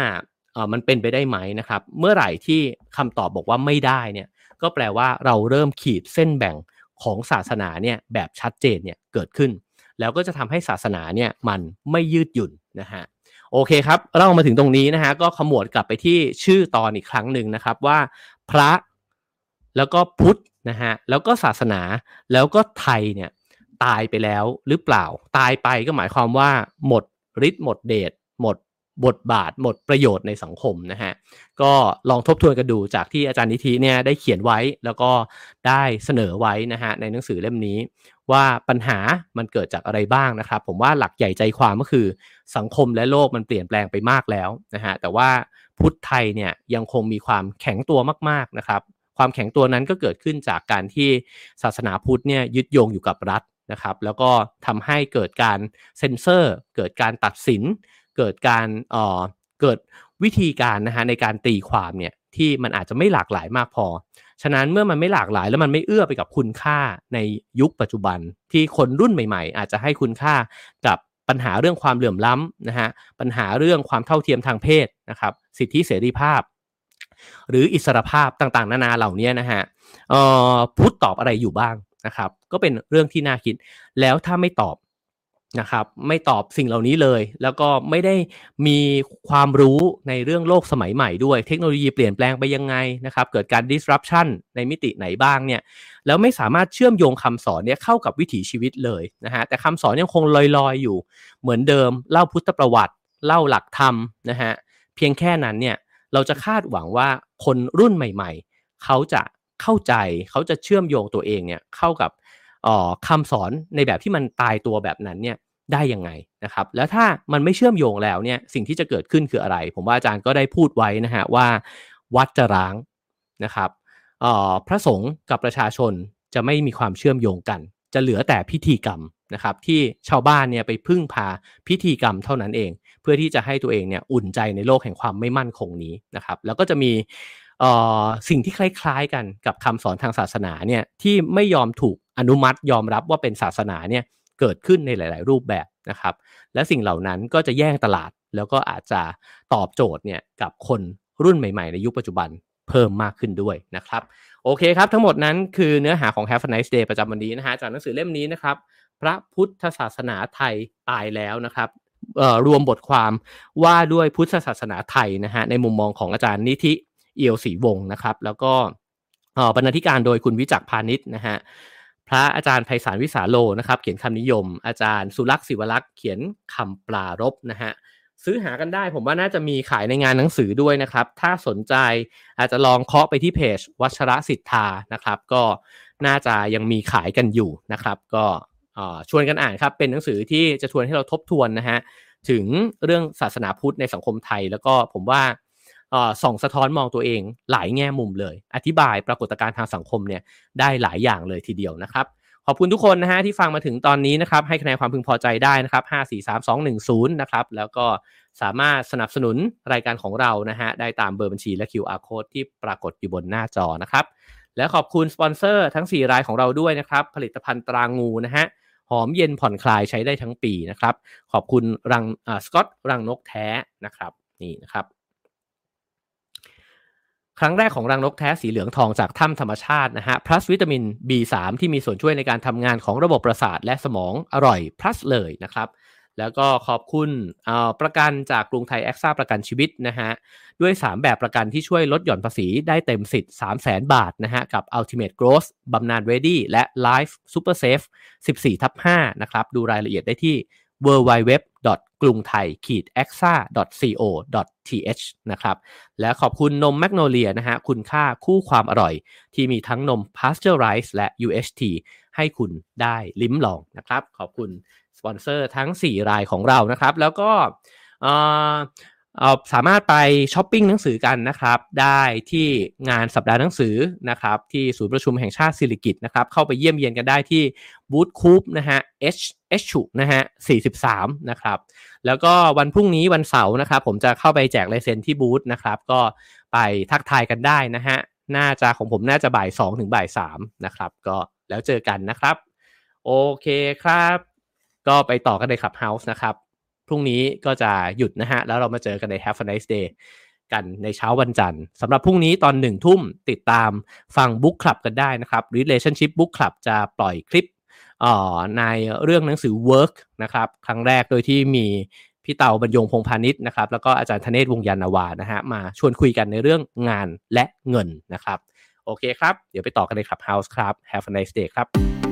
[SPEAKER 1] มันเป็นไปได้ไหมนะครับ เมื่อไหร่ที่คำตอบบอกว่าไม่ได้เนี่ยก็แปลว่าเราเริ่มขีดเส้นแบ่งของศาสนาเนี่ยแบบชัดเจนเนี่ยเกิดขึ้น แล้วก็จะทำให้ศาสนาเนี่ยมันไม่ยืดหยุ่นนะฮะโอเคครับเรามาถึงตรงนี้นะฮะก็ขมวดกลับไปที่ชื่อตอนอีกครั้งหนึ่งนะครับว่าพระแล้วก็พุทธนะฮะแล้วก็ศาสนาแล้วก็ไทยเนี่ยตายไปแล้วหรือเปล่า ตายไปก็หมายความว่าหมดฤทธิ์หมดเดชหมด บทบาทหมดประโยชน์ในสังคมนะฮะก็ลองทบทวนกันดูจากที่อาจารย์นิธิเนี่ยได้เขียนไว้แล้วก็ได้เสนอไว้นะฮะในหนังสือเล่มนี้ ว่าปัญหามันเกิดจากอะไรบ้างนะครับ ผมว่าหลักใหญ่ใจความก็คือ สังคมและโลกมันเปลี่ยนแปลงไปมากแล้วนะฮะแต่ว่าพุทธไทยเนี่ยยังคงมีความแข็งตัวมาก ๆนะครับความแข็งตัวนั้นก็เกิดขึ้นจากการที่ศาสนาพุทธเนี่ยยึดโยงอยู่กับรัฐนะครับ แล้วก็ทำให้เกิดการเซ็นเซอร์ เกิดการตัดสิน เกิดการเอ่อเกิดวิธีการนะฮะในการตีความเนี่ยที่มันอาจจะไม่หลากหลายมากพอ ฉะนั้นเมื่อมันไม่หลากหลายแล้วมันไม่เอื้อไปกับคุณค่าในยุคปัจจุบันที่คนรุ่นใหม่ ๆ อาจจะให้คุณค่ากับปัญหาเรื่องความเหลื่อมล้ำนะฮะปัญหาเรื่องความเท่าเทียมทางเพศนะครับ สิทธิเสรีภาพ หรืออิสรภาพต่างๆ นานาเหล่านี้นะฮะพุทธตอบอะไรอยู่บ้างนะครับ ก็เป็นเรื่องที่น่าคิด แล้วถ้าไม่ตอบ นะครับไม่ตอบสิ่งเหล่านี้เลย แล้วก็ไม่ได้มีความรู้ในเรื่องโลกสมัยใหม่ด้วย เทคโนโลยีเปลี่ยนแปลงไปยังไงนะครับเกิดการ disruption ในมิติไหนบ้างเนี่ยแล้วไม่สามารถเชื่อมโยงคำสอนเนี่ยเข้ากับวิถีชีวิตเลยนะฮะแต่คำสอนยังคงลอยๆอยู่เหมือนเดิม เล่าพุทธประวัติ เล่าหลักธรรมนะฮะเพียงแค่นั้นเนี่ยเราจะคาดหวังว่าคนรุ่นใหม่ ๆ เขาจะเข้าใจเขาจะเชื่อมโยงตัวเองเนี่ยเข้ากับ คำสอนในแบบที่มันตายตัวแบบนั้นเนี่ยได้ยังไงนะครับ แล้วถ้ามันไม่เชื่อมโยงแล้วเนี่ยสิ่งที่จะเกิดขึ้นคืออะไร ผมว่าอาจารย์ก็ได้พูดไว้นะฮะว่าวัดจะร้างนะครับพระสงฆ์กับประชาชนจะไม่มีความเชื่อมโยงกัน จะเหลือแต่พิธีกรรมนะครับ ที่ชาวบ้านเนี่ยไปพึ่งพาพิธีกรรมเท่านั้นเอง เพื่อที่จะให้ตัวเองเนี่ยอุ่นใจในโลกแห่งความไม่มั่นคงนี้นะครับ แล้วก็จะมีสิ่งที่คล้ายๆกันกับคำสอนทางศาสนาเนี่ยที่ไม่ยอมถูก อนุมัติยอมรับว่าเป็นศาสนาเนี่ยเกิดขึ้นในหลาย ๆ รูปแบบนะครับ และสิ่งเหล่านั้นก็จะแย่งตลาดแล้วก็อาจจะตอบโจทย์เนี่ยกับคนรุ่นใหม่ ๆ ในยุคปัจจุบันเพิ่มมากขึ้นด้วยนะครับ โอเคครับ ทั้งหมดนั้นคือเนื้อหาของ Have a nice day ประจำวันนี้นะฮะจากหนังสือเล่มนี้นะครับ พระพุทธศาสนาไทยตายแล้วนะครับรวมบทความว่าด้วยพุทธศาสนาไทยนะฮะในมุมมองของอาจารย์นิธิเอียวศรีวงศ์นะครับ แล้วก็บรรณาธิการโดยคุณวิจักพาณิชย์นะฮะ พระอาจารย์ไพศาลวิสาโลนะครับ เขียนคำนิยม อาจารย์สุรักษ์ศิวลักษ์เขียนคำปลารบนะฮะซื้อหากันได้ผมว่าน่าจะมีขายในงานหนังสือด้วยนะครับ ถ้าสนใจอาจจะลองเคาะไปที่เพจ วัชระสิทธานะครับ ก็น่าจะยังมีขายกันอยู่นะครับ ก็ชวนกันอ่านครับ เป็นหนังสือที่จะชวนให้เราทบทวนนะฮะถึงเรื่องศาสนาพุทธในสังคมไทย แล้วก็ผมว่า ส่องสะท้อนมองตัวเองหลายแง่มุมเลย อธิบายปรากฏการณ์ทางสังคมเนี่ยได้หลายอย่างเลยทีเดียวนะครับ ขอบคุณทุกคนนะฮะที่ฟังมาถึงตอนนี้นะครับ ให้คะแนนความพึงพอใจได้นะครับ 5 4 3 2 1 0 นะครับ แล้วก็สามารถสนับสนุนรายการของเรานะฮะได้ตามเบอร์บัญชีและ QR code ที่ปรากฏอยู่บนหน้าจอนะครับ และขอบคุณสปอนเซอร์ทั้ง 4 รายของเราด้วยนะครับ ผลิตภัณฑ์ตรางูนะฮะหอมเย็นผ่อนคลายใช้ได้ทั้งปีนะครับ ขอบคุณรังสกอตรังนกแท้นะครับนี่นะครับ ครั้งแรกของรังนกแท้สีเหลืองทองจากถ้ำธรรมชาตินะฮะ plus วิตามิน B3 ที่มีส่วนช่วยในการทำงานของระบบประสาทและสมองอร่อย plus เลยนะครับ แล้วก็ขอบคุณประกันจากกรุงไทยแอคซ่าประกันชีวิตนะฮะ ด้วย 3 แบบประกันที่ช่วยลดหย่อนภาษีได้เต็มสิทธิ์ 3 0 0 0 0 0บาทนะฮะ กับ Ultimate Growth บำนาญ Ready และ Life Super Safe 14ทับ5นะครับ ดูรายละเอียดได้ที่ w w w กรุงไทยขีด a x a co th นะครับ และขอบคุณนมแมกโนเลียนะฮะ คุณค่าคู่ความอร่อย ที่มีทั้งนม Pasteurize และ UHT ให้คุณได้ลิ้มลองนะครับ ขอบคุณสปอนเซอร์ทั้ง 4 รายของเรานะครับ แล้วก็สามารถไปช้อปปิ้งหนังสือกันนะครับ ได้ที่งานสัปดาห์หนังสือนะครับ ที่ศูนย์ประชุมแห่งชาติสิริกิติ์นะครับ เข้าไปเยี่ยมเยียนกันได้ที่บูธคูปนะฮะ H H ชุนะฮะ43 นะครับ แล้วก็วันพรุ่งนี้วันเสาร์นะครับ ผมจะเข้าไปแจกลายเซ็นที่บูธนะครับ ก็ไปทักทายกันได้นะฮะน่าจะของผมน่าจะบ่าย2ถึงบ่าย3นะครับ ก็แล้วเจอกันนะครับ โอเคครับ ก็ไปต่อกันในคลับเฮาส์นะครับ พรุ่งนี้ก็จะหยุดนะฮะ แล้วเรามาเจอกันใน Have a nice day กันในเช้าวันจันทร์สำหรับพรุ่งนี้ตอนหนึ่งทุ่มติดตามฟังบุ๊กคลับกันได้นะครับ Relationship Book Club จะปล่อยคลิปในเรื่องหนังสือ Work นะครับ ครั้งแรกโดยที่มีพี่เตาบรรยงพงพาณิชย์นะครับ แล้วก็อาจารย์ธเนศวงยานาวานะฮะมาชวนคุยกันในเรื่องงานและเงินนะครับ โอเคครับ เดี๋ยวไปต่อกันใน Clubhouse ครับ Have a nice day ครับ